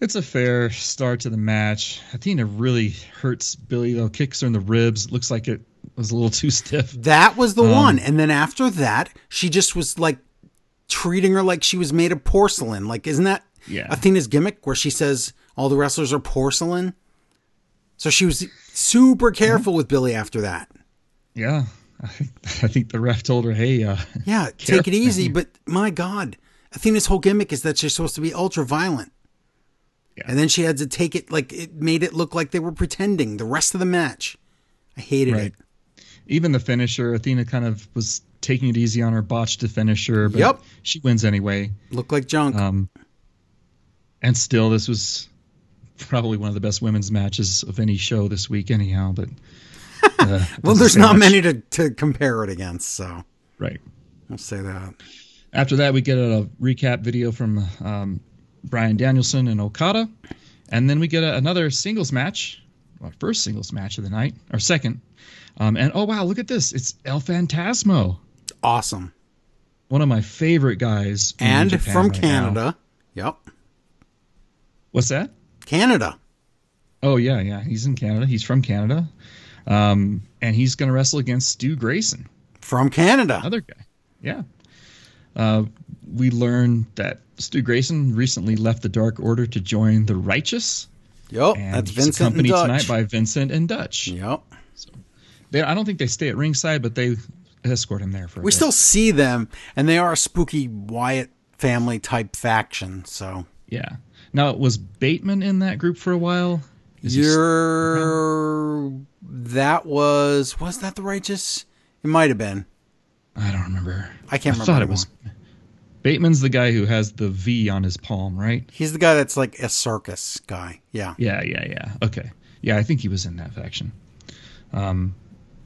it's a fair start to the match. Athena really hurts Billie, though. Kicks her in the ribs. Looks like it was a little too stiff. That was the Um, one. And then after that, she just was like treating her like she was made of porcelain. Like, isn't that Yeah. Athena's gimmick where she says all the wrestlers are porcelain? So she was super careful with Billie after that. Yeah. I think, I think the ref told her, hey, uh, Yeah, take it easy. But my God, Athena's whole gimmick is that she's supposed to be ultra violent. Yeah. And then she had to take it like it made it look like they were pretending the rest of the match. I hated Right. it. even the finisher, Athena kind of was taking it easy on her botched the finisher, but Yep. she wins anyway. Looked like junk. Um, and still, this was probably one of the best women's matches of any show this week, anyhow. But uh, well, there's not much. many to, to compare it against, so Right. I'll say that. After that, we get a recap video from um, Bryan Danielson and Okada, and then we get a, another singles match, our first singles match of the night, or second. Um, and oh wow, look at this! It's El Phantasmo, Awesome. one of my favorite guys, And from right now. Canada. Yep. What's that? Canada. Oh yeah, yeah, he's in Canada. He's from Canada, um, and he's going to wrestle against Stu Grayson, From Canada. another guy. Yeah. Uh, we learned that Stu Grayson recently left the Dark Order to join the Righteous, Yep. and That's Vincent and accompanied Dutch. tonight by Vincent and Dutch. Yep. They, I don't think they stay at ringside, but they escort him there for. A while. We still see them, and they are a spooky Wyatt family type faction. So yeah. Now was Bateman in that group for a while? Is you're that was was that the righteous? It might have been. I don't remember. I can't I remember thought it was. Bateman's the guy who has the V on his palm, right? He's the guy that's like a circus guy. Yeah. Yeah, yeah, yeah. Okay. Yeah, I think he was in that faction. Um,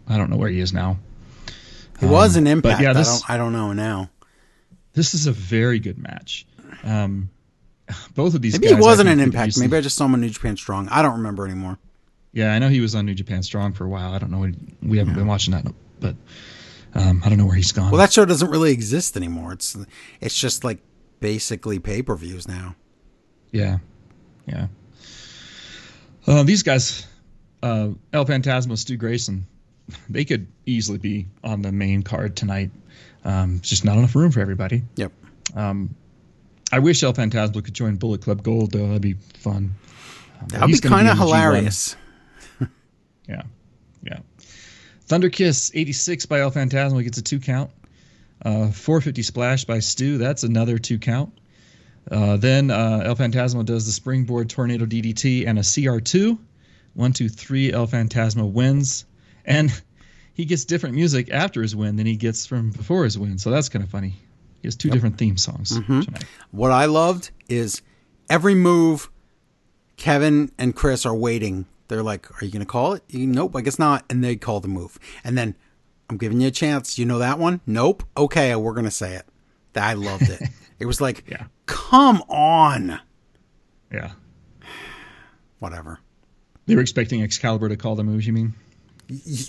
I don't know where he is now. He was Um, an but impact. yeah, I this- don't I don't know now. This is a very good match. Um, both of these Maybe guys. he wasn't an impact. Maybe I just saw him on New Japan Strong. I don't remember anymore. Yeah, I know he was on New Japan Strong for a while. I don't know. What, we haven't been watching that, but um, I don't know where he's gone. Well, that show doesn't really exist anymore. It's it's just like basically pay per views now. Yeah, yeah. Uh, these guys, uh, El Phantasmo, Stu Grayson, they could easily be on the main card tonight. Um, it's just not enough room for everybody. Yep. Um, I wish El Phantasmo could join Bullet Club Gold though. That'd be fun. Um, That would be kind of in the G1. hilarious. Yeah, yeah. Thunder Kiss 86 by El Phantasmo gets a two count. Uh, 450 Splash by Stu. That's another two count. Uh, then uh, El Phantasmo does the springboard tornado DDT and a CR2. One, two, three. El Phantasmo wins, and he gets different music after his win than he gets from before his win. So that's kind of funny. He has two different theme songs tonight. What I loved is every move. Kevin and Chris are waiting. They're like, "Are you going to call it?" You, nope, I guess not. And they call the move. And then I'm giving you a chance. You know that one? Nope. Okay, we're going to say it. I loved it. it was like, Yeah. come on. Yeah. Whatever. They were expecting Excalibur to call the moves. You mean?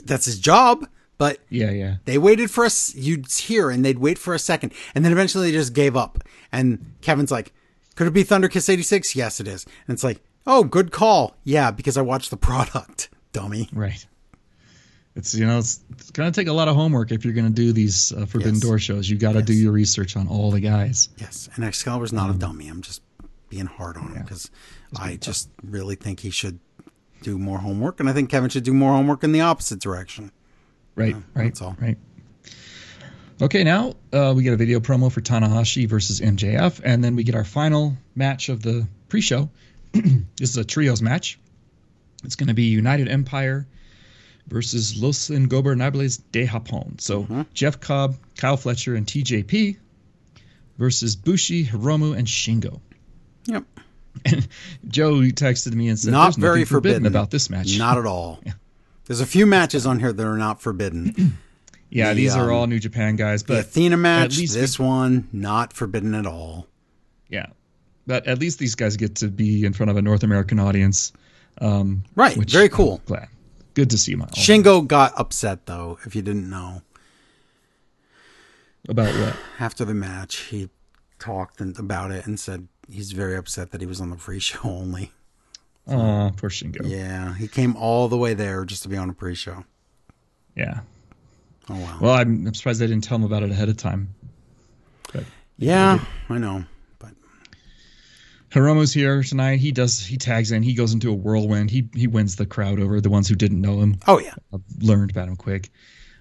That's his job. But Yeah, yeah. They waited for us. You'd hear, and they'd wait for a second, and then eventually they just gave up. And Kevin's like, "Could it be Thunder Kiss '86? Yes, it is." And it's like, "Oh, good call. Yeah, because I watched the product, dummy." Right. It's you know it's, it's gonna take a lot of homework if you're gonna do these uh, Forbidden Yes. Door shows. You got to do your research on all the guys. Yes, and Excalibur's not a dummy. I'm just being hard on him because I just really think he should do more homework, and I think Kevin should do more homework in the opposite direction. Right. right. that's all. Right. Okay, now uh, we get a video promo for Tanahashi versus MJF, and then we get our final match of the pre-show. this is a trios match. It's going to be United Empire versus Los Ingobernables de Japón. So Mm-hmm. Jeff Cobb, Kyle Fletcher, and TJP versus Bushi, Hiromu, and Shingo. Yep, And Joe texted me and said, not very forbidden, forbidden about this match." Not at all. There's a few matches on here that are not forbidden. yeah, the, these are um, all New Japan guys, But The Athena match, least we- this one, not forbidden at all. Yeah, but at least these guys get to be in front of a North American audience. Um, Right, which very I'm cool. glad, good to see you, my Shingo got upset though, if you didn't know. about what. After the match, he talked about it and said he's very upset that he was on the pre-show only. Oh, poor Shingo. Yeah. He came all the way there just to be on a pre-show. Yeah. Oh wow. Well, I'm, I'm surprised they didn't tell him about it ahead of time. But yeah, I know, Hiromu's here tonight. He does. He tags in. He goes into a whirlwind. He he wins the crowd over. The ones who didn't know him oh yeah, learned about him quick.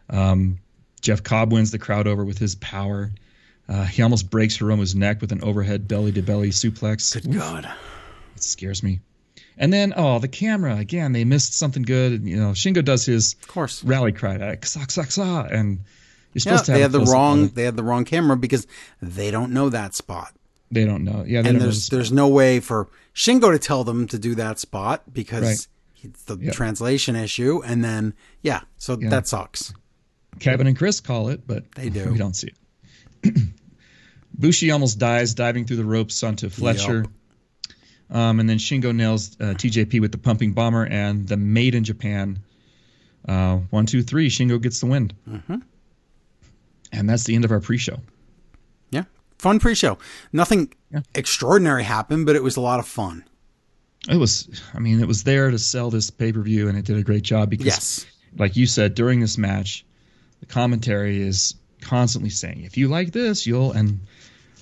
Um, Jeff Cobb wins the crowd over with his power. Uh, he almost breaks Hiromu's neck with an overhead belly to belly suplex. good God. It scares me. And then, oh, the camera again. They missed something good. You know, Shingo does his Of course. rally cry, uh, "Ksak sak sa," and you're Yeah, to have they had the wrong they had the wrong camera because they don't know that spot. They don't know. Yeah, and there's there's no way for Shingo to tell them to do that spot because Right. it's the Yep. translation issue and then yeah so Yeah. that sucks Kevin and Chris call it, but They do. We don't see it. Bushi almost dies diving through the ropes onto Fletcher. Um, and then Shingo nails uh, TJP with the pumping bomber and the made in Japan. Uh, one, two, three. Shingo gets the win. Mm-hmm. And that's the end of our pre-show. yeah fun pre-show nothing Yeah. extraordinary happened but it was a lot of fun It was, I mean, it was there to sell this pay-per-view, and it did a great job because, yes like you said, during this match, the commentary is constantly saying, "If you like this, you'll." And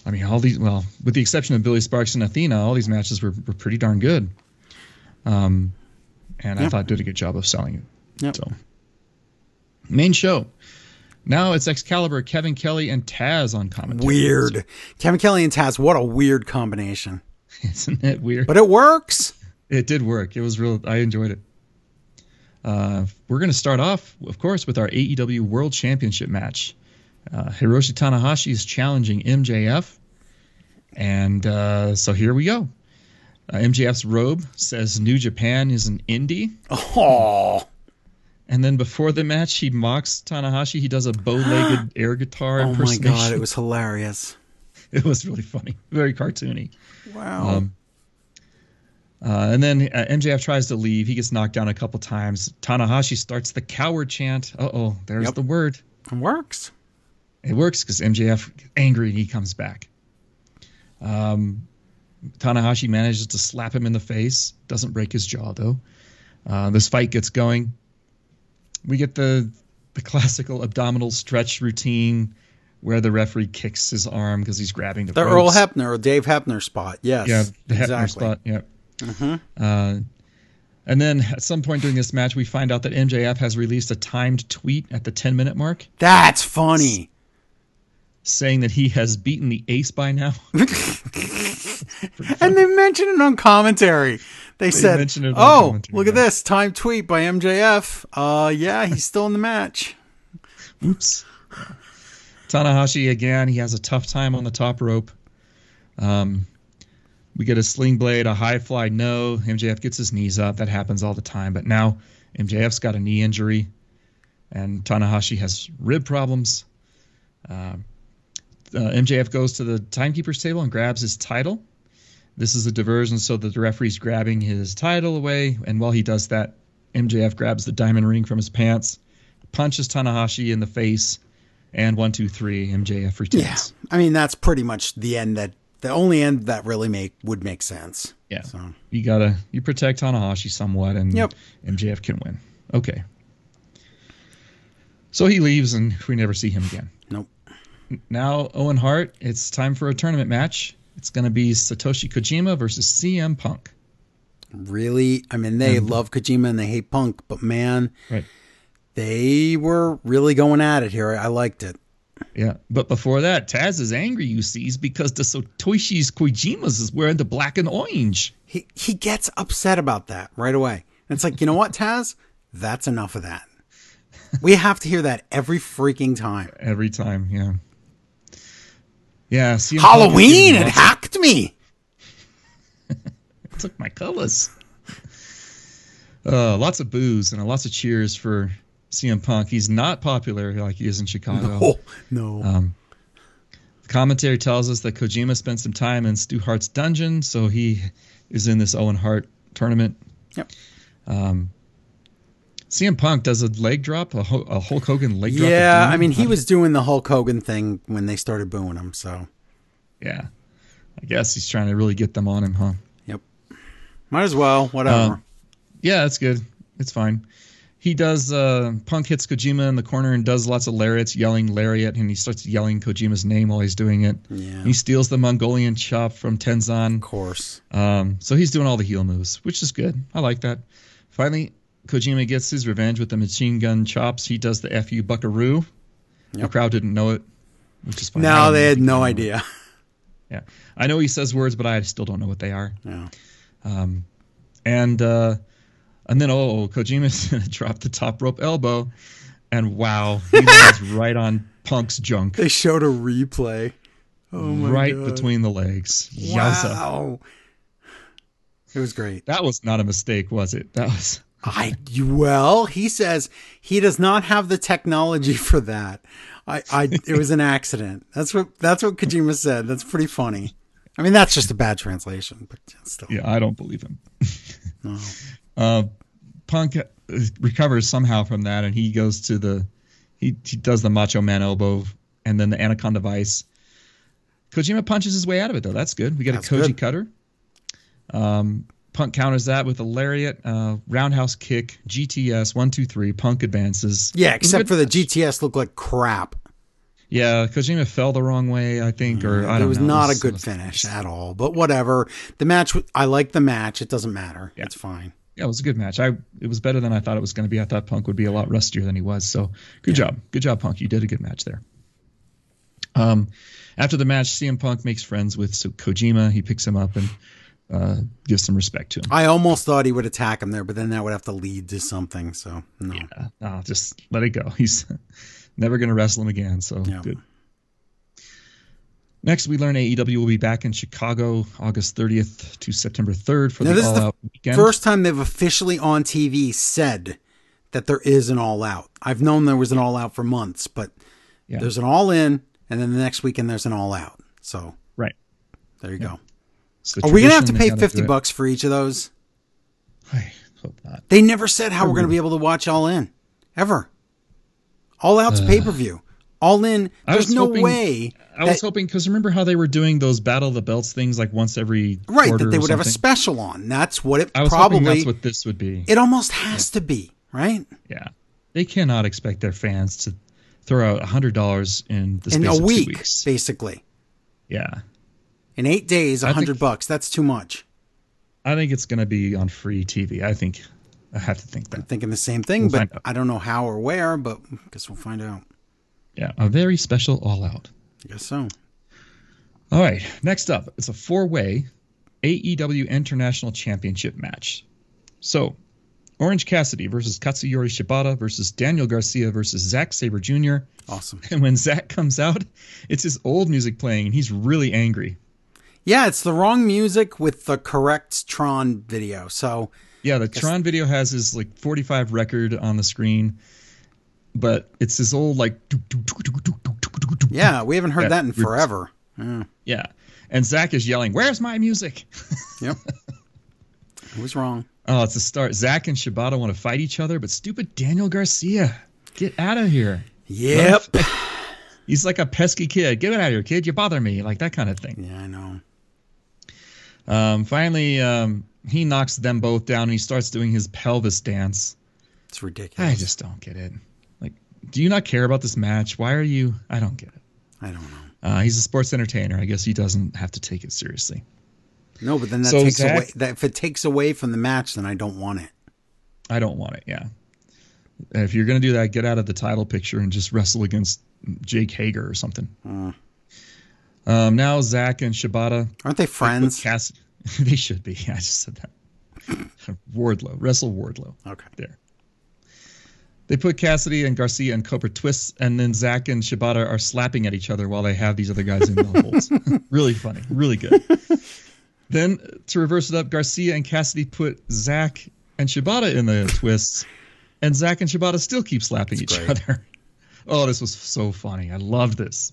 I mean, all these, well, with the exception of Billie Starkz and Athena, all these matches were, were pretty darn good. Um, and I thought did a good job of selling it. Yep. So, main show. Now it's Excalibur, Kevin Kelly, and Taz on commentary. weird Kevin Kelly and Taz what a weird combination Isn't it weird? but it works It did work. It was real. I enjoyed it. Uh, we're going to start off, of course, with our AEW World Championship match. Uh, Hiroshi Tanahashi is challenging MJF, and uh, so here we go. Uh, MJF's robe says New Japan is an indie. Oh, And then before the match, he mocks Tanahashi. He does a bow-legged air guitar oh my god, it was hilarious. It was really funny, very cartoony. Wow. Um, uh, and then uh, MJF tries to leave. He gets knocked down a couple times. Tanahashi starts the coward chant. Uh oh, there's Yep. the word. it works. It works because MJF angry and he comes back. Um, Tanahashi manages to slap him in the face. Doesn't break his jaw though. Uh, this fight gets going. We get the the classical abdominal stretch routine where the referee kicks his arm because he's grabbing the The ropes. Earl Hebner or Dave Hebner spot. Yes. Yeah, the exactly. spot. Yeah. Uh huh. and then at some point during this match, we find out that MJF has released a timed tweet at the 10 minute mark That's funny. saying that he has beaten the ace by now. And they mention it on commentary. They, said, it on "Oh, look at this time tweet by MJF. Uh, yeah, he's still in the match. Oops. Tanahashi again, he has a tough time on the top rope. Um, we get a sling blade, a High Fly Flow. MJF gets his knees up. That happens all the time. But now MJF's got a knee injury, and Tanahashi has rib problems. Um, uh, MJF goes to the timekeeper's table and grabs his title. This is a diversion so that the referee's grabbing his title away. And while he does that, MJF grabs the diamond ring from his pants, punches Tanahashi in the face, and one, two, three, MJF retains. Yeah, I mean that's pretty much the end that the only end that really make would make sense. Yeah. So You gotta you protect Tanahashi somewhat, and Yep. MJF can win. Okay. So he leaves, and we never see him again. nope. Now Owen Hart, it's time for a tournament match. It's gonna be Satoshi Kojima versus CM Punk. Really, I mean they love Kojima and they hate Punk, but man, Right. they were really going at it here. I liked it. Yeah, but before that, Taz is angry. You see, because the Satoshi's Kojima's is wearing the black and orange. He he gets upset about that right away. And it's like, you know what, Taz? That's enough of that. We have to hear that every freaking time. every time. Yeah. Yeah. CM Halloween, it hacked me. took my colors. Uh, lots of boos and lots of cheers for CM Punk. He's not popular like he is in Chicago. Oh no. Um, commentary tells us that Kojima spent some time in Stu Hart's dungeon, so he is in this Owen Hart tournament. Yep. Um, CM Punk does a leg drop, a, Hulk Hogan leg drop. yeah, I mean he was doing the Hulk Hogan thing when they started booing him, so Yeah. I guess he's trying to really get them on him, huh? yep. Might as well, whatever. Uh, Yeah, that's good. It's fine. He does. Uh, Punk hits Kojima in the corner and does lots of lariats, yelling lariat, and he starts yelling Kojima's name while he's doing it. yeah. He steals the Mongolian chop from Tenzan. of course. Um, so he's doing all the heel moves, which is good. I like that. Finally, Kojima gets his revenge with the machine gun chops. He does the "fu buckaroo." The crowd didn't know it, which is fine. No, they had no idea. Yeah, I know he says words, but I still don't know what they are. Yeah. Um, and uh, and then oh, Kojima's gonna drop the top rope elbow, and wow, he lands right on Punk's junk, They showed a replay. Oh my right God. between the legs. Yowza! Wow. It was great. That was not a mistake, was it? That was. I well, he says he does not have the technology for that. I, I it was an accident. That's what that's what Kojima said. That's pretty funny. I mean, that's just a bad translation, but still. Yeah, I don't believe him. No. Uh, Punk uh, recovers somehow from that, and he goes to the he he does the Macho Man elbow, and then the Anaconda Vice. Kojima punches his way out of it, though. That's good. We got That's a Koji good. cutter. Um, Punk counters that with a lariat, uh, roundhouse kick, GTS, one, two, three. Punk advances. Yeah, was except for the match. GTS looked like crap. Yeah, Kojima fell the wrong way, I think, or I it don't it was know. not It a good it finish at all. But whatever. The match I like the match. It doesn't matter. Yeah. It's fine. Yeah, it was a good match. I it was better than I thought it was going to be. I thought Punk would be a lot rustier than he was. So good job, good job, Punk. You did a good match there. Um, after the match, CM Punk makes friends with Kojima. He picks him up and uh, gives some respect to him. I almost thought he would attack him there, but then that would have to lead to something. So no. Uh, uh, just let it go. He's never going to wrestle him again. So Yeah. good. Next, we learn AEW will be back in Chicago August 30th to September 3rd for Now, the All the Out weekend. First time they've officially on TV said that there is an all out. I've known there was an all out for months, but Yeah. there's an all in, and then the next weekend there's an all out. So right. there you go. Are we gonna have to pay they gotta do fifty bucks for each of those? I hope not. They never said how we're going to be able to watch All In ever. All Out's uh, pay per view. All In. There's no hoping- way. I was that- hoping because remember how they were doing those Battle of the Belts things like once every right that they would have a special on. That's what it I was hoping probably. that's what this would be. it almost has to be right yeah, they cannot expect their fans to throw out hundred dollars in the in a week, weeks. basically. Yeah, In eight days, a hundred bucks. That's too much. I think it's going to be on free TV. I think I have to think that. I'm thinking the same thing, We'll but. I don't know how or where. But I guess we'll find out. Yeah, a very special All Out. I guess so. All right, next up, it's a four-way AEW International Championship match. So, Orange Cassidy versus Katsuyori Shibata versus Daniel Garcia versus Zack Sabre Jr. Awesome. And when Zack comes out, it's his old music playing, and he's really angry. Yeah, it's the wrong music with the correct Tron video. So Yeah, the Tron video has his like 45 record on the screen, but it's his old like. yeah, we haven't heard Yeah, that in forever. Yeah, and Zack is yelling, "Where's my music?" Yep. I was wrong. Oh, it's a start. Zack and Shibata want to fight each other, but stupid Daniel Garcia, get out of here. Yep. He's like a pesky kid. Get out of here, kid. You bother me. Like that kind of thing. Yeah, I know. Um, finally, um, he knocks them both down and he starts doing his pelvis dance. It's ridiculous. I just don't get it. Like, do you not care about this match? Why are you? I don't get it. I don't know. Uh, he's a sports entertainer. I guess he doesn't have to take it seriously. No, but then that So takes Zack- away that if it takes away from the match, then I don't want it. I don't want it. Yeah. If you're gonna do that, get out of the title picture and just wrestle against Jake Hager or something. Hmm. Um, now Zack and Shibata Aren't they friends? Cass- they should be. I just said that. Wardlow, wrestle Wardlow. Okay. There. They put Cassidy and Garcia in Cobra twists, and then Zack and Shibata are slapping at each other while they have these other guys in the holds. really funny, really good. then to reverse it up, Garcia and Cassidy put Zack and Shibata in the twists, and Zack and Shibata still keep slapping That's each great. other. Oh, this was so funny. I love this.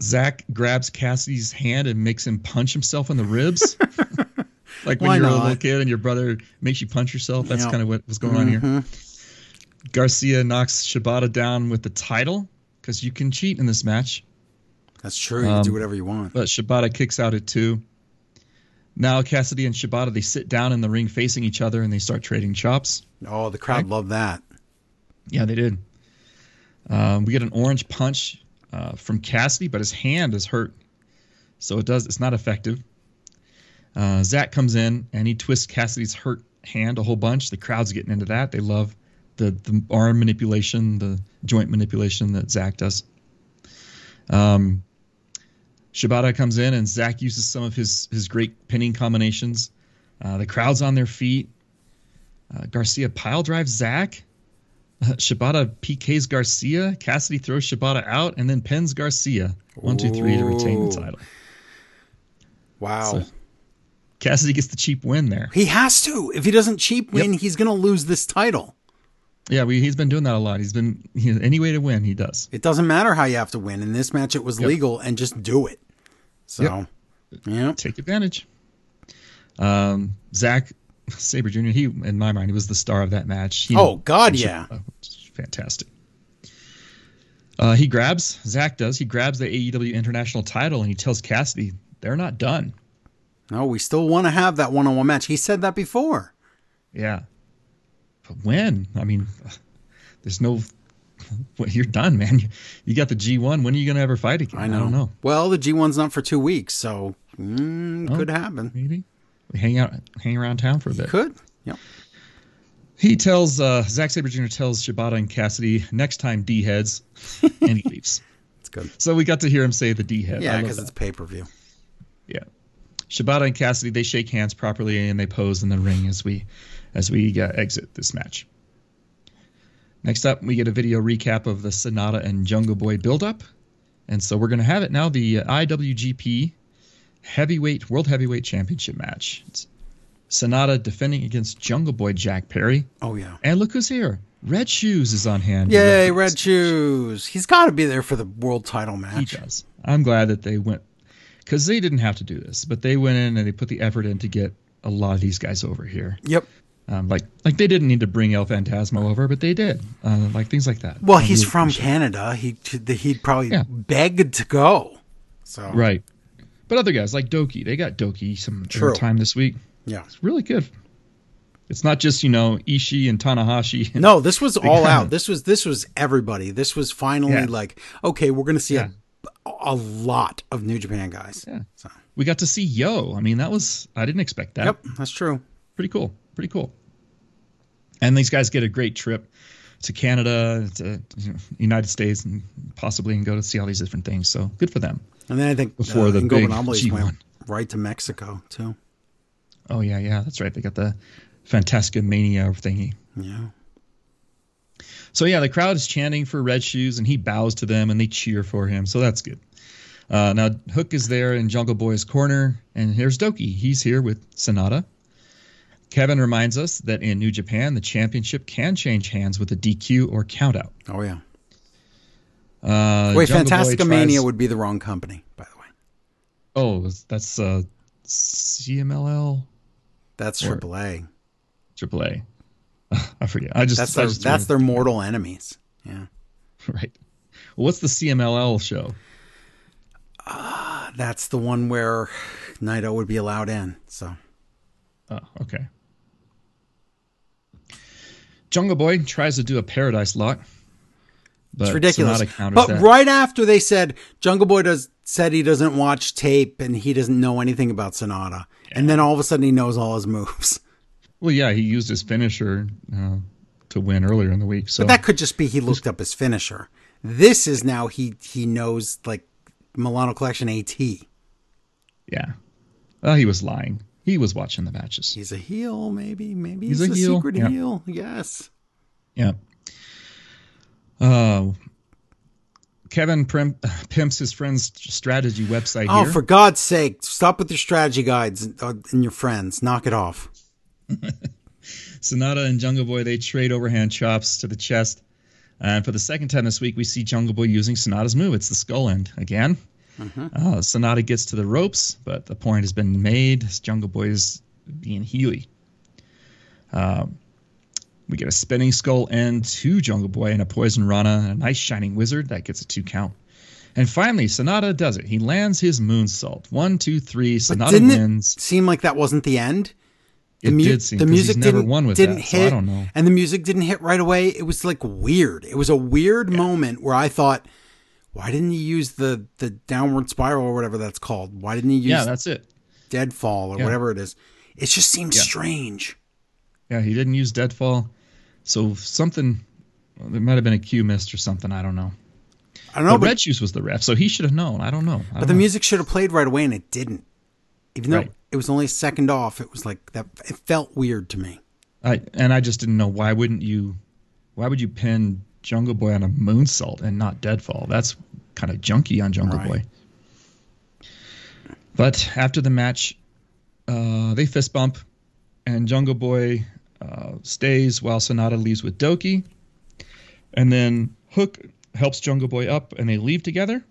Zack grabs Cassidy's hand and makes him punch himself in the ribs. like when Why you're a little kid and your brother makes you punch yourself. That's Yeah. kind of what was going on here. Mhm. Garcia knocks Shibata down with the title because you can cheat in this match, That's true. You can do Um, whatever you want. but Shibata kicks out at two. Now Cassidy and Shibata they sit down in the ring facing each other and they start trading chops. Oh, the crowd loved that. Yeah, they did. Um, we get an orange punch uh, from Cassidy, but his hand is hurt, so it does. It's not effective. Uh, Zack comes in and he twists Cassidy's hurt hand a whole bunch. The crowd's getting into that. They love the the arm manipulation, the joint manipulation that Zack does. Um, Shibata comes in and Zack uses some of his his great pinning combinations. Uh, the crowd's on their feet. Uh, Garcia pile drives Zack. Shibata PKs Garcia. Cassidy throws Shibata out and then pins Garcia. One, two, three to retain the title. Wow. So- Cassidy gets the cheap win there. he has to. If he doesn't cheap win, he's going to lose this title. Yeah, we, he's been doing that a lot. He's been he, any way to win, he does. It doesn't matter how you have to win. In this match, it was Yep. legal and just do it. So, yeah. Take advantage. Um, Zack Sabre Jr. He, in my mind, he was the star of that match. He- Oh, God, yeah. uh, fantastic. Uh, he grabs Zack does. He grabs the AEW International title and he tells Cassidy they're not done. No, we still want to have that one on one match. He said that before. Yeah. But when? I mean, there's no. Well, you're done, man. You, you got the G1. When are you going to ever fight again? I know. don't know. Well, the G1's not for two weeks, so mm, Oh. could happen. Maybe. Hang out, hang around town for a bit. Could. Yep. He tells uh, Zack Sabre Jr. tells Shibata and Cassidy next time D heads, and he leaves. It's good. So we got to hear him say the D head. Yeah, because it's pay per view. yeah. Shibata and Cassidy they shake hands properly and they pose in the ring as we as we uh, exit this match. Next up, we get a video recap of the Sanada and Jungle Boy build-up. And so we're going to have it now the IWGP Heavyweight World Heavyweight Championship match. It's Sanada defending against Jungle Boy Jack Perry. Oh yeah. And look who's here. Red Shoes is on hand. Yay, Red. Shoes. He's got to be there for the world title match. He does. I'm glad that they went because they didn't have to do this, but they went in and they put the effort in to get a lot of these guys over here. Yep. Um, like like they didn't need to bring El Phantasmo over, but they did. Uh, like things like that. Well, he's really from Canada. He he'd probably Yeah. begged to go. So. Right. But other guys like Douki, they got Douki some True. time this week. yeah. It's really good. It's not just you know Ishii and Tanahashi. No, this was all out. This was this was everybody. This was finally Yeah. like okay, we're going to see Yeah. a, a lot of New Japan guys. Yeah. So We got to see Yo. I mean, that was I didn't expect that. yep, that's true. pretty cool. Pretty cool. And these guys get a great trip to Canada, to you know, United States, and possibly and go to see all these different things. So good for them. And then I think Before uh, the big G1. went right to Mexico too. Oh yeah, yeah, that's right. They got the Fantastica Mania thingy. Yeah. So yeah, the crowd is chanting for Red Shoes, and he bows to them, and they cheer for him. So that's good. Uh, now Hook is there in Jungle Boy's corner, and here's Douki. He's here with Sanada. Kevin reminds us that in New Japan, the championship can change hands with a DQ or countout. Oh yeah. Uh, Wait, Jungle Fantastica tries- Mania would be the wrong company, by the way. Oh, that's uh, CMLL, That's Or- AAA. AAA. I forget. I just That's their that's their mortal enemies. Yeah. right. Well, what's the CMLL show? That's the one where Naito would be allowed in. So Oh, okay. Jungle Boy tries to do a Paradise Lock, but it's ridiculous. But that. right after they said Jungle Boy does said he doesn't watch tape and he doesn't know anything about Sanada, and then all of a sudden he knows all his moves. Well, yeah, he used his finisher uh, to win earlier in the week. So But that could just be he looked up his finisher. This is now he he knows like Milano Collection AT. yeah, well, he was lying. He was watching the matches. He's a heel, maybe. Maybe He's he's, a a, heel, secret yeah. heel. Yes. Yeah. Uh, Kevin prim- pimps his friend's strategy website Oh, here. for God's sake, stop with your strategy guides and, uh, and your friends. Knock it off. Sanada and Jungle Boy they trade overhand chops to the chest. And for the second time this week, we see Jungle Boy using Sanada's move. It's the skull end again. Uh, Sanada gets to the ropes, but the point has been made. Jungle Boy is being Healy. Um, we get a spinning Skull End two Jungle Boy and a poison Rana, and a nice shining wizard that gets a two count. And finally, Sanada does it. He lands his moonsault. One, two, three. Sanada didn't wins. it seem like that wasn't the end? It mu- did seem the music he's never didn't, won with didn't that, hit, so I don't know. and the music didn't hit right away. It was like weird. It was a weird moment where I thought, why didn't he use the the downward spiral or whatever that's called? Why didn't he use Yeah, that's it. deadfall or Yeah. whatever it is? It just seemed Yeah. strange. Yeah, he didn't use deadfall. So something well, there might have been a cue missed or something. I don't know. I don't know, but but, Red Shoes was the ref, so he should have known. I don't know. I but don't the know. music should have played right away, and it didn't. Even though Right. it was only a second off, it was like that. It felt weird to me. I and I just didn't know why wouldn't you why would you pin Jungle Boy on a moonsault and not deadfall? That's kind of junky on Jungle Right. Boy. But after the match, uh, they fist bump, and Jungle Boy uh, stays while Sanada leaves with Douki, and then Hook helps Jungle Boy up, and they leave together.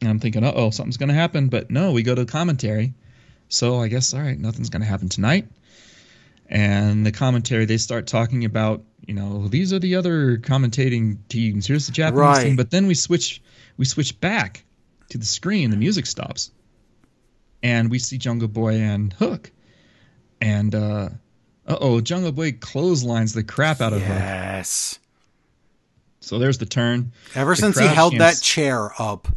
And I'm thinking, uh oh, something's gonna happen, but no, we go to the commentary. So I guess all right, nothing's gonna happen tonight. And the commentary they start talking about you know these are the other commentating teams. Here's the japanese Right. team. But then we switch we switch back to the screen. The music stops. And we see jungle boy and hook. And uh uh-oh jungle boy clotheslines the crap out of hook Yes. so there's the turn Ever The since he held that chair up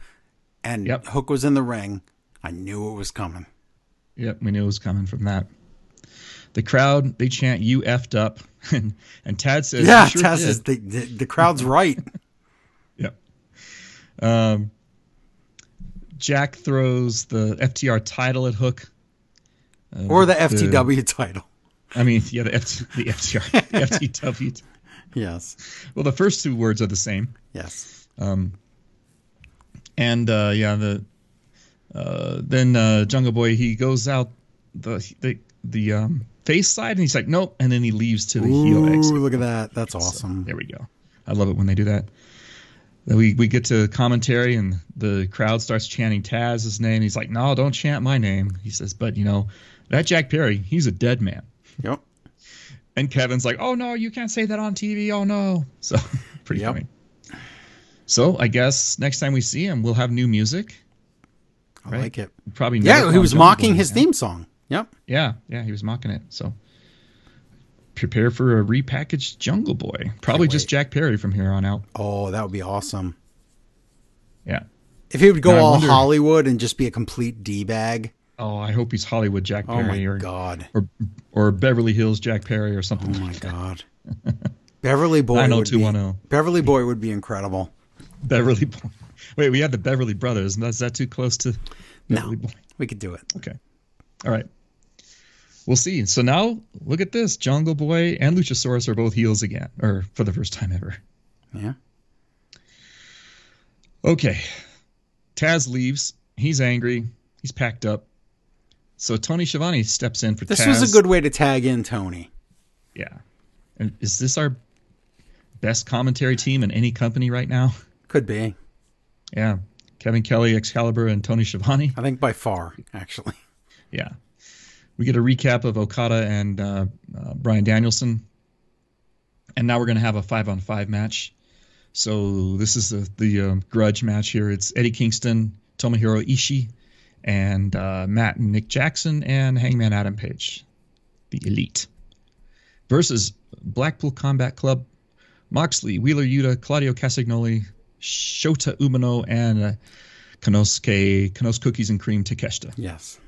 and Yep. Hook was in the ring, I knew it was coming. Yep, we knew it was coming from that. The crowd they chant "You effed up," and and Taz says, yeah, "You sure Taz did." is the, the the crowd's right. Yep. Um, Jack throws the FTR title at Hook. Uh, or the FTW title. I mean, yeah, the, F- the FTR, the FTW. Yes. Well, the first two words are the same. Yes. Um, And uh, yeah, the uh, then uh, Jungle Boy he goes out the the the um, face side and he's like nope, and then he leaves to the heel Ooh, exit. look at that. That's So, awesome. there we go. I love it when they do that. Then we we get to commentary and the crowd starts chanting Taz's name. He's like, "No, don't chant my name." He says, "But you know, that Jack Perry, he's a dead man." Yep. And Kevin's like, "Oh no, you can't say that on TV. Oh no." So pretty Yep. funny. So I guess next time we see him, we'll have new music. I Right. like it. Probably. Yeah, he was mocking Boy his again. theme song. Yep. Yeah, yeah, he was mocking it. So prepare for a repackaged Jungle Boy. Probably just. Jack Perry from here on out. Oh, that would be awesome. Yeah. If he would go Now, all wonder- Hollywood and just be a complete d bag. Oh, I hope he's Hollywood Jack Perry. Oh my or, god. or or Beverly Hills Jack Perry or something. Oh my god. Beverly Boy. Nine oh would two be. Oh. Beverly Boy would be incredible. Beverly Boy. Wait, we had the Beverly Brothers. Is that too close to No. Beverly Boy? We could do it. Okay. All right. We'll see. So now look at this. Jungle Boy and Luchasaurus are both heels again, or for the first time ever. Yeah. Okay. Taz leaves. He's angry. He's packed up. So Tony Schiavone steps in for This Taz. was a good way to tag in Tony. Yeah. And is this our best commentary team in any company right now? Could be. Yeah. Kevin Kelly, Excalibur, and Tony Schiavone. I think by far, actually. Yeah. We get a recap of Okada and uh, uh, Bryan Danielson. And now we're going to have a five on five match. So this is the, the um, grudge match here. It's Eddie Kingston, Tomohiro Ishii, and uh, Matt and Nick Jackson, and Hangman Adam Page, the Elite, versus Blackpool Combat Club, Moxley, Wheeler Yuta, Claudio Castagnoli, Shota Umino, and uh, Konosuke, Konos Cookies and Cream Takeshita. Yes.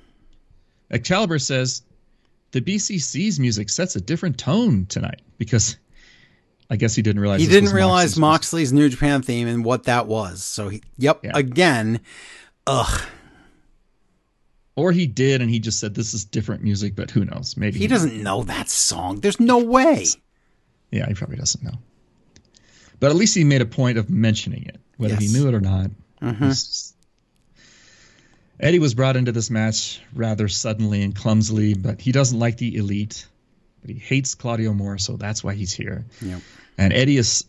Excalibur says the BCC's music sets a different tone tonight because I guess he didn't realize He didn't realize Moxley's Moxley's New Japan theme and what that was. So, he, yep, Yeah. again, ugh. Or he did and he just said this is different music, but who knows? Maybe He doesn't know that song. There's no way. Yeah, he probably doesn't know. But at least he made a point of mentioning it, whether Yes. he knew it or not. Mhm. Just- Eddie was brought into this match rather suddenly and clumsily, but he doesn't like the elite. But he hates Claudio more, so that's why he's here. Yep. And Eddie is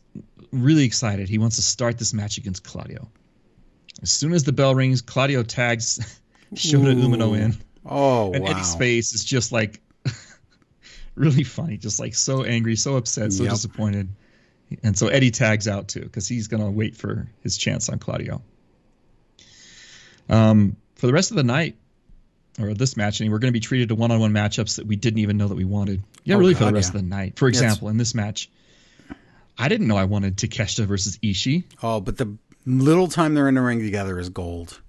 really excited. He wants to start this match against Claudio. As soon as the bell rings, Claudio tags Shota Ooh. Umino in. Oh, And wow. Eddie's face is just like really funny, just like so angry, so upset, so Yep. disappointed. And so Eddie tags out too because he's going to wait for his chance on Claudio. Um, for the rest of the night, or this match, and we're going to be treated to one-on-one matchups that we didn't even know that we wanted. Yeah, Oh, really for the rest yeah. of the night. For Yeah, it's- example, in this match, I didn't know I wanted Takeshita versus Ishii. Oh, but the little time they're in the ring together is gold.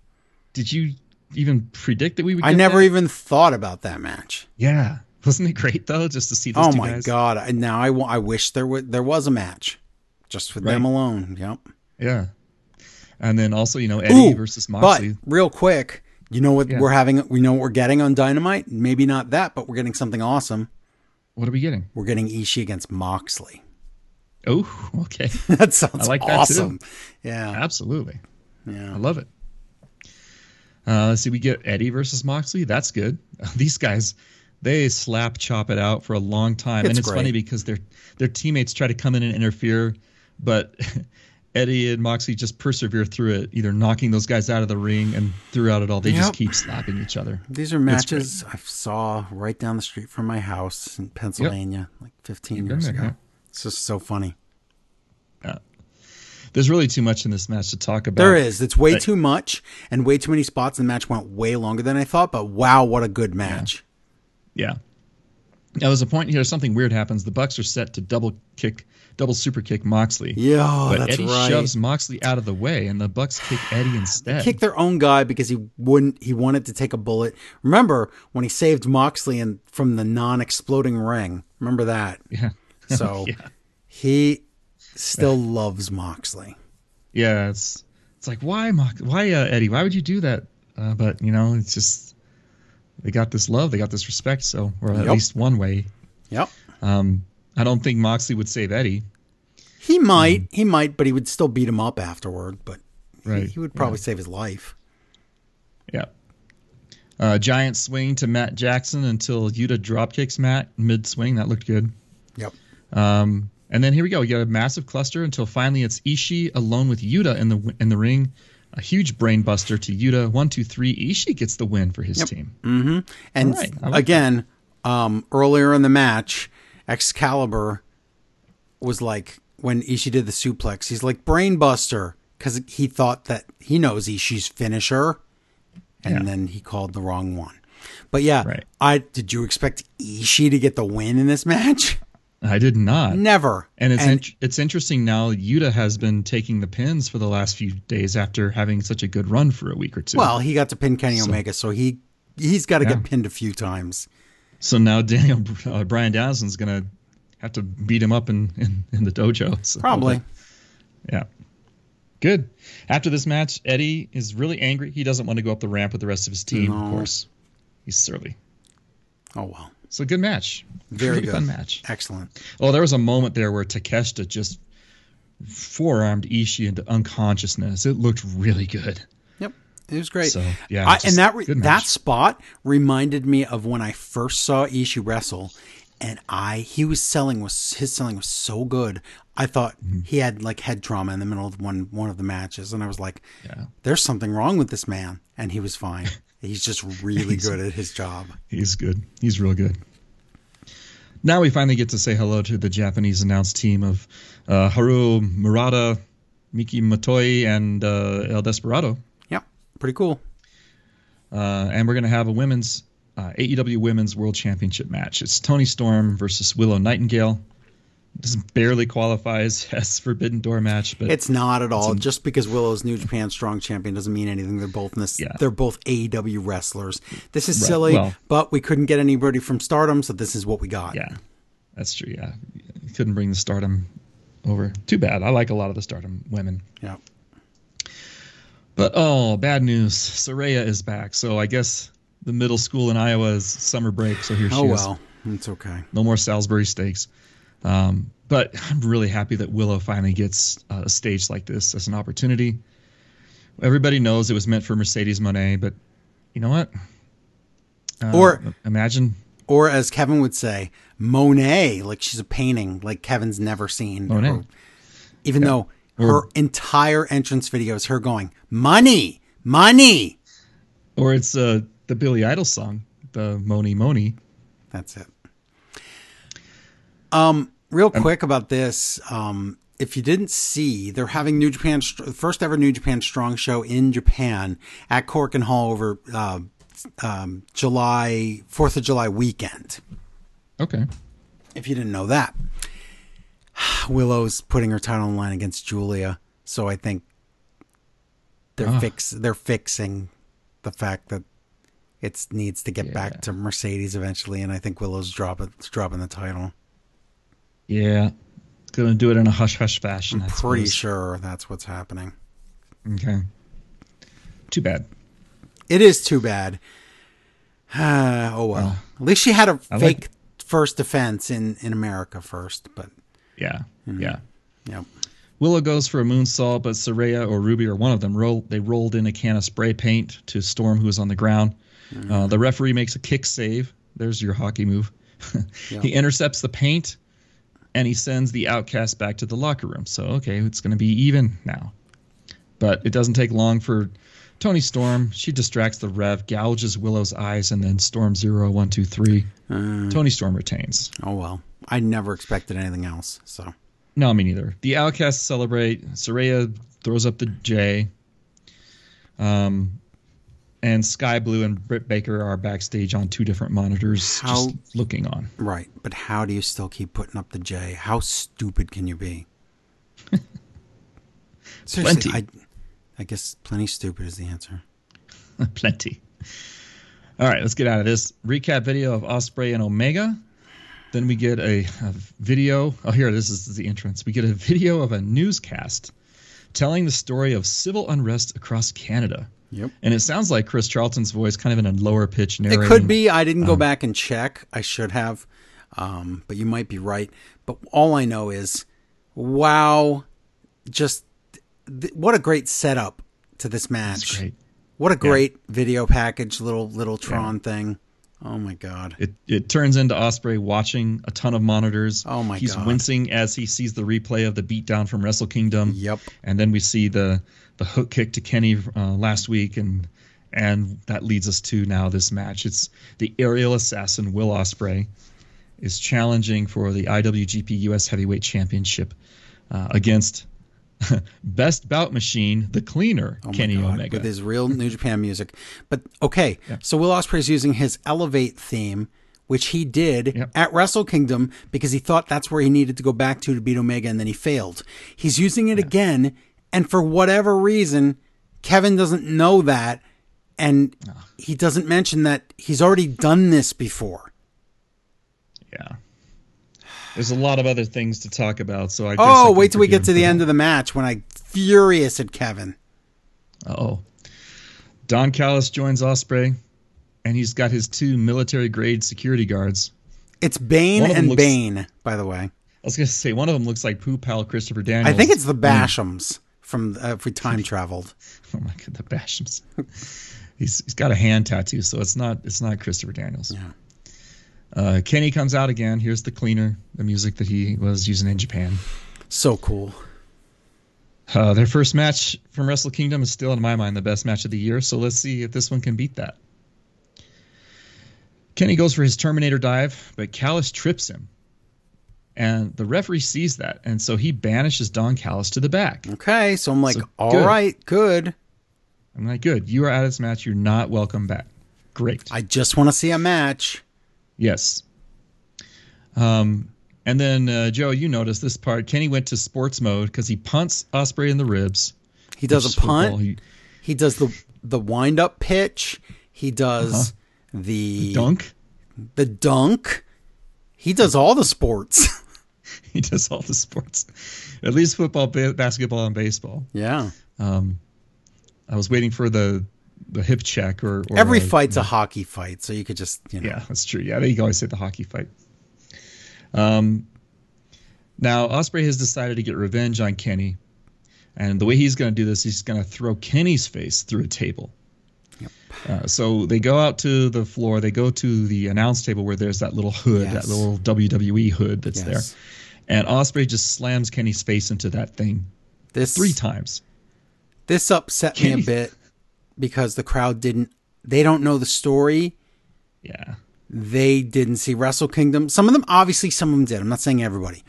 Did you even predict that we would? I never that? even thought about that match. Yeah, wasn't it great though, just to see those Oh my guys? god! I- Now I, I wish there was there was a match, just with them alone. Yep. Yeah. And then also, you know, Eddie Ooh, versus Moxley. But real quick, you know what Yeah. we're having? We know what we're getting on Dynamite. Maybe not that, but we're getting something awesome. what are we getting? We're getting Ishii against Moxley. Oh, okay. That sounds I like that, too. awesome. Yeah, Absolutely. Yeah, I love it. Uh, let's see, we get Eddie versus Moxley. That's good. These guys, they slap chop it out for a long time, It's and it's great. funny because their their teammates try to come in and interfere, but Eddie and Moxley just persevere through it, either knocking those guys out of the ring, and throughout it all, they Yep. just keep slapping each other. These are matches I saw right down the street from my house in Pennsylvania, like 15 You've years ago. It's just so funny. There's really too much in this match to talk about. There is. It's way But- too much and way too many spots. The match went way longer than I thought, but wow, what a good match. Yeah. Now there's a point here. Something weird happens. The Bucks are set to double kick, double super kick Moxley. Yeah, but that's Eddie right. shoves Moxley out of the way, and the Bucks kick Eddie instead. They Kick their own guy because he wouldn't. He wanted to take a bullet. Remember when he saved Moxley and from the non-exploding ring? Remember that? yeah. So yeah. he still loves Moxley. Yeah. It's it's like why Mox? Why uh, Eddie? Why would you do that? Uh, but you know, it's just they got this love, they got this respect. So, or at Yep. least one way. Yep. Um, I don't think Moxley would save Eddie. He might. He might, but he would still beat him up afterward. But Right. He, he would probably save his life. Yeah. Uh, giant swing to Matt Jackson until Yuta drop kicks Matt mid swing. That looked good. Yep. Um, and then here we go. We got a massive cluster until finally it's Ishii alone with Yuta in the in the ring. A huge brain buster to Yuta. One, two, three. Ishii gets the win for his team. Mm-hmm. And right, like again, um, earlier in the match, Excalibur was like when Ishii did the suplex, he's like brainbuster because he thought that he knows Ishii's finisher, and Yeah. then he called the wrong one. But yeah, Right. I did you expect Ishii to get the win in this match? I did not. Never. And it's int- it's interesting now. Yuta has been taking the pins for the last few days after having such a good run for a week or two. well, he got to pin Kenny Omega, so he he's got to Yeah. get pinned a few times. so now Daniel uh, Bryan Danielson's gonna have to beat him up in in, in the dojo. So, Probably. Yeah. Good. After this match, Eddie is really angry. He doesn't want to go up the ramp with the rest of his team, of course. He's surly. Oh well, So good match. very really good, fun match. excellent. Oh, there was a moment there where Takeshita just forearmed Ishii into unconsciousness. It looked really good. Yep, it was great. So, yeah, I, and that re- that spot reminded me of when I first saw Ishii wrestle, and I he was selling was his selling was so good. I thought Mm-hmm. he had like head trauma in the middle of one one of the matches, and I was like, Yeah. "There's something wrong with this man," and he was fine. He's just really good at his job. He's good. He's real good. Now we finally get to say hello to the Japanese announced team of uh, Haru Murata, Miki Motoi, and uh, El Desperado. Yeah, pretty cool. Uh, and we're going to have a women's uh, AEW Women's World Championship match. It's Toni Storm versus Willow Nightingale. This barely qualifies as Forbidden Door match, but It's not at all. Just because Willow's New Japan Strong Champion doesn't mean anything. They're both in this, Yeah. they're both AEW wrestlers. This is Right, silly, well- but we couldn't get anybody from Stardom, so this is what we got. yeah, that's true. Yeah, couldn't bring the Stardom over. Too bad. I like a lot of the Stardom women. Yeah. But oh, bad news. Saraya is back. So I guess the middle school in Iowa is summer break. So here she Oh is. Oh well, it's okay. No more Salisbury steaks. Um, but I'm really happy that Willow finally gets uh, a stage like this as an opportunity. Everybody knows it was meant for Mercedes Monet, but you know what? Uh, Or- imagine Or as Kevin would say, Monet, like she's a painting, like Kevin's never seen. Monet. Or- even though her Or- entire entrance video is her going, "Money, money." or it's uh, the Billy Idol song, the Mony Mony. That's it. Um, real quick about this. Um, if you didn't see, they're having New Japan first ever New Japan Strong show in Japan at Korakuen Hall over uh, um, July Fourth of July weekend. Okay. If you didn't know that, Willow's putting her title on line against Julia, so I think they're Ah. fix they're fixing the fact that it needs to get Yeah. back to Mercedes eventually, and I think Willow's dropping dropping the title. Yeah. Gonna do it in a hush hush fashion. I'm Pretty sure that's what's happening. Okay. Too bad. It is too bad. oh well. At least she had a I fake like- first defense in in America first, but Yeah. Mm-hmm. Yeah. yeah. Willow goes for a moonsault, but Saraya or Ruby or one of them roll. They rolled in a can of spray paint to Storm, who was on the ground. Uh, the referee makes a kick save. There's your hockey move. He intercepts the paint, and he sends the outcast back to the locker room. So okay, it's going to be even now. But it doesn't take long for Toni Storm. She distracts the Rev, gouges Willow's eyes, and then Storm zero one two three. Toni Storm retains. Oh well. I never expected anything else. So No, me neither. The Outcasts celebrate. Saraya throws up the J. Um, and Skye Blue and Britt Baker are backstage on two different monitors, How- just looking on. right, but how do you still keep putting up the J? How stupid can you be? Plenty. I, I guess plenty stupid is the answer. Plenty. All right, let's get out of this. Recap video of Ospreay and Omega. Then we get a, a video. Oh, here, this is the entrance. We get a video of a newscast telling the story of civil unrest across Canada. Yep. And it sounds like Chris Charlton's voice, kind of in a lower pitch narrative. It could be. I didn't go Um, back and check. I should have. Um, but you might be right. But all I know is, wow, just th- what a great setup to this match. great. What a great video package, little little Tron thing. Oh my god. It it turns into Ospreay watching a ton of monitors. Oh my god. He's God. wincing as he sees the replay of the beatdown from Wrestle Kingdom. Yep. And then we see the the hook kick to Kenny uh, last week, and and that leads us to now this match. It's the aerial assassin Will Ospreay is challenging for the IWGP US Heavyweight Championship uh, against best bout machine, the cleaner, Oh Kenny God, Omega. with his real New Japan music. But okay, so Will Ospreay is using his Elevate theme, which he did Yep. at Wrestle Kingdom because he thought that's where he needed to go back to to beat Omega, and then he failed. He's using it again, and for whatever reason, Kevin doesn't know that, and he doesn't mention that he's already done this before. Yeah. There's a lot of other things to talk about, so I. Oh, wait till we get to the end of the match when I furious at Kevin. Uh oh. Don Callis joins Ospreay, and he's got his two military grade security guards. It's Bane One of them and looks- Bane, by the way. I was gonna say one of them looks like Pooh Pal Christopher Daniels. I think it's the Bashams from uh, if we time traveled. Oh my god, the Bashams. he's he's got a hand tattoo, so it's not it's not Christopher Daniels. Yeah. Uh, Kenny comes out again. Here's the cleaner, the music that he was using in Japan. So cool. Uh, their first match from Wrestle Kingdom is still, in my mind, the best match of the year. So let's see if this one can beat that. Kenny goes for his Terminator dive, but Callis trips him. And the referee sees that, and so he banishes Don Callis to the back. Okay, so I'm like, So, all good. right, good. I'm like, good. You are out of this match. You're not welcome back. Great. I just want to see a match. Yes. Um, and then uh, Joe, you noticed this part. Kenny went to sports mode because he punts Ospreay in the ribs. He does a punt. He, He does the the wind up pitch. He does the Uh-huh. dunk. the dunk. He does all the sports. He does all the sports, at least football, ba- basketball, and baseball. yeah. Um, I was waiting for the the hip check or, or Every fight's a hockey fight, so you could just you know. Yeah, that's true. Yeah, they always say the hockey fight. Um, now Ospreay has decided to get revenge on Kenny, and the way he's going to do this, he's going to throw Kenny's face through a table. Uh, so they go out to the floor. They go to the announce table where there's that little hood, Yes. that little WWE hood that's Yes. there, and Ospreay just slams Kenny's face into that thing This three times. This upset me a bit because the crowd didn't. They don't know the story. Yeah, they didn't see Wrestle Kingdom. Some of them, obviously, some of them did. I'm not saying everybody.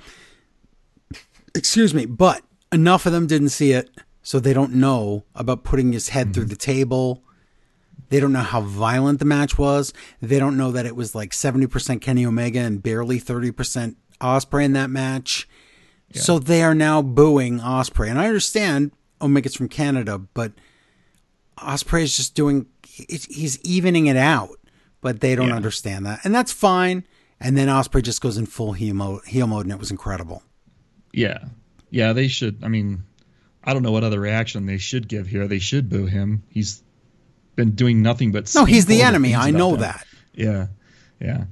Excuse me, but enough of them didn't see it, so they don't know about putting his head through mm-hmm. the table. They don't know how violent the match was. They don't know that it was like 70% Kenny Omega and barely 30% Ospreay in that match. So they are now booing Ospreay, and I understand Omega's from Canada, but Ospreay is just doing. he's- evening it out, but they don't Yeah. understand that, and that's fine. And then Ospreay just goes in full heel mode, heel mode, and it was incredible. yeah, yeah. They should. I mean, I don't know what other reaction they should give here. They should boo him. He's been doing nothing but. No, he's the enemy. I know them. that, Yeah, yeah,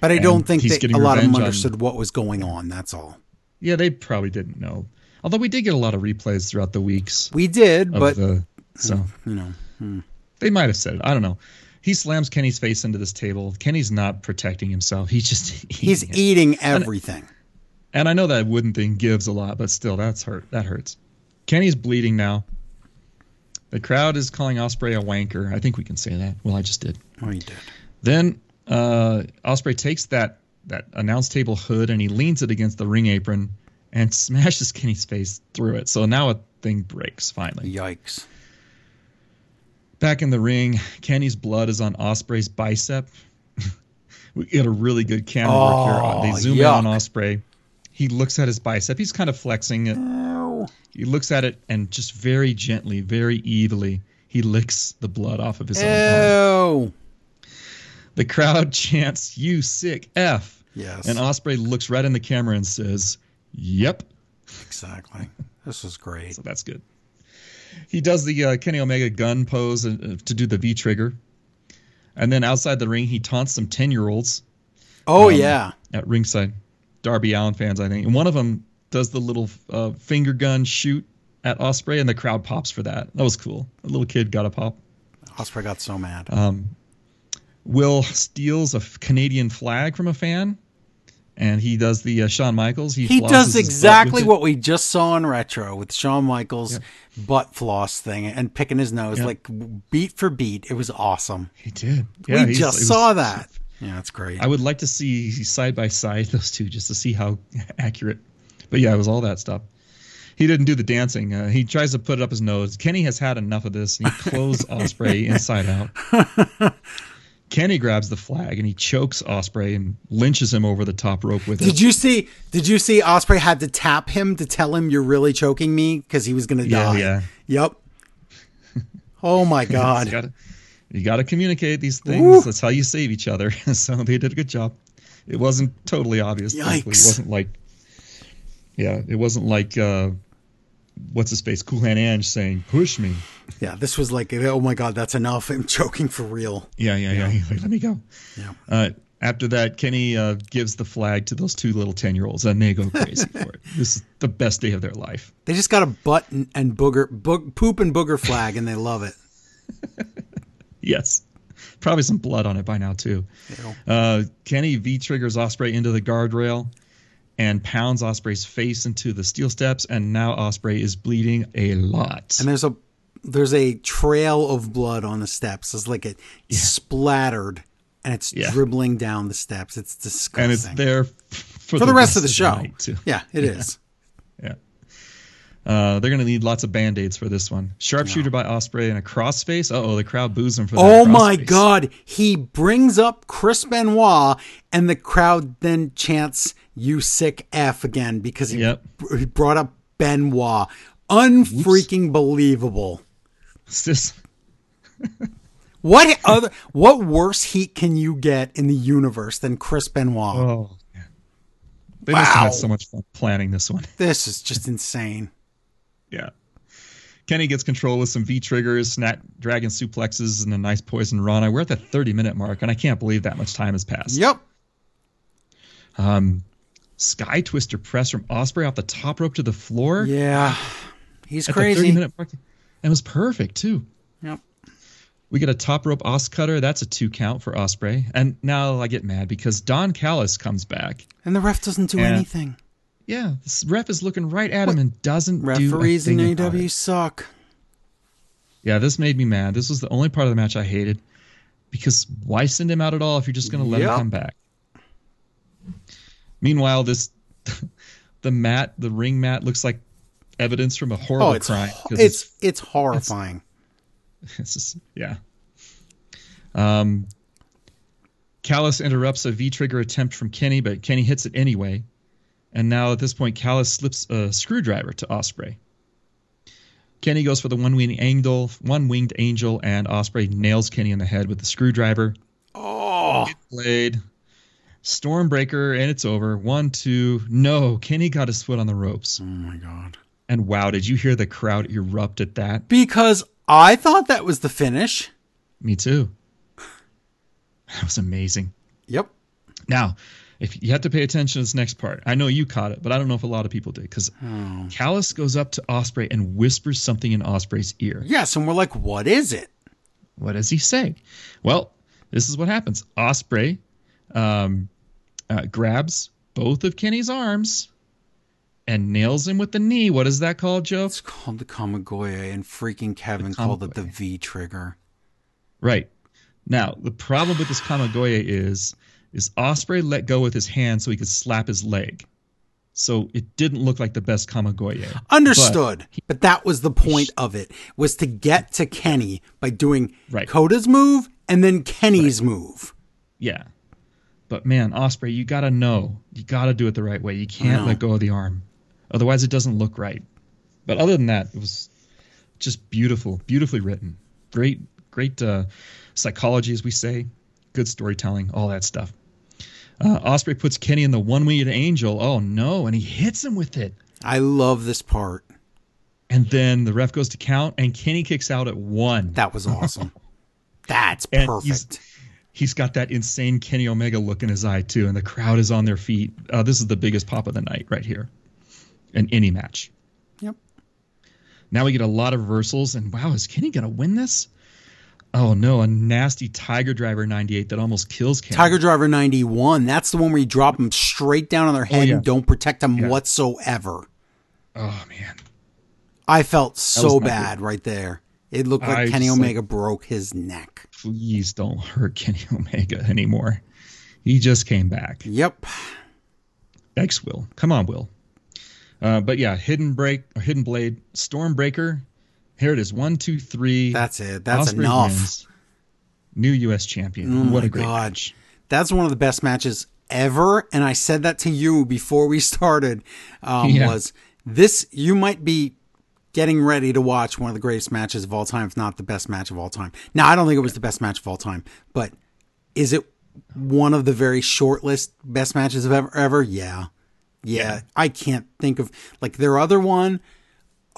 but I don't think he's that a lot of them revenge on- understood what was going on. That's all. yeah. They probably didn't know. Although we did get a lot of replays throughout the weeks We did, but the. So hmm, you know, hmm. they might have said it. I don't know. He slams Kenny's face into this table. Kenny's not protecting himself. He's just he's eating it. eating everything. And I know that wooden thing gives a lot, but still, that's hurt. That hurts. Kenny's bleeding now. The crowd is calling Ospreay a wanker. I think we can say that. Well, I just did. Oh, he did. Then uh, Ospreay takes that that announce table hood and he leans it against the ring apron and smashes Kenny's face through it. So now a thing breaks finally. Yikes! Back in the ring, Kenny's blood is on Ospreay's bicep. we get a really good camera work here. Oh, They zoom in on. Ospreay. He looks at his bicep. He's kind of flexing it. Oh, He looks at it and just very gently, very evilly, he licks the blood off of his own arm. The crowd chants, "You sick f!" yes, And Ospreay looks right in the camera and says, "Yep." exactly. This is great. So that's good. He does the uh, Kenny Omega gun pose uh, to do the V trigger, and then outside the ring he taunts some ten year olds Oh um, yeah, at ringside. Darby Allin fans, I think, and one of them does the little uh, finger gun shoot at Ospreay, and the crowd pops for that. That was cool. A little kid got a pop. Ospreay got so mad. Um, Will steals a Canadian flag from a fan, and he does the uh, Shawn Michaels. he flosses does exactly what we just saw in retro with Shawn Michaels' butt floss thing and picking his nose, Yeah. like beat for beat. It was awesome. he did. we Yeah, he's- just it was- saw that. Yeah, that's great. I would like to see side by side those two just to see how accurate. But yeah, it was all that stuff. He didn't do the dancing. Uh, he tries to put it up his nose. Kenny has had enough of this, and he clothes Ospreay inside out. Kenny grabs the flag and he chokes Ospreay and lynches him over the top rope with it. Did you see? Did you see? Ospreay had to tap him to tell him you're really choking me because he was going to Yeah, die. yeah. Yep. Oh my god. gotta, you gotta communicate these things. That's how you save each other. so they did a good job. It wasn't totally obvious. thankfully. It wasn't like, yeah, it wasn't like, uh, what's his face, Cool Hand Ange saying, push me. Yeah, this was like, oh my god, that's enough. I'm choking for real. Yeah, yeah, yeah. He's like, let me go. Yeah. Uh, after that, Kenny uh, gives the flag to those two little 10 year olds, and they go crazy for it. This is the best day of their life. They just got a butt and, and booger, boog, poop and booger flag, and they love it. Yes. Probably some blood on it by now, too. Uh, Kenny V triggers Ospreay into the guardrail and pounds Ospreay's face into the steel steps, and now Ospreay is bleeding a lot. And there's a there's a trail of blood on the steps. It's like it splattered, and it's Yeah. dribbling down the steps. It's disgusting. and it's there for, for the rest of the show. too. Yeah, it is. Yeah. Uh, they're going to need lots of band aids for this one. Sharpshooter by Ospreay and a crossface. Uh oh, the crowd boos him for that. Oh my crossface. God! He brings up Chris Benoit, and the crowd then chants "You sick f" again because he, Yep. he brought up Benoit. Unfreaking believable. It's just What other? What worse heat can you get in the universe than Chris Benoit? oh. yeah. They must have had so much fun planning this one. This is just insane. Yeah. Kenny gets control with some V triggers, snap dragon suplexes, and a nice poison rana. We're at the 30 minute mark, and I can't believe that much time has passed. Yep. Um, Sky Twister press from Ospreay off the top rope to the floor. Yeah. He's at the 30 crazy. minute mark. It was perfect too. Yep. We get a top rope os cutter. That's a two count for Ospreay. And now I get mad because Don Callis comes back. And the ref doesn't do anything. Yeah, this ref is looking right at him and doesn't Referees do in thing about AEW it. suck. Yeah, this made me mad. This was the only part of the match I hated because why send him out at all if you're just going to let Yep. him come back? Meanwhile, this the mat, the ring mat, looks like evidence from a horrible Oh, it's crime. 'cause it's it's horrifying. It's just, yeah. Um, Callis interrupts a V trigger attempt from Kenny, but Kenny hits it anyway. And now at this point, Callis slips a screwdriver to Ospreay. Kenny goes for the one winged angel, one winged angel, and Ospreay nails Kenny in the head with the screwdriver. Oh, Blade, Stormbreaker, and it's over. One, two, no. Kenny got his foot on the ropes. oh my god! And wow, did you hear the crowd erupt at that? Because I thought that was the finish. Me too. That was amazing. Yep. Now, if you have to pay attention to this next part, I know you caught it, but I don't know if a lot of people did because Oh. Callis goes up to Ospreay and whispers something in Ospreay's ear. Yes, and we're like, what is it? What does he say? Well, this is what happens. Ospreay um, uh, grabs both of Kenny's arms and nails him with the knee. What is that called, Joe? It's called the Kamigoye, and freaking Kevin called it the V trigger. Right. Now, the problem with this Kamigoye is is Ospreay let go with his hand so he could slap his leg. So it didn't look like the best Kamigoye. Understood. But, that was the point of it, was to get to Kenny by doing Right. Kota's move and then Kenny's move. Yeah. But man, Ospreay, you gotta know. You gotta do it the right way. You can't let go of the arm. Otherwise it doesn't look right. But other than that, it was just beautiful, beautifully written. Great, great uh, psychology, as we say. Good storytelling, all that stuff. Uh, Ospreay puts Kenny in the one-winged angel. Oh no, and he hits him with it. I love this part. And then the ref goes to count, and Kenny kicks out at one. That was awesome. That's And he's- perfect. He's got that insane Kenny Omega look in his eye too, and the crowd is on their feet. Uh, this is the biggest pop of the night right here, in any match. Yep. Now we get a lot of reversals, and wow, is Kenny gonna win this? Oh no, a nasty Tiger Driver 98 that almost kills Kenny. Tiger Driver 91. That's the one where you drop them straight down on their head Oh, yeah. and don't protect them Yeah. whatsoever. Oh man, I felt so bad right there. It looked like I Kenny Omega broke his neck. please don't hurt Kenny Omega anymore. He just came back. Yep. Yikes, Will. Come on, Will. Uh, but yeah, Hidden Break or Hidden Blade, Stormbreaker. Here it is. One, two, three. That's it. That's Ospreay enough. wins. New U.S. champion. Oh what a great God. match. That's one of the best matches ever. And I said that to you before we started. Um, Yeah. Was this? You might be getting ready to watch one of the greatest matches of all time, if not the best match of all time. Now, I don't think it was the best match of all time, but is it one of the very short list best matches of ever? Ever? Yeah. Yeah. I can't think of like their other one,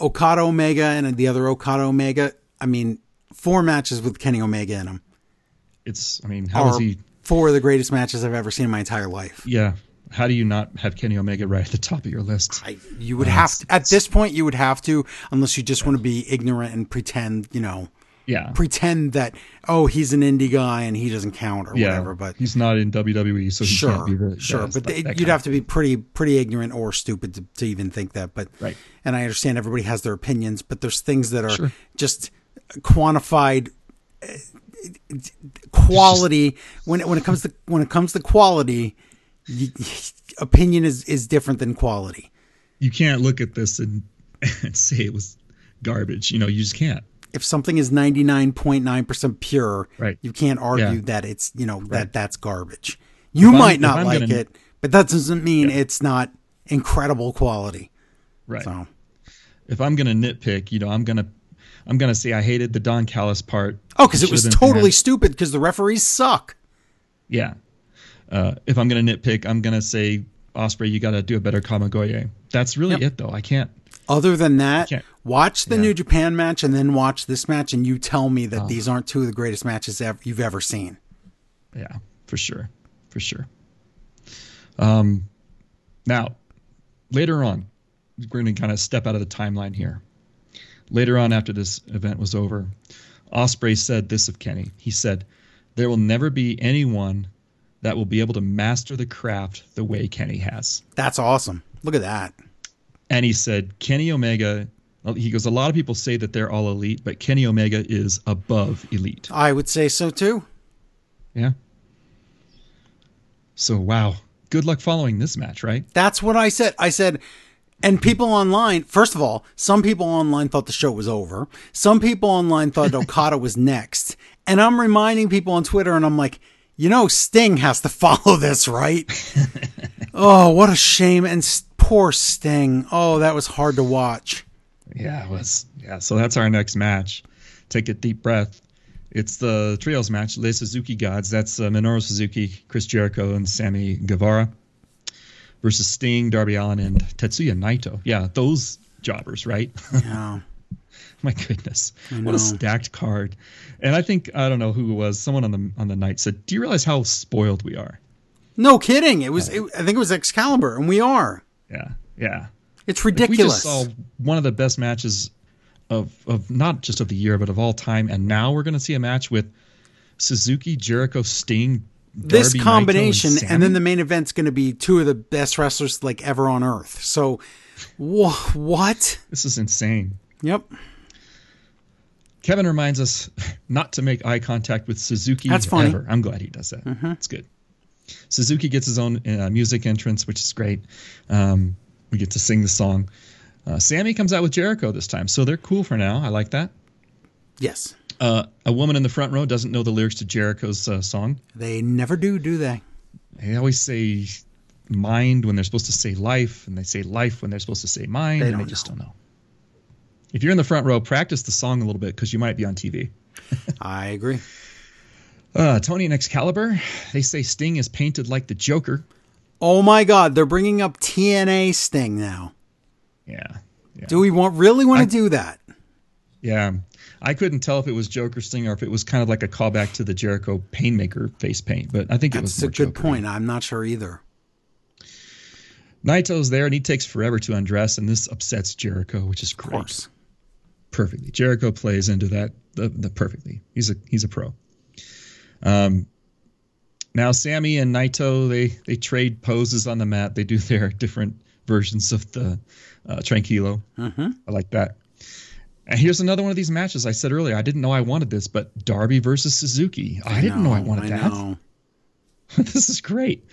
Okada Omega, and the other Okada Omega. I mean, four matches with Kenny Omega in them It's. I mean, how is he? four of the greatest matches I've ever seen in my entire life. Yeah. How do you not have Kenny Omega right at the top of your list? I, you would have to, at this point, you would have to, unless you just want to be ignorant and pretend, you know, Yeah. pretend that, oh, he's an indie guy and he doesn't count or yeah. whatever. But he's not in WWE, so he sure, can't be the. sure. but they, you'd have to be pretty, pretty ignorant or stupid to, to even think that. But, Right. and I understand everybody has their opinions, but there's things that are Sure. just quantified uh, quality when it, when it comes to when it comes to quality opinion is is different than quality You can't look at this and, and say it was garbage. You know, you just can't. If something is 99.9% pure Right. you can't argue Yeah. that it's you know that that's garbage you might if not I'm like gonna- it but that doesn't mean it's not incredible quality Right. so If I'm gonna nitpick, you know, I'm gonna. I'm gonna say I hated the Don Callis part. oh because it was totally stupid because the referees suck Yeah. Uh, if I'm gonna nitpick, I'm gonna say Ospreay, you got to do a better Kamigoye. That's really Yep. it, though. I can't. Other than that, watch the yeah. New Japan match and then watch this match, and you tell me Oh. that these aren't two of the greatest matches ever, you've ever seen. Yeah, for sure, for sure. Um, now, later on, we're going to kind of step out of the timeline here. Later on, after this event was over, Ospreay said this of Kenny. He said, "There will never be anyone that will be able to master the craft the way Kenny has." That's awesome. Look at that. And he said, "Kenny Omega." He goes, "A lot of people say that they're all elite, but Kenny Omega is above elite." I would say so too. Yeah. So wow, good luck following this match, right? That's what I said. I said, and people online, first of all, some people online thought the show was over. Some people online thought Okada was next. And I'm reminding people on Twitter, and I'm like, you know, Sting has to follow this, right? oh, what a shame. And s- poor Sting. Oh, that was hard to watch. Yeah, it was. Yeah, so that's our next match. Take a deep breath. It's the trios match, Les Suzuki Gods. That's uh, Minoru Suzuki, Chris Jericho, and Sammy Guevara versus Sting, Darby Allin, and Tetsuya Naito. Yeah, those jobbers, right? Yeah. My goodness, what a stacked card. And I think I don't know who it was. Someone on the on the night said, "Do you realize how spoiled we are?" No kidding. It was. It, I think it was Excalibur, and we are. Yeah, yeah. It's ridiculous. we just saw one of the best matches of of not just of the year but of all time and now we're going to see a match with Suzuki, Jericho, Sting, this Darby, Naito, combination, and, and, then the main event's going to be two of the best wrestlers like ever on earth. So, wha- what? this is insane. Yep. Kevin reminds us not to make eye contact with Suzuki That's funny. Mm-hmm. ever. I'm glad he does that. It's good. Suzuki gets his own uh, music entrance, which is great. Um, we get to sing the song. Uh, Sammy comes out with Jericho this time, so they're cool for now. I like that. Yes. Uh, a woman in the front row doesn't know the lyrics to Jericho's uh, song. They never do, do they? They always say mind when they're supposed to say life, and they say life when they're supposed to say mind, They and they just don't know. If you're in the front row, practice the song a little bit because you might be on TV. I agree. Uh, Tony and Excalibur, they say Sting is painted like the Joker. Oh my God, they're bringing up TNA Sting now. Yeah, yeah, Do we want really want to do that? yeah. I couldn't tell if it was Joker Sting or if it was kind of like a callback to the Jericho Painmaker face paint, but I think it was That's a good Joker. point. I'm not sure either. Naito's there and he takes forever to undress, and this upsets Jericho, which is Of great. course. perfectly. Jericho plays into that the, the perfectly. He's a he's a pro. Um, now Sammy and Naito they they trade poses on the mat. They do their different versions of the uh, Tranquilo. Mm-hmm. I like that. And here's another one of these matches. I said earlier I didn't know I wanted this, but Darby versus Suzuki. I, didn't know I wanted I that. know. this is great.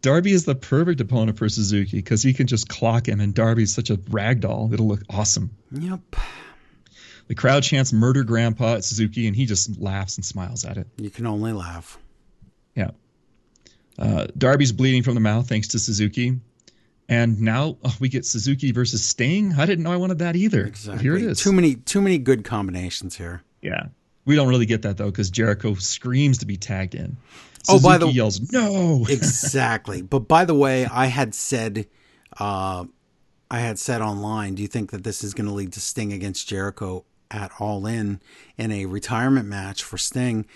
Darby is the perfect opponent for Suzuki because he can just clock him, and Darby's such a ragdoll. It'll look awesome. Yep. The crowd chants "Murder Grandpa" at Suzuki, and he just laughs and smiles at it. You can only laugh. Yeah. Uh, Darby's bleeding from the mouth thanks to Suzuki, and now oh, we get Suzuki versus Sting. I didn't know I wanted that either. Exactly. Here it is. Too many too many good combinations here. Yeah. We don't really get that though because Jericho screams to be tagged in. Oh, Suzuki by the- yells no. Exactly. but by the way, I had said uh I had said online, do you think that this is going to lead to Sting against Jericho at All In in a retirement match for Sting?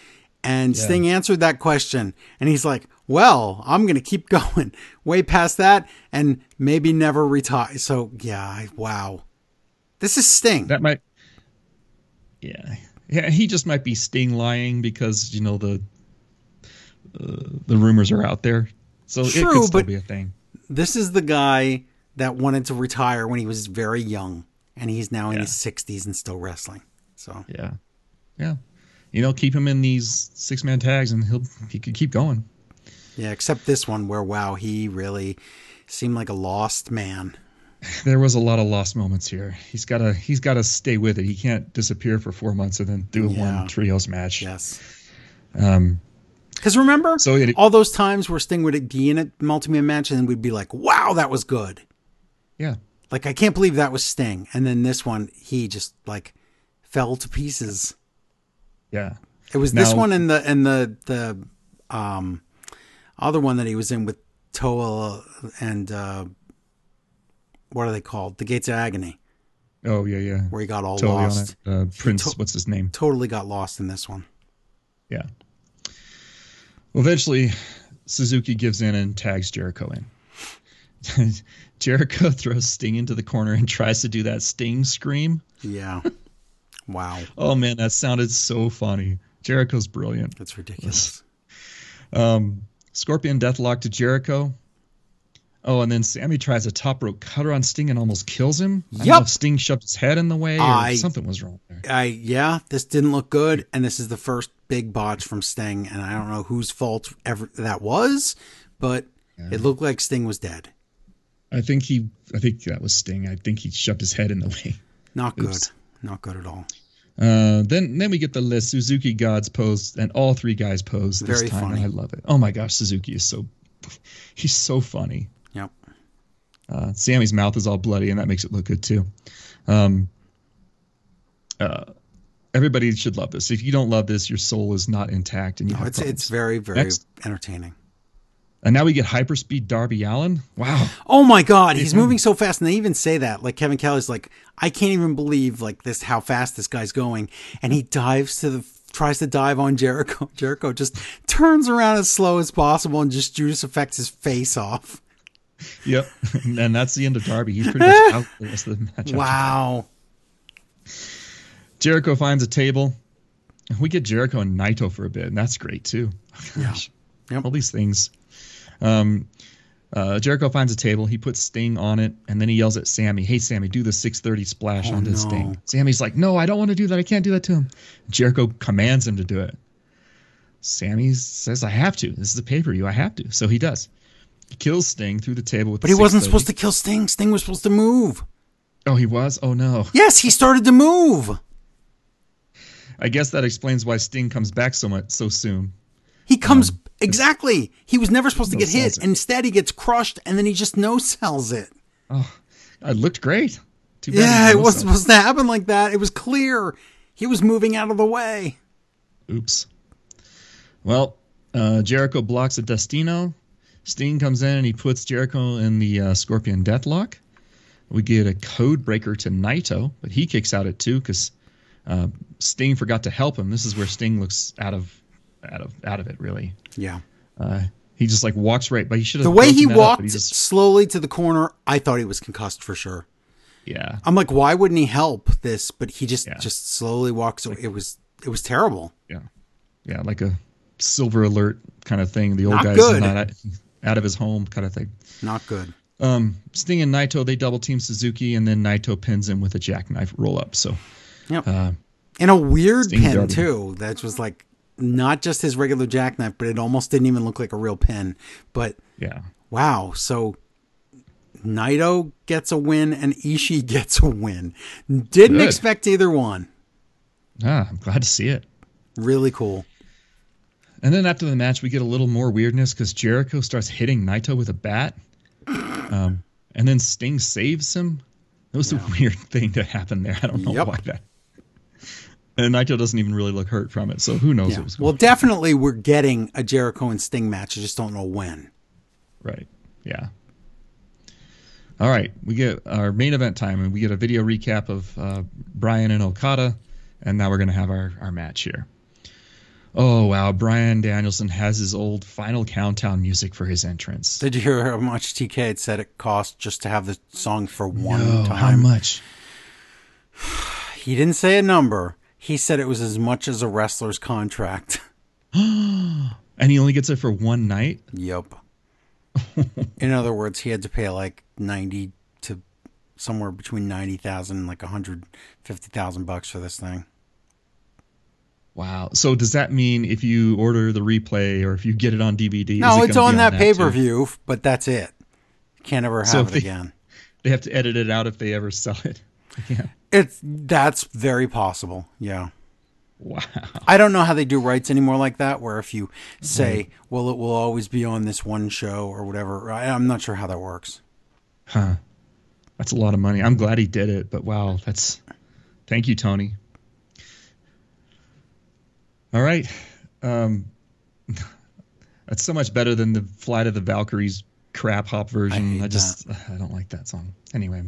And Yeah. Sting answered that question and he's like, "Well, I'm going to keep going way past that and maybe never retire." So, yeah, I, wow. This is Sting. That might. Yeah, yeah. He just might be Sting lying because you know the uh, the rumors are out there, so it could still be a thing. this is the guy that wanted to retire when he was very young and he's now in Yeah. his 60s and still wrestling. So, Yeah, yeah. You know, keep him in these six man tags, and he'll he could keep going. Yeah, except this one where wow, he really seemed like a lost man. There was a lot of lost moments here. He's got to he's got to stay with it. He can't disappear for four months and then do Yeah. one trios match. Yes. Um, Because remember So it- all those times where Sting would be in a multi-man match and we'd be like, "Wow, that was good." yeah, Like I can't believe that was Sting. And then this one, he just like fell to pieces. yeah. It was this one and the and the the um other one that he was in with Toa and uh what are they called? The Gates of Agony, Oh yeah, yeah. where he got all Totally lost. on it. Uh, Prince, to- what's his name? Totally got lost in this one. Yeah. Well, eventually, Suzuki gives in and tags Jericho in. Jericho throws Sting into the corner and tries to do that Sting scream. Yeah. wow. Oh man, that sounded so funny. Jericho's brilliant. That's ridiculous. Um, Scorpion Deathlock to Jericho. Oh, and then Sammy tries a top rope cutter on Sting and almost kills him. I don't know Yep. if Sting shoved his head in the way or I- something was wrong there. I yeah, this didn't look good, and this is the first big botch from Sting, and I don't know whose fault ever that was, but it looked like Sting was dead. I think he, I think that was Sting. I think he shoved his head in the way. Not good. Not good at all. Uh, then then we get the list. Suzuki Gods pose, and all three guys pose this Very time. funny. I love it. Oh my gosh, Suzuki is so he's so funny. Yep. Uh, Sammy's mouth is all bloody, and that makes it look good too. Um, uh, everybody should love this. If you don't love this, your soul is not intact, and you No, have it's problems. it's very very Next. entertaining. And now we get hyperspeed Darby Allin. Wow. Oh my god, he's moving so fast, and they even say that. Like Kevin Kelly's like, I can't even believe like this how fast this guy's going, and he dives to the tries to dive on Jericho. Jericho just turns around as slow as possible and just Judas Effects his face off. Yep. and that's the end of Darby. He's pretty much out the rest of the match. Wow. Jericho finds a table. We get Jericho and Naito for a bit, and that's great too. Oh, Gosh, Yep. all these things. Um, uh, Jericho finds a table. He puts Sting on it, and then he yells at Sammy, "Hey, Sammy, do the 630 splash Oh, onto no. Sting." Sammy's like, "No, I don't want to do that. I can't do that to him." Jericho commands him to do it. Sammy says, "I have to. This is a pay per view. I have to." So he does. He kills Sting through the table with. But he wasn't supposed to kill Sting. Sting was supposed to move. Oh, he was. Oh no. Yes, he started to move. I guess that explains why Sting comes back so much so soon. He comes exactly. He was never supposed to No get hit. it. Instead, he gets crushed, and then he just no sells it. Oh, it looked great. Too bad Yeah, it no wasn't supposed to happen like that. It was clear. He was moving out of the way. Oops. Well, uh, Jericho blocks a Destino. Sting comes in and he puts Jericho in the uh, Scorpion Deathlock. We get a code breaker to Naito, but he kicks out at two because uh, Sting forgot to help him. This is where Sting looks out of out of out of it really. Yeah. Uh, he just like walks right, but he should have. The way he that up, walked he just slowly to the corner, I thought he was concussed for sure. Yeah. I'm like, why wouldn't he help this? But he just Yeah. just slowly walks away. It was it was terrible. Yeah. Yeah. Like a silver alert kind of thing. The old Not guy's good. not out, out of his home kind of thing. Not good. Um, Sting and Naito, they double team Suzuki, and then Naito pins him with a jackknife roll up. So, Yep. uh, And a weird pin too. That was like not just his regular jackknife, but it almost didn't even look like a real pin. But yeah. wow, so Naito gets a win and Ishii gets a win. Didn't Good. expect either one. Ah, I'm glad to see it. Really cool. And then after the match, we get a little more weirdness because Jericho starts hitting Naito with a bat. Um, and then Sting saves him. That was a weird thing to happen there. I don't know Yep. why that. And Naito doesn't even really look hurt from it, so who knows Yeah. what was Well, definitely we're getting a Jericho and Sting match. I just don't know when. Right. Yeah. All right. We get our main event time, and we get a video recap of uh, Bryan and Okada, and now we're going to have our, our match here. Oh, wow. Bryan Danielson has his old final countdown music for his entrance. Did you hear how much TK had said it cost just to have the song for one Oh, time? how much? He didn't say a number. He said it was as much as a wrestler's contract. And he only gets it for one night? Yep. In other words, he had to pay like ninety to somewhere between ninety thousand and like hundred fifty thousand bucks for this thing. Wow. So does that mean if you order the replay or if you get it on DVD? No, it it's on be that pay per view, but that's it. Can't ever have So it they- again. They have to edit it out if they ever sell it. Yeah. It's that's very possible. Yeah. Wow. I don't know how they do rights anymore like that, where if you say, well, it will always be on this one show or whatever. I, I'm not sure how that works. Huh. That's a lot of money. I'm glad he did it, but wow, that's thank you, Tony. All right. Um that's so much better than the Flight of the Valkyries crap hop version. hate I, just I don't like that song. Anyway,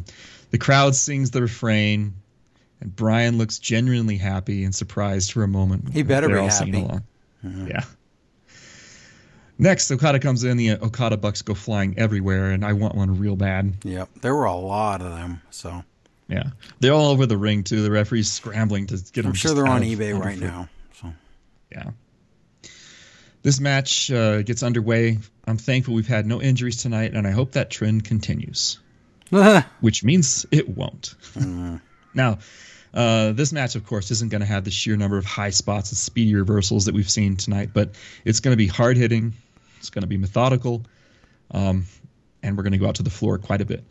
the crowd sings the refrain and Bryan looks genuinely happy and surprised for a moment. He better They're be all happy. singing along. Uh-huh. Yeah. Next, Okada comes in. The Okada Bucks go flying everywhere, and I want one real bad. Yep. There were a lot of them. So Yeah, they're all over the ring too. The referee's scrambling to get them. I'm sure they're on of eBay right now. So Yeah. This match uh, gets underway. I'm thankful we've had no injuries tonight, and I hope that trend continues. Which means it won't. now, uh, this match, of course, isn't going to have the sheer number of high spots and speedy reversals that we've seen tonight, but it's going to be hard hitting. It's going to be methodical, um, and we're going to go out to the floor quite a bit.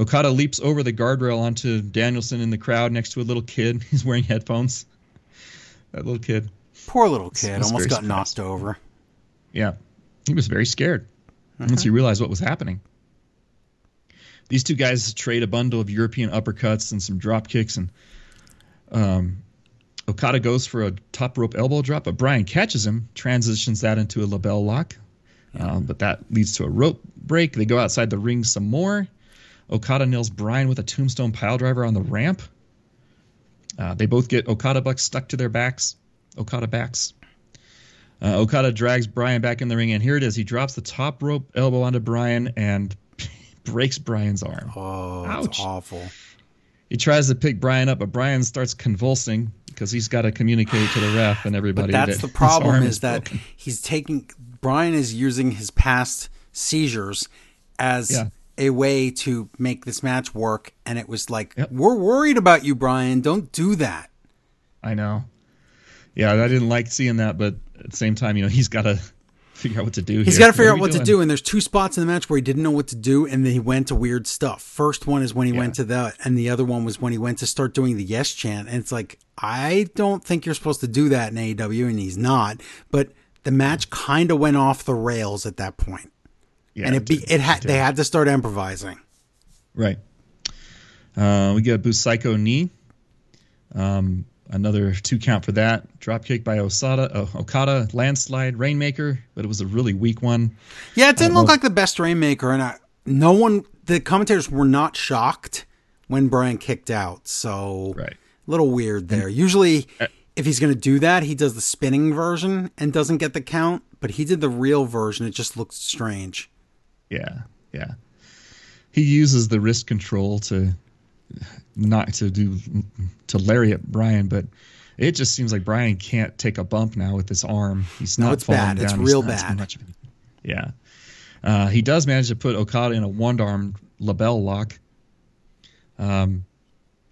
Okada leaps over the guardrail onto Danielson in the crowd next to a little kid. He's wearing headphones. That little kid. poor little kid almost got surprised. knocked over. Yeah, he was very scared once he realized what was happening. These two guys trade a bundle of European uppercuts and some drop kicks, and um, Okada goes for a top rope elbow drop, but Bryan catches him, transitions that into a LeBell lock, um, but that leads to a rope break. They go outside the ring some more. Okada nails Bryan with a tombstone piledriver on the ramp. Uh, they both get Okada bucks stuck to their backs. Okada backs. Uh, Okada drags Bryan back in the ring, and here it is. He drops the top rope elbow onto Bryan and breaks Bryan's arm. Oh, Ouch. awful. He tries to pick Bryan up, but Bryan starts convulsing because he's got to communicate to the ref and everybody. But that's that the problem arm is that he's taking Bryan is using his past seizures as Yeah. a way to make this match work and it was like Yep. we're worried about you Bryan don't do that I know. Yeah, I didn't like seeing that, but at the same time, you know, he's got to figure out what to do. He's got to figure are out what to do and there's two spots in the match where he didn't know what to do and then he went to weird stuff first one is when he Yeah. went to that, and the other one was when he went to start doing the yes chant and it's like I don't think you're supposed to do that in AEW and he's not but the match kind of went off the rails at that point Yeah, and it be, did. it had they had to start improvising Right. Uh, we get a Busaiku knee. Um, another two count for that. Drop kick by Osada, uh, Okada, landslide, Rainmaker, but it was a really weak one. Yeah, it didn't look know. like the best Rainmaker, and I, no one, the commentators were not shocked when Bryan kicked out. So, Right. a little weird there. Usually, if he's going to do that, he does the spinning version and doesn't get the count, but he did the real version. It just looked strange. Yeah, yeah. He uses the wrist control to not to do to lariat Bryan, but it just seems like Bryan can't take a bump now with his arm. He's No, not it's falling bad. down. It's He's real bad. yeah. Uh, he does manage to put Okada in a one arm LeBell lock. Um,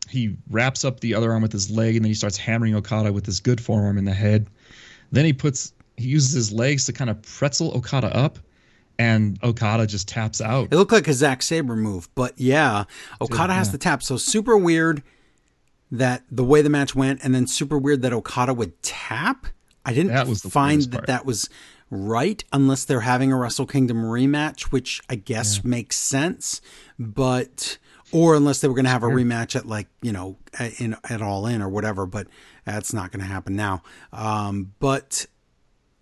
he wraps up the other arm with his leg, and then he starts hammering Okada with his good forearm in the head. Then he puts he uses his legs to kind of pretzel Okada up, and Okada just taps out. It looked like a Zack Sabre move, but yeah, Okada has to tap. So super weird that the way the match went, and then super weird that Okada would tap. I didn't find that part. that was right unless they're having a Wrestle Kingdom rematch, which I guess makes sense, but or unless they were going to have a rematch at like you know in at All In or whatever, but that's not going to happen now. Um, but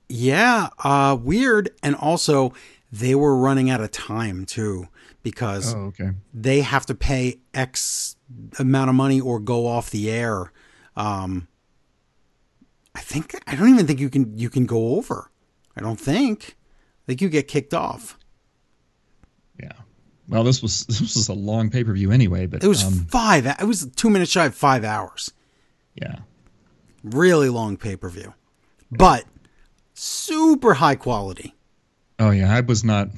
yeah, uh, weird, and also they were running out of time too because Oh, okay. they have to pay X amount of money or go off the air. Um, I think I don't even think you can you can go over. I don't think. I think you get kicked off. Yeah. Well, this was this was a long pay per view anyway, but It was um, five. It was two minutes shy of five hours. yeah. Really long pay per view, but super high quality. Oh yeah, I was not.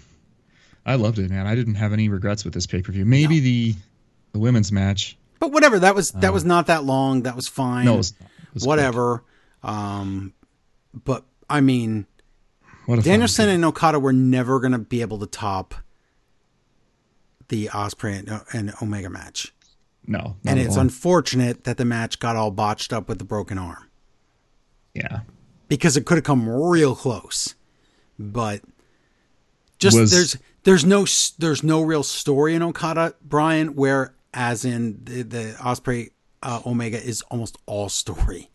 I loved it, man. I didn't have any regrets with this pay per view. Maybe the the women's match. But whatever. That was that was not that long. That was fine. No, it was, it was whatever. Um, but I mean. What a fun Danielson and Okada were never going to be able to top the Ospreay and, and Omega match, No, and it's all. unfortunate that the match got all botched up with the broken arm yeah. because it could have come real close. But just Was- there's there's no there's no real story in Okada Bryan, where as in the, the Ospreay uh, Omega is almost all story.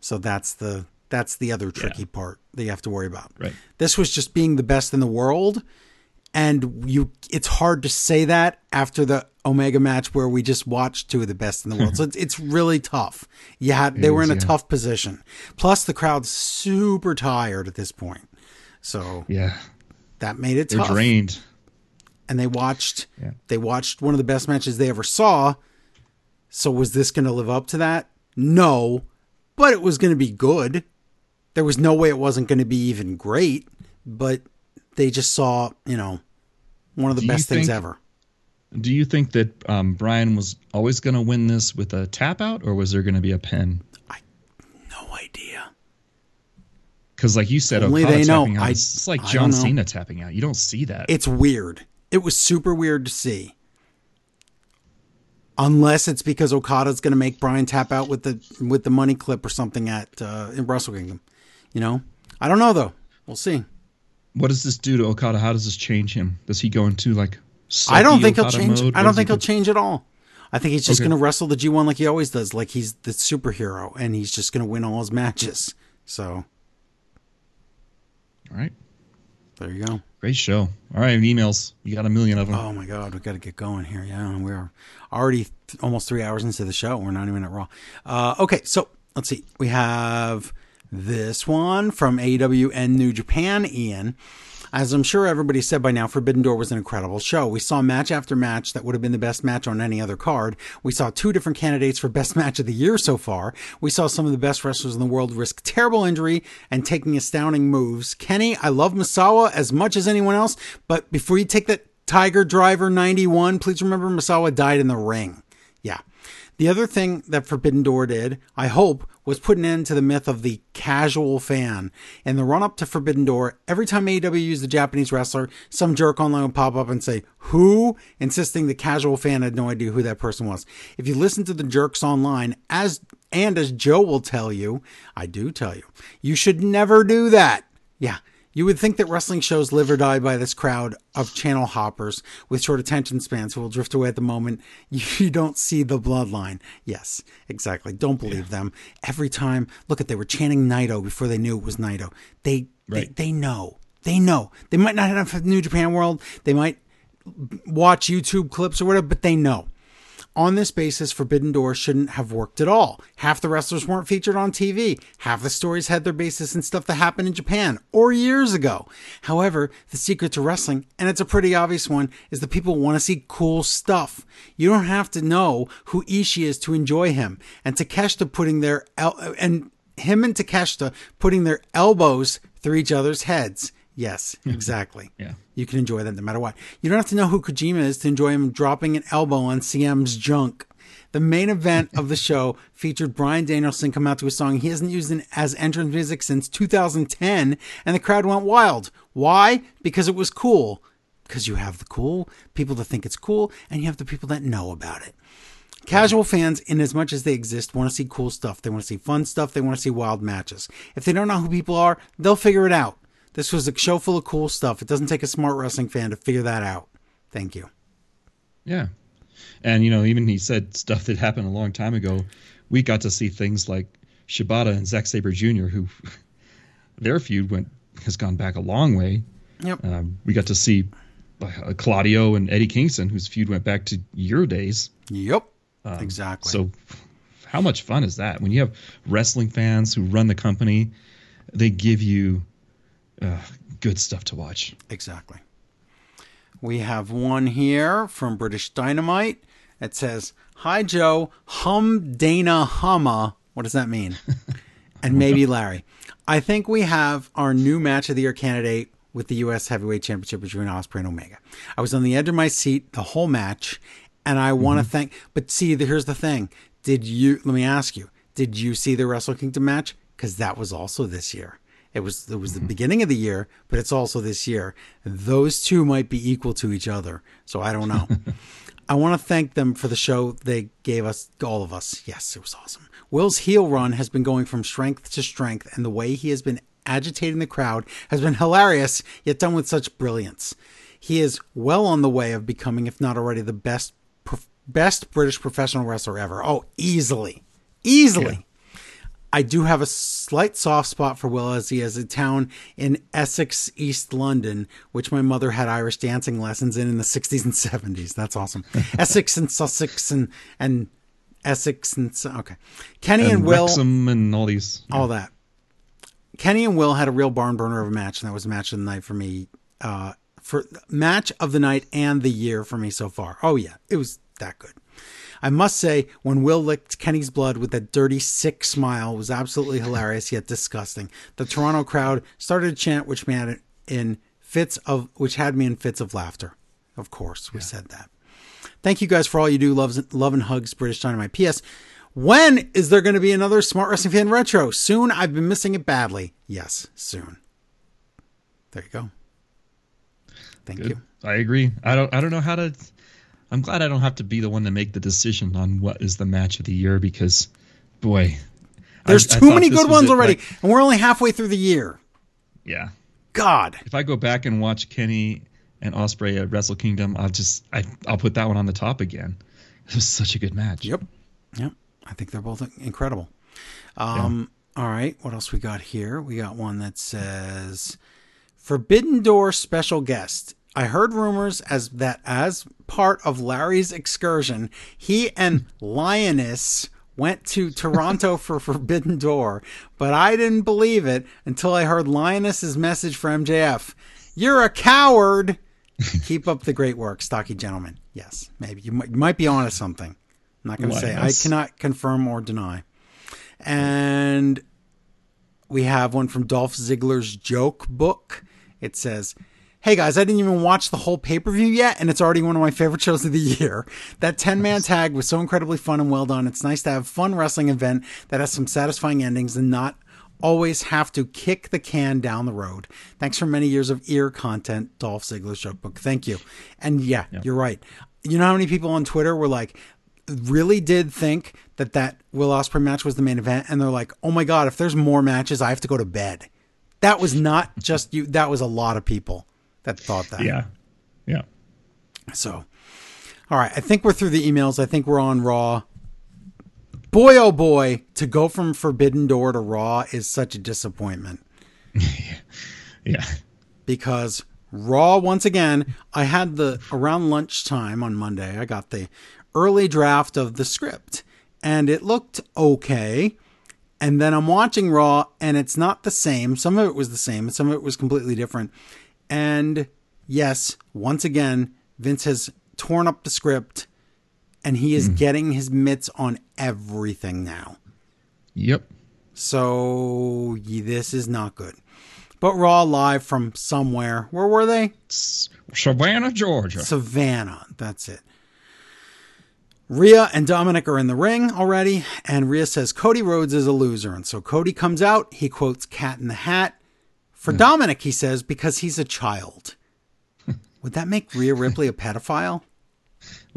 So that's the that's the other tricky part that you have to worry about. Right. This was just being the best in the world, and you it's hard to say that after the Omega match where we just watched two of the best in the world. so it's, it's really tough. Yeah, they were is, in a yeah. tough position. Plus the crowd's super tired at this point. So Yeah. That made it They're tough. drained. And they watched Yeah. they watched one of the best matches they ever saw. So was this going to live up to that? No, but it was going to be good. There was no way it wasn't going to be even great, but they just saw, you know, one of the Do best things think- ever. Do you think that um, Bryan was always going to win this with a tap out, or was there going to be a pin? I no idea. Because, like you said, Only Okada they know. out, I- it's like John. Cena tapping out. You don't see that. It's weird. It was super weird to see. Unless it's because Okada's going to make Bryan tap out with the with the money clip or something at uh, in Wrestle Kingdom. You know, I don't know though. We'll see. what does this do to Okada? How does this change him? Does he go into like? I don't think he'll change. mode? I don't does he think he'll change at all. I think he's just Okay. going to wrestle the G1 like he always does, like he's the superhero, and he's just going to win all his matches. So All right, there you go. great show. All right, emails. You got a million of them. Oh my God, we got to get going here. Yeah, we're already th- almost three hours into the show. We're not even at Raw. Uh, okay, so let's see. We have this one from AEW and New Japan, Ian. As I'm sure everybody said by now, Forbidden Door was an incredible show. We saw match after match that would have been the best match on any other card. We saw two different candidates for best match of the year so far. We saw some of the best wrestlers in the world risk terrible injury and taking astounding moves. Kenny, I love Misawa as much as anyone else, but before you take that Tiger Driver 91, please remember Misawa died in the ring. Yeah. The other thing that Forbidden Door did, I hope, was put an end to the myth of the casual fan. In the run up to Forbidden Door, every time AEW used a Japanese wrestler, some jerk online would pop up and say, Who? insisting the casual fan had no idea who that person was. If you listen to the jerks online, as and as Joe will tell you, I do tell you, you should never do that. Yeah. You would think that wrestling shows live or die by this crowd of channel hoppers with short attention spans who will drift away at the moment you don't see the bloodline. Yes, exactly. Don't believe them. Every time, look at they were chanting Naito before they knew it was Naito. They Right. they, they know. They know. They might not have New Japan World. They might watch YouTube clips or whatever, but they know. On this basis, Forbidden Door shouldn't have worked at all. Half the wrestlers weren't featured on TV. Half the stories had their basis in stuff that happened in Japan or years ago. However, the secret to wrestling, and it's a pretty obvious one, is that people want to see cool stuff. You don't have to know who Ishii is to enjoy him. And Takeshita putting their el- and him and Takeshita putting their elbows through each other's heads. Yes, exactly. Yeah. You can enjoy that no matter what. You don't have to know who Kojima is to enjoy him dropping an elbow on CM's junk. The main event of the show featured Bryan Danielson come out to a song he hasn't used as entrance music since 2010, and the crowd went wild. Why? Because it was cool. Because you have the cool people that think it's cool, and you have the people that know about it. Casual fans, in as much as they exist, want to see cool stuff. They want to see fun stuff. They want to see wild matches. If they don't know who people are, they'll figure it out. This was a show full of cool stuff. It doesn't take a smart wrestling fan to figure that out. Thank you. Yeah. And, you know, even he said stuff that happened a long time ago. We got to see things like Shibata and Zack Sabre Jr., who their feud went has gone back a long way. Yep. Um, we got to see uh, Claudio and Eddie Kingston, whose feud went back to your days. Yep. exactly. So, how much fun is that? When you have wrestling fans who run the company, they give you uh, good stuff to watch. Exactly. We have one here from British Dynamite. It says, Hi, Joe. Hum Dana Hama. What does that mean? and maybe Larry. I think we have our new match of the year candidate with the U.S. Heavyweight Championship between Ospreay and Omega. I was on the edge of my seat the whole match, and I want to thank. But see, here's the thing. Did you? Let me ask you. Did you see the Wrestle Kingdom match? Because that was also this year. It was it was the mm-hmm. beginning of the year, but it's also this year. Those two might be equal to each other, so I don't know. I want to thank them for the show they gave us, all of us. Yes, it was awesome. Will's heel run has been going from strength to strength, and the way he has been agitating the crowd has been hilarious, yet done with such brilliance. He is well on the way of becoming, if not already, the best best British professional wrestler ever. Oh, easily, easily. I do have a slight soft spot for Will as he has a town in Essex, East London, which my mother had Irish dancing lessons in in the 60s and 70s. That's awesome. Essex and Sussex and, and Essex and, okay. Kenny and, And Will, Wrexham and all these. all that. Kenny and Will had a real barn burner of a match, and that was match of the night for me. Uh, for match of the night and the year for me so far. Oh yeah, it was that good. I must say, when Will licked Kenny's blood with that dirty, sick smile was absolutely hilarious yet disgusting. The Toronto crowd started to chant, which me had in fits of, which had me in fits of laughter. Of course, we said that. Thank you guys for all you do. Loves, love and hugs, British Dynamite. P.S. When is there going to be another Smart Wrestling Fan Retro? Soon. I've been missing it badly. Yes, soon. There you go. Thank Good. you. I agree. I don't. I don't know how to. I'm glad I don't have to be the one to make the decision on what is the match of the year because, boy, There's I- I too thought many good ones it, already, like- and we're only halfway through the year. yeah. God. If I go back and watch Kenny and Ospreay at Wrestle Kingdom, I'll just I, I'll put that one on the top again. It was such a good match. Yep. Yep. I think they're both incredible. Um, All right. What else we got here? We got one that says Forbidden Door special guest. I heard rumors as that as part of Larry's excursion, he and Lioness went to Toronto for Forbidden Door, but I didn't believe it until I heard Lioness's message for MJF. You're a coward. Keep up the great work, stocky gentlemen. Yes, maybe you might, you might be onto something. I'm not going to say. I cannot confirm or deny. And we have one from Dolph Ziggler's joke book. It says, Hey guys, I didn't even watch the whole pay per view yet, and it's already one of my favorite shows of the year. That 10 man tag was so incredibly fun and well done. It's nice to have a fun wrestling event that has some satisfying endings and not always have to kick the can down the road. Thanks for many years of ear content, Dolph Ziggler's joke book. Thank you. And yeah, you're right. You know how many people on Twitter were like, really did think that that Will Ospreay match was the main event, and they're like, "Oh my god, if there's more matches, I have to go to bed." That was not just you. That was a lot of people that thought that. Yeah. Yeah. So, all right, I think we're through the emails. I think we're on Raw. Boy, oh boy, to go from Forbidden Door to Raw is such a disappointment Yeah. yeah. because Raw once again. I had the around lunchtime on Monday. I got the early draft of the script and it looked okay. And then I'm watching Raw and it's not the same. Some of it was the same, some of it was completely different. And yes, once again, Vince has torn up the script and he is mm. getting his mitts on everything now. Yep. So this is not good. But Raw live from somewhere. Where were they? Savannah, Georgia. Savannah. That's it. Rhea and Dominic are in the ring already, and Rhea says Cody Rhodes is a loser. And so Cody comes out. He quotes Cat in the Hat. For Dominic, he says, because he's a child. Would that make Rhea Ripley a pedophile?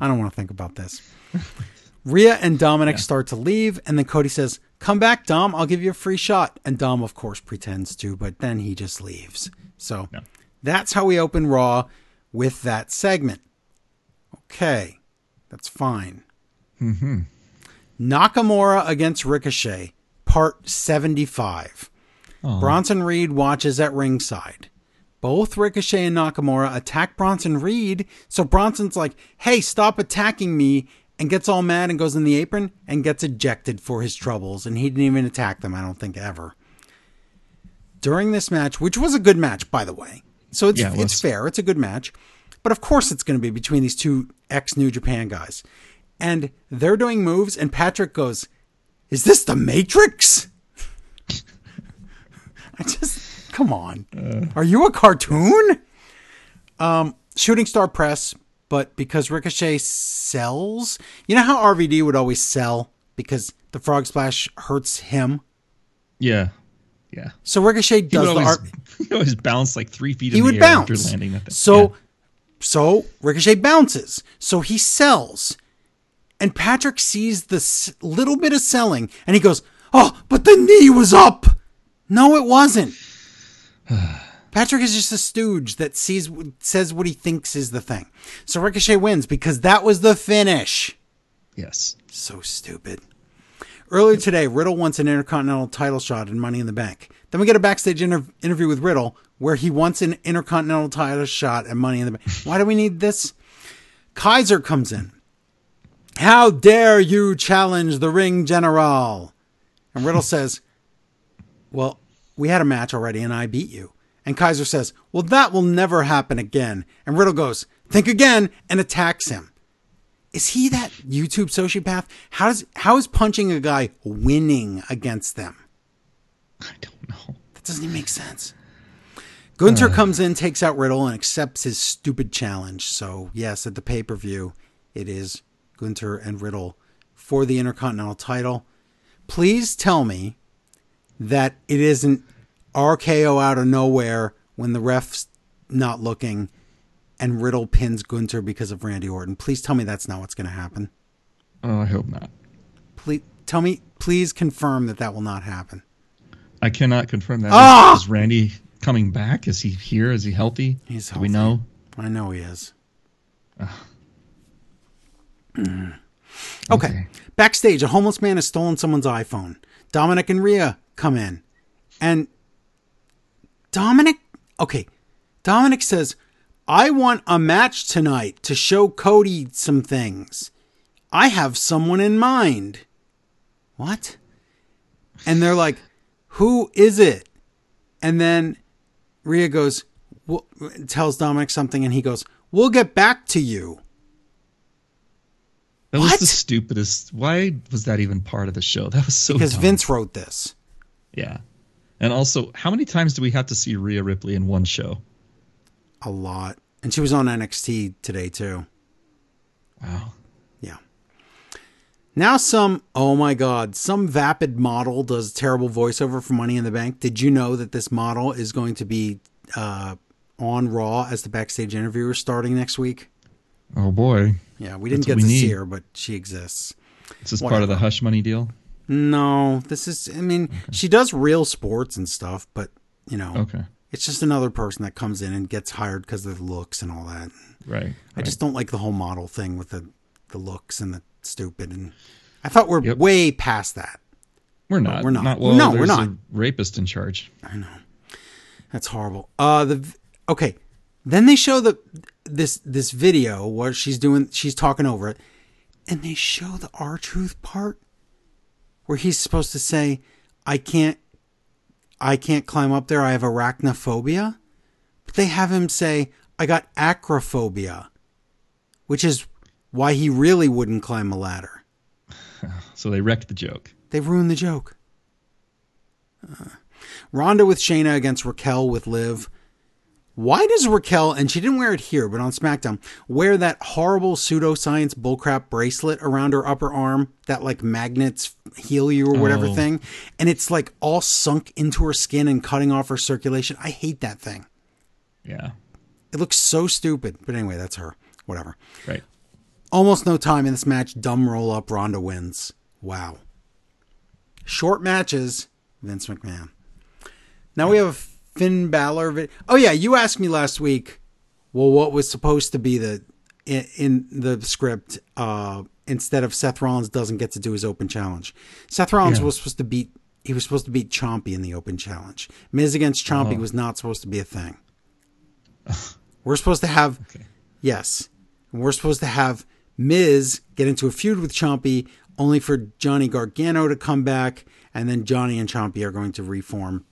I don't want to think about this. Rhea and Dominic yeah. start to leave, and then Cody says, Come back, Dom. I'll give you a free shot. And Dom, of course, pretends to, but then he just leaves. So yeah. that's how we open Raw with that segment. Okay. That's fine. Mm-hmm. Nakamura against Ricochet, part 75. Aww. Bronson Reed watches at ringside. Both Ricochet and Nakamura attack Bronson Reed, so Bronson's like, hey, stop attacking me, and gets all mad and goes in the apron and gets ejected for his troubles. And he didn't even attack them, I don't think, ever. During this match, which was a good match, by the way. So it's, yeah, it it's fair, it's a good match. But of course, it's going to be between these two ex New Japan guys. And they're doing moves, and Patrick goes, Is this the Matrix? I just, come on. Uh, Are you a cartoon? Um, Shooting Star Press, but because Ricochet sells, you know how RVD would always sell because the frog splash hurts him? Yeah. Yeah. So Ricochet does the art. He always bounce like three feet. He would bounce. After landing. So yeah. So Ricochet bounces. So he sells. And Patrick sees this little bit of selling and he goes, Oh, but the knee was up. No, it wasn't. Patrick is just a stooge that sees says what he thinks is the thing. So Ricochet wins because that was the finish. Yes. So stupid. Earlier today, Riddle wants an Intercontinental title shot in Money in the Bank. Then we get a backstage inter- interview with Riddle where he wants an Intercontinental title shot and Money in the Bank. Why do we need this? Kaiser comes in. How dare you challenge the ring general? And Riddle says, Well, we had a match already and I beat you. And Kaiser says, Well, that will never happen again. And Riddle goes, Think again, and attacks him. Is he that YouTube sociopath? How does how is punching a guy winning against them? I don't know. That doesn't even make sense. Gunther uh. comes in, takes out Riddle, and accepts his stupid challenge. So yes, at the pay per view, it is Gunther and Riddle for the Intercontinental title. Please tell me that it isn't RKO out of nowhere when the ref's not looking and Riddle pins Gunther because of Randy Orton. Please tell me that's not what's going to happen. Oh, I hope not. Please tell me. Please confirm that that will not happen. I cannot confirm that. Ah! Is, is Randy coming back? Is he here? Is he healthy? He's healthy. Do we know? I know he is. Mm. Okay. okay. Backstage, a homeless man has stolen someone's iPhone. Dominic and Rhea come in. And Dominic, okay, Dominic says, I want a match tonight to show Cody some things. I have someone in mind. What? And they're like, Who is it? And then Rhea goes, tells Dominic something, and he goes, We'll get back to you. That what? was the stupidest. Why was that even part of the show? That was so because dumb. Vince wrote this. Yeah, and also, how many times do we have to see Rhea Ripley in one show? a lot. And she was on NXT today too. Wow. Yeah. Now some oh my god, some vapid model does terrible voiceover for Money in the Bank. Did you know that this model is going to be uh, on Raw as the backstage interviewer starting next week? Oh boy. Yeah, we didn't That's get to need. see her, but she exists. Is this Whatever. part of the hush money deal? No, this is I mean, okay. she does real sports and stuff, but you know. Okay. It's just another person that comes in and gets hired because of the looks and all that. Right, right. I just don't like the whole model thing with the the looks and the stupid. And I thought we're yep. way past that. We're not. But we're not. not well, no, we're not. rapist in charge. I know. That's horrible. Uh, the okay. Then they show the this this video where she's doing she's talking over it, and they show the R Truth part where he's supposed to say, "I can't, I can't climb up there. I have arachnophobia," but they have him say, "I got acrophobia," which is why he really wouldn't climb a ladder. So they wrecked the joke. They ruined the joke. Uh, Ronda with Shayna against Raquel with Liv. Why does Raquel, and she didn't wear it here, but on SmackDown, wear that horrible pseudoscience bullcrap bracelet around her upper arm that like magnets heal you or whatever Oh. thing? And it's like all sunk into her skin and cutting off her circulation. I hate that thing. Yeah. It looks so stupid. But anyway, that's her. Whatever. Right. Almost no time in this match. Dumb roll up. Ronda wins. Wow. Short matches. Vince McMahon. Now we have a Finn Balor. Vi- oh yeah, you asked me last week. Well, what was supposed to be the in, in the script uh, instead of Seth Rollins doesn't get to do his open challenge. Seth Rollins Yeah. was supposed to beat. He was supposed to beat Chompy in the open challenge. Miz against Chompy Oh. was not supposed to be a thing. We're supposed to have Okay. Yes. We're supposed to have Miz get into a feud with Chompy, only for Johnny Gargano to come back, and then Johnny and Chompy are going to reform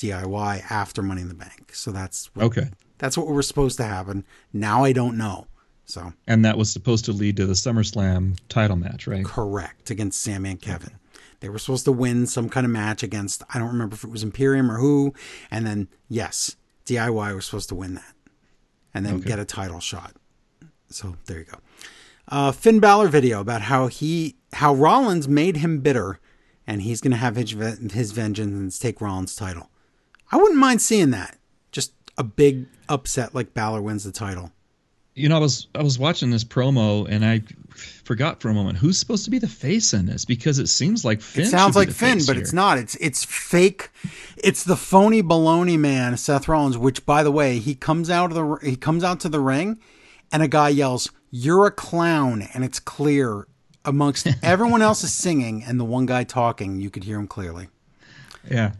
DIY after Money in the Bank. So that's what, Okay. that's what was supposed to happen. Now I don't know. So And that was supposed to lead to the SummerSlam title match, right? correct against Sami and Kevin. They were supposed to win some kind of match against I don't remember if it was Imperium or who, and then yes, DIY was supposed to win that, and then Okay. get a title shot. So there you go. Uh, Finn Balor video about how he how Rollins made him bitter, and he's going to have his, his vengeance and take Rollins' title. I wouldn't mind seeing that. Just a big upset like Balor wins the title. You know, I was I was watching this promo and I forgot for a moment who's supposed to be the face in this because it seems like Finn. It sounds like Finn, but here. it's not. It's it's fake. It's the phony baloney man, Seth Rollins. Which, by the way, he comes out of the he comes out to the ring, and a guy yells, "You're a clown!" And it's clear amongst everyone else is singing and the one guy talking, you could hear him clearly. Yeah.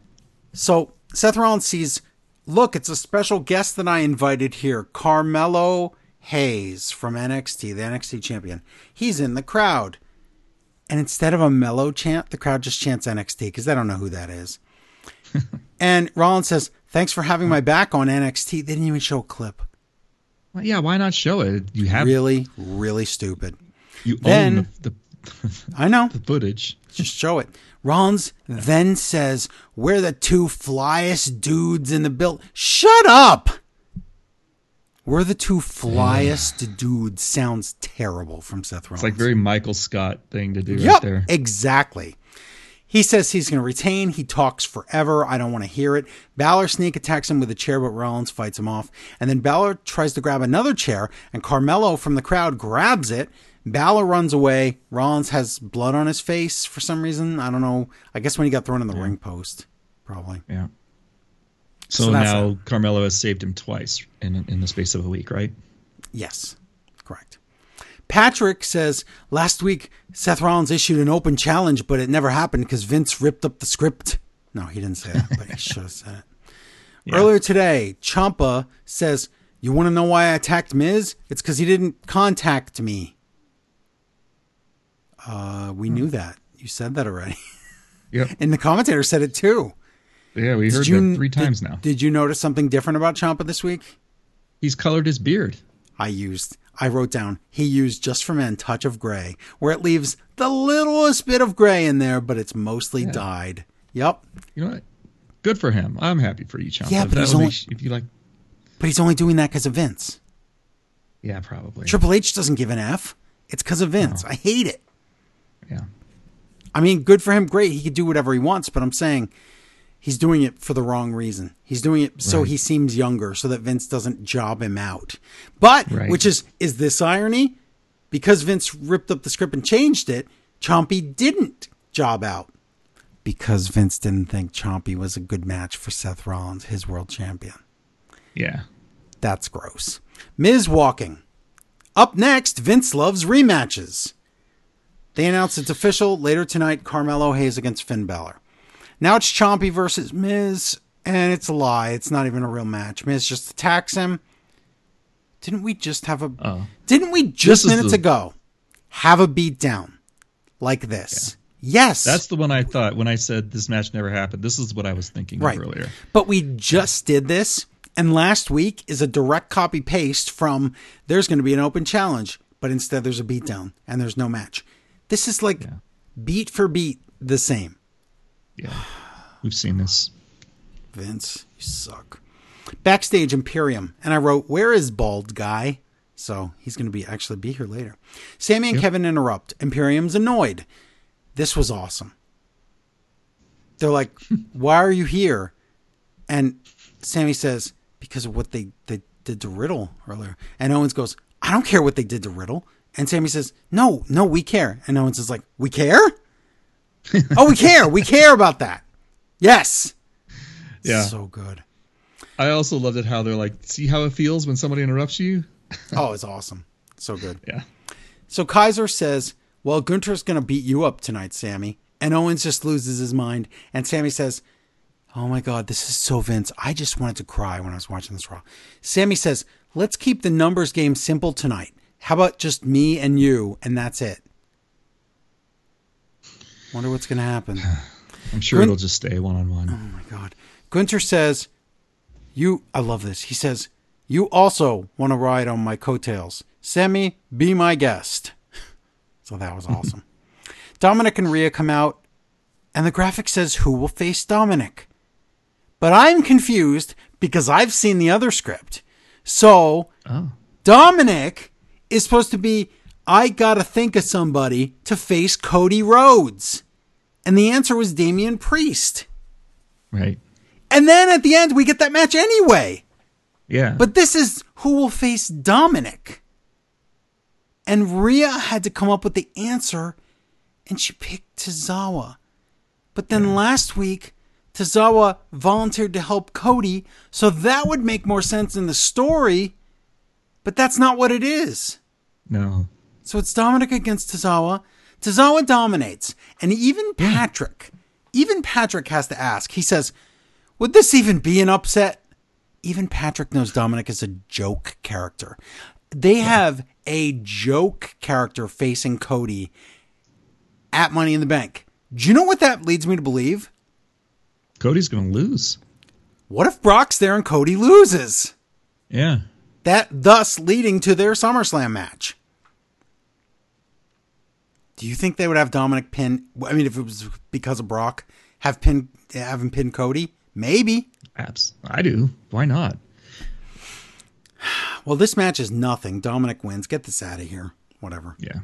So Seth Rollins sees, look, it's a special guest that I invited here, Carmelo Hayes from NXT, the NXT champion. He's in the crowd. And instead of a mellow chant, the crowd just chants NXT because they don't know who that is. and Rollins says, thanks for having my back on NXT. They didn't even show a clip. Well, yeah. Why not show it? You have Really, really stupid. you then- own the, the, I know. the footage. Just show it. Rollins then says, We're the two flyest dudes in the build. Shut up! We're the two flyest dudes. Sounds terrible from Seth Rollins. It's like very Michael Scott thing to do right there. exactly. He says he's going to retain. He talks forever. I don't want to hear it. Balor sneak attacks him with a chair, but Rollins fights him off. And then Balor tries to grab another chair, and Carmelo from the crowd grabs it. Balor runs away. Rollins has blood on his face for some reason. I don't know. I guess when he got thrown in the ring post, probably. Yeah. So So, now Carmelo has saved him twice in in the space of a week, right? Yes, correct. Patrick says last week Seth Rollins issued an open challenge, but it never happened because Vince ripped up the script. No, he didn't say that, but he should have said it. Yeah. Earlier today, Ciampa says, You want to know why I attacked Miz? It's because he didn't contact me. Uh, we knew that. You said that already. Yep. And the commentator said it too. Yeah, we heard you- that three times did- now. Did you notice something different about Ciampa this week? He's colored his beard. I used, I wrote down, he used just for men touch of gray, where it leaves the littlest bit of gray in there, but it's mostly dyed. Yep. You know what? Good for him. I'm happy for you, Ciampa. Yeah, but he's only- make- if you like, But he's only doing that because of Vince. yeah, probably. Triple H doesn't give an F. It's because of Vince. I hate it. Yeah. I mean, good for him. Great. He could do whatever he wants, but I'm saying he's doing it for the wrong reason. He's doing it so Right. he seems younger, so that Vince doesn't job him out. But, Right. which is, is this irony? Because Vince ripped up the script and changed it, Chompy didn't job out. Because Vince didn't think Chompy was a good match for Seth Rollins, his world champion. Yeah. That's gross. Miz walking. Up next, Vince loves rematches. They announced it's official later tonight Carmelo Hayes against Finn Balor. Now it's Chompy versus Miz, and it's a lie. It's not even a real match. Miz just attacks him, Didn't we just have a? Oh. Didn't we just This minutes the- ago have a beatdown like this? Yes, That's the one I thought when I said this match never happened. This is what I was thinking Right. of earlier. But we just did this, and last week is a direct copy paste from there's going to be an open challenge, but instead there's a beatdown and there's no match. This is like Yeah. beat for beat the same. Yeah. We've seen this. Vince, you suck. Backstage Imperium, and I wrote, "Where is bald guy?" So he's going to be actually be here later. Sami and Kevin interrupt. Imperium's annoyed. This was awesome. They're like, "Why are you here?" And Sami says, "Because of what they they did to Riddle earlier." And Owens goes, "I don't care what they did to Riddle." And Sami says, "No, no, we care." And Owens is like, "We care? oh, we care. We care about that. Yes." Yeah. So good. I also loved it how they're like, see how it feels when somebody interrupts you? Oh, it's awesome. So good. Yeah. So Kaiser says, Well, Gunther's going to beat you up tonight, Sami. And Owens just loses his mind. And Sami says, Oh my God, this is so Vince. I just wanted to cry when I was watching this Raw. Sami says, Let's keep the numbers game simple tonight. How about just me and you, and that's it? Wonder what's going to happen. I'm sure it'll just stay one on one. Oh my God. Gunther says, You, I love this. He says, You also want to ride on my coattails. Sami, be my guest. So that was awesome. Dominic and Rhea come out, and the graphic says who will face Dominic. But I'm confused because I've seen the other script. So Oh. Dominic is supposed to be, I gotta think of somebody to face Cody Rhodes. And the answer was Damian Priest. Right. And then at the end, we get that match anyway. Yeah. But this is who will face Dominic. And Rhea had to come up with the answer, and she picked Tozawa. But then last week, Tozawa volunteered to help Cody, so that would make more sense in the story. But that's not what it is. no. So it's Dominic against Tozawa. Tozawa dominates. And even Patrick, even Patrick has to ask. He says, Would this even be an upset? Even Patrick knows Dominic is a joke character. They have a joke character facing Cody at Money in the Bank. Do you know what that leads me to believe? Cody's going to lose. What if Brock's there and Cody loses? Yeah. That thus leading to their SummerSlam match. Do you think they would have Dominic pin? I mean, if it was because of Brock, have pin have him pin Cody? Maybe. Apps. I do. Why not? Well, this match is nothing. Dominic wins. Get this out of here. Whatever. Yeah.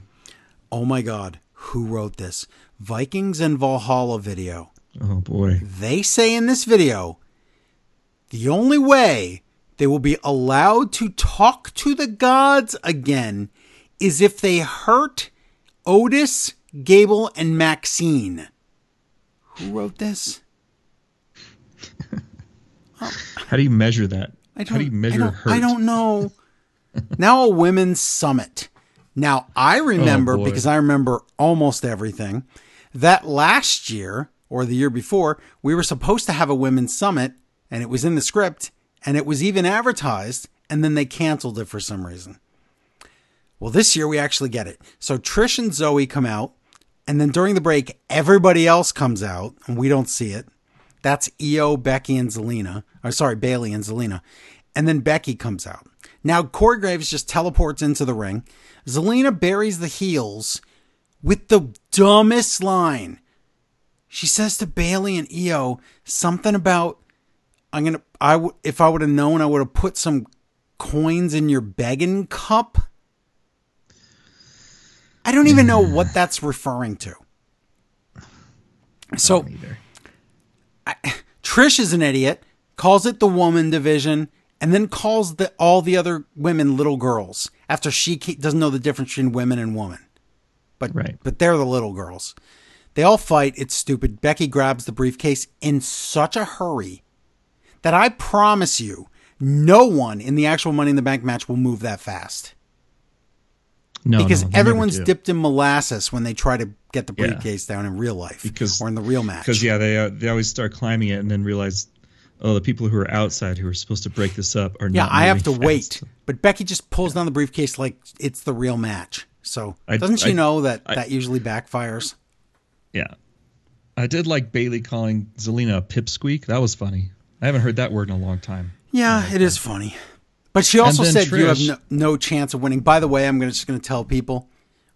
Oh my God, who wrote this? Vikings and Valhalla video. Oh boy. They say in this video, the only way they will be allowed to talk to the gods again is if they hurt Otis, Gable, and Maxine. Who wrote this? How do you measure that? I don't, How do you measure I hurt? I don't know. now a women's summit. Now I oh, remember Oh, because I remember almost everything that last year or the year before we were supposed to have a women's summit and it was in the script and it was even advertised and then they canceled it for some reason. Well, this year we actually get it. So Trish and Zoey come out and then during the break everybody else comes out and we don't see it. That's Iyo, Becky, and Zelina. Or sorry, Bayley and Zelina. And then Becky comes out. Now Corey Graves just teleports into the ring. Zelina buries the heels with the dumbest line. She says to Bayley and Iyo something about I'm gonna I w- if I would have known I would have put some coins in your begging cup. I don't even know what that's referring to. So Either. Trish is an idiot, calls it the woman division, and then calls the, all the other women little girls after she doesn't know the difference between women and woman. But Right. but they're the little girls. They all fight. It's stupid. Becky grabs the briefcase in such a hurry that I promise you, no one in the actual Money in the Bank match will move that fast No, because no, everyone's dipped in molasses when they try to get the Yeah. briefcase down in real life Because- or in the real match. Because yeah, they uh, they always start climbing it and then realize oh, the people who are outside who are supposed to break this up are Yeah. I have to fast. wait. But Becky just pulls down the briefcase like it's the real match. So I- doesn't she I- know that I- that usually backfires? Yeah, I did like Bayley calling Zelina a pipsqueak. That was funny. I haven't heard that word in a long time. Yeah, it is funny. But she also said you have no, no chance of winning. By the way, I'm gonna, just going to tell people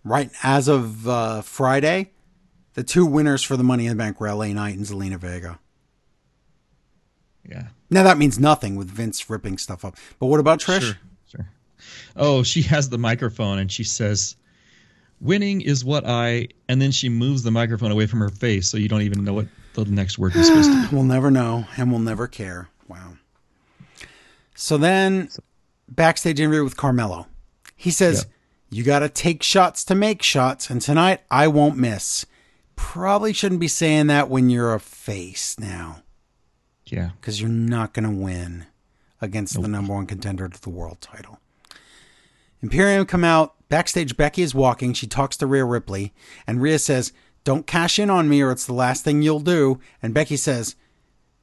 right as of uh, Friday, the two winners for the Money in the Bank were LA Knight and Zelina Vega. Yeah. Now that means nothing with Vince ripping stuff up. But what about Trish? Sure, sure. Oh, she has the microphone and she says, "Winning is what I," and then she moves the microphone away from her face, so you don't even know what the next word was supposed to be. We'll never know, and we'll never care. Wow. So then, backstage interview with Carmelo. He says, You got to take shots to make shots, and tonight I won't miss. Probably shouldn't be saying that when you're a face now, Yeah, because you're not going to win against the number one contender to the world title. Imperium come out. Backstage, Becky is walking. She talks to Rhea Ripley, and Rhea says, Don't cash in on me or it's the last thing you'll do. And Becky says,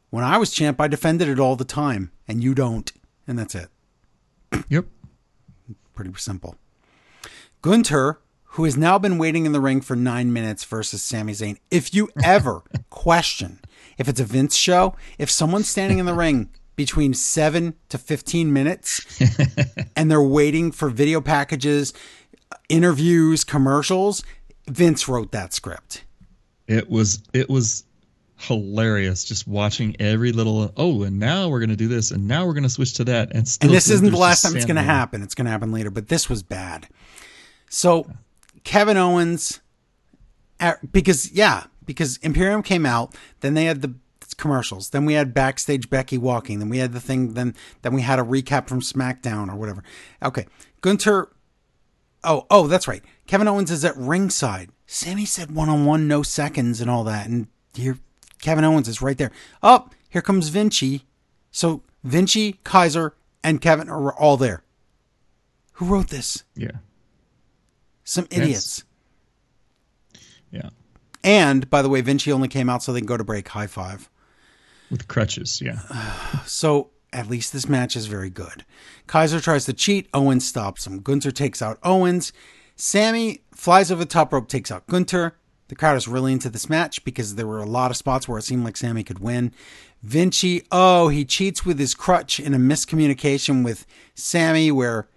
When I was champ, I defended it all the time, and you don't. And that's it. yep. Pretty simple. Gunther, who has now been waiting in the ring for nine minutes versus Sami Zayn. If you ever question if it's a Vince show, if someone's standing in the ring between seven to 15 minutes and they're waiting for video packages, interviews, commercials, Vince wrote that script. It was it was hilarious just watching every little. Oh, and now we're gonna do this, and now we're gonna switch to that, and still and this isn't the last time it's going to happen. It's going to happen later, but this was bad. So Kevin Owens, because yeah, because Imperium came out, then they had the commercials, then we had backstage Becky walking, then we had the thing, then then we had a recap from SmackDown or whatever. Okay, Gunther. Oh, oh, that's right. Kevin Owens is at ringside. Sami said one on one, no seconds, and all that, and here Kevin Owens is right there. Oh, here comes Vinci. So Vinci, Kaiser, and Kevin are all there. Who wrote this? Yeah, Some idiots. yeah, And by the way, Vinci only came out so they can go to break. High five. with crutches. Yeah, So at least this match is very good. Kaiser tries to cheat. Owens stops him. Gunther takes out Owens. Sami flies over the top rope, takes out Gunther. The crowd is really into this match because there were a lot of spots where it seemed like Sami could win. Vinci, oh, he cheats with his crutch in a miscommunication with Sami where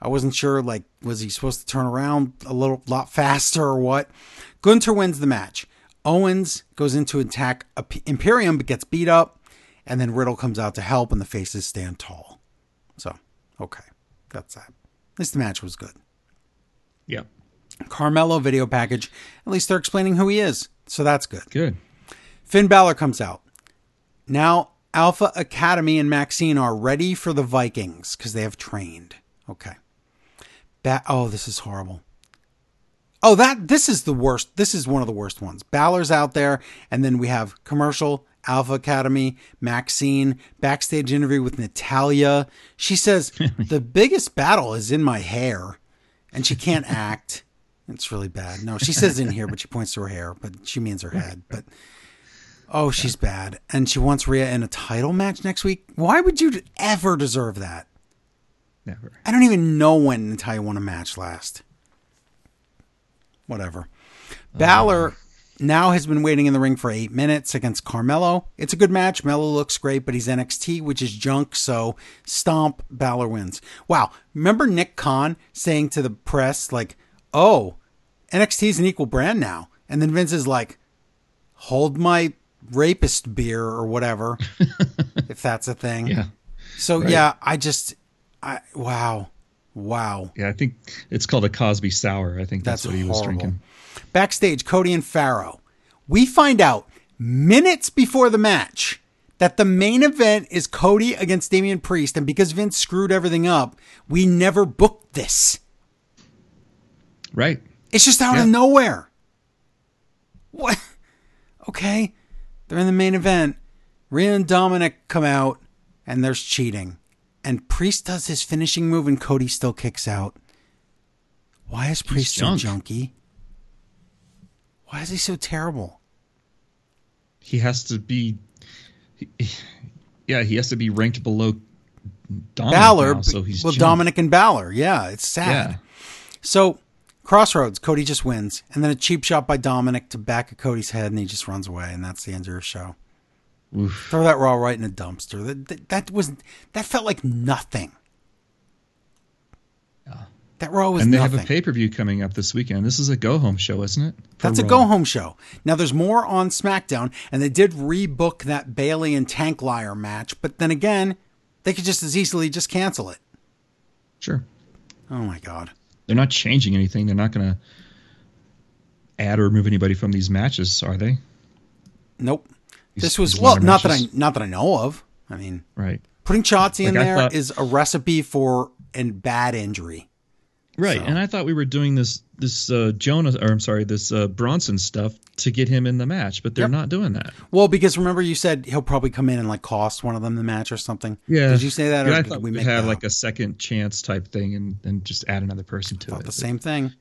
I wasn't sure, like, was he supposed to turn around a little lot faster or what? Gunther wins the match. Owens goes into attack Imperium but gets beat up, and then Riddle comes out to help, and the faces stand tall. So, okay, that's that. The match was good. Yeah, Carmelo video package. At least they're explaining who he is, so that's good. good. Finn Balor comes out. Now, Alpha Academy and Maxine are ready for the Vikings because they have trained. Okay. Ba- oh, this is horrible. Oh, that this is the worst. This is one of the worst ones. Balor's out there, and then we have commercial, Alpha Academy, Maxine, backstage interview with Natalya. She says the biggest battle is in my hair, and she can't act. It's really bad. No, she says in here, but she points to her hair, but she means her head. But oh, she's bad, and she wants Rhea in a title match next week. Why would you ever deserve that? Never. I don't even know when Natalya won a match last. Whatever. Balor um, now has been waiting in the ring for eight minutes against Carmelo. It's a good match. Melo looks great, but he's NXT, which is junk. So stomp, Balor wins. Wow. Remember Nick Khan saying to the press, like, oh, NXT is an equal brand now. And then Vince is like, hold my rapist beer or whatever, if that's a thing. Yeah, So yeah, I just, I wow, wow. yeah. I think it's called a Cosby Sour. I think that's, That's what he was drinking. Backstage, Cody and Farrow. We find out minutes before the match that the main event is Cody against Damian Priest, and because Vince screwed everything up, we never booked this. Right. It's just out Yeah. of nowhere. What? Okay, they're in the main event. Rhea and Dominic come out, and there's cheating. And Priest does his finishing move, and Cody still kicks out. Why is Priest so junk. junky? Why is he so terrible? He has to be. he- Yeah, he has to be ranked below Dominic Balor, now, so he's well. Dominic and Balor. Yeah, it's sad. Yeah. So, Cross Rhodes, Cody just wins, and then a cheap shot by Dominic to back of Cody's head, and he just runs away, and that's the end of your show. Oof. Throw that Raw right in a dumpster. That, that, that was that felt like nothing. That Raw was And they nothing. have a pay per view coming up this weekend. This is a go home show, isn't it? That's a go home show. Now there's more on SmackDown, and they did rebook that Bayley and Tank Liar match, but then again, they could just as easily just cancel it. Sure. Oh my god. They're not changing anything. They're not going to add or remove anybody from these matches, are they? Nope. These- This was well, not that I not that I know of. I mean, Right. putting Shotzi in Like, I there thought- is a recipe for a bad injury. Right. So- And I thought we were doing this this uh, Jonah or I'm sorry, this uh, Bronson stuff to get him in the match, but they're Yep. not doing that. Well, because remember you said he'll probably come in and like cost one of them the match or something. Yeah. Did you say that? Or Yeah, I thought we make have like a second chance type thing and, and just add another person to thought it. the same thing.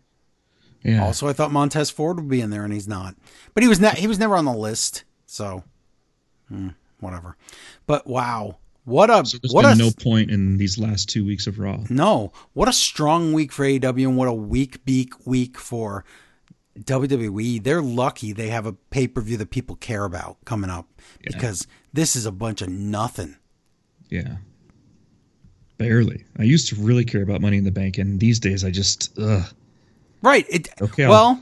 Yeah. Also, I thought Montez Ford would be in there, and he's not. But he was ne- he was never on the list, so hmm, whatever. But wow, what a so what a no point in these last two weeks of Raw. no what a strong week for AEW, and what a weak beak week for WWE. They're lucky they have a pay per view that people care about coming up because this is a bunch of nothing. Yeah. Barely. I used to really care about Money in the Bank, and these days I just ugh, Right? It Okay, I'll- well,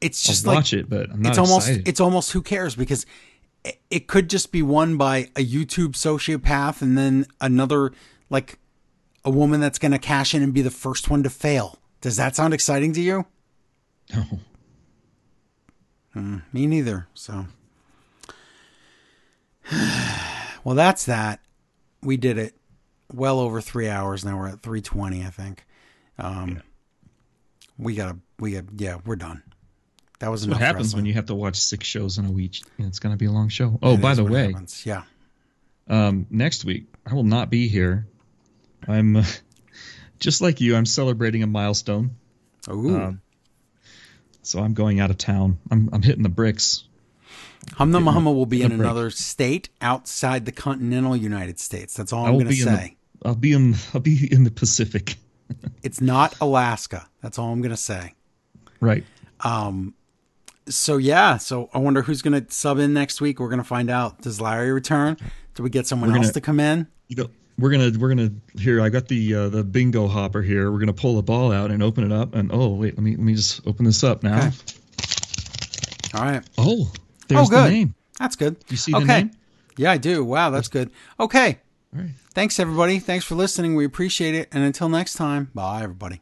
it's I'll just like watch it, but I'm not it's almost it's almost who cares because it, could just be won by a YouTube sociopath and then another like a woman that's going to cash in and be the first one to fail. Does that sound exciting to you? no. Me neither. So, well, that's that. We did it. Well over three hours now. We're at three twenty, I think. Um, We gotta. We got. Yeah, we're done. That was What happens wrestling. when you have to watch six shows in a week? It's going to be a long show. Oh, That by the way, happens. yeah. um, next week I will not be here. I'm uh, just like you. I'm celebrating a milestone, Ooh. Um, so I'm going out of town. I'm I'm hitting the bricks. HumNummaHumma will be in break. another state outside the continental United States. That's all I'm going to say. the. I'll be in. I'll be in the Pacific. It's not Alaska. That's all I'm going to say. Right. So yeah, so I wonder who's going to sub in next week. We're going to find out. Does Larry return? Do we get someone We're else gonna- come in? You know, we're gonna we're gonna here. I got the uh, the bingo hopper here. We're gonna pull the ball out and open it up. And oh wait, let me let me just open this up now. Okay. All right. Oh, there's oh, good. the name. That's good. You see the okay. name? Yeah, I do. Wow, that's good. Okay. All right. Thanks everybody. Thanks for listening. We appreciate it. And until next time, bye everybody.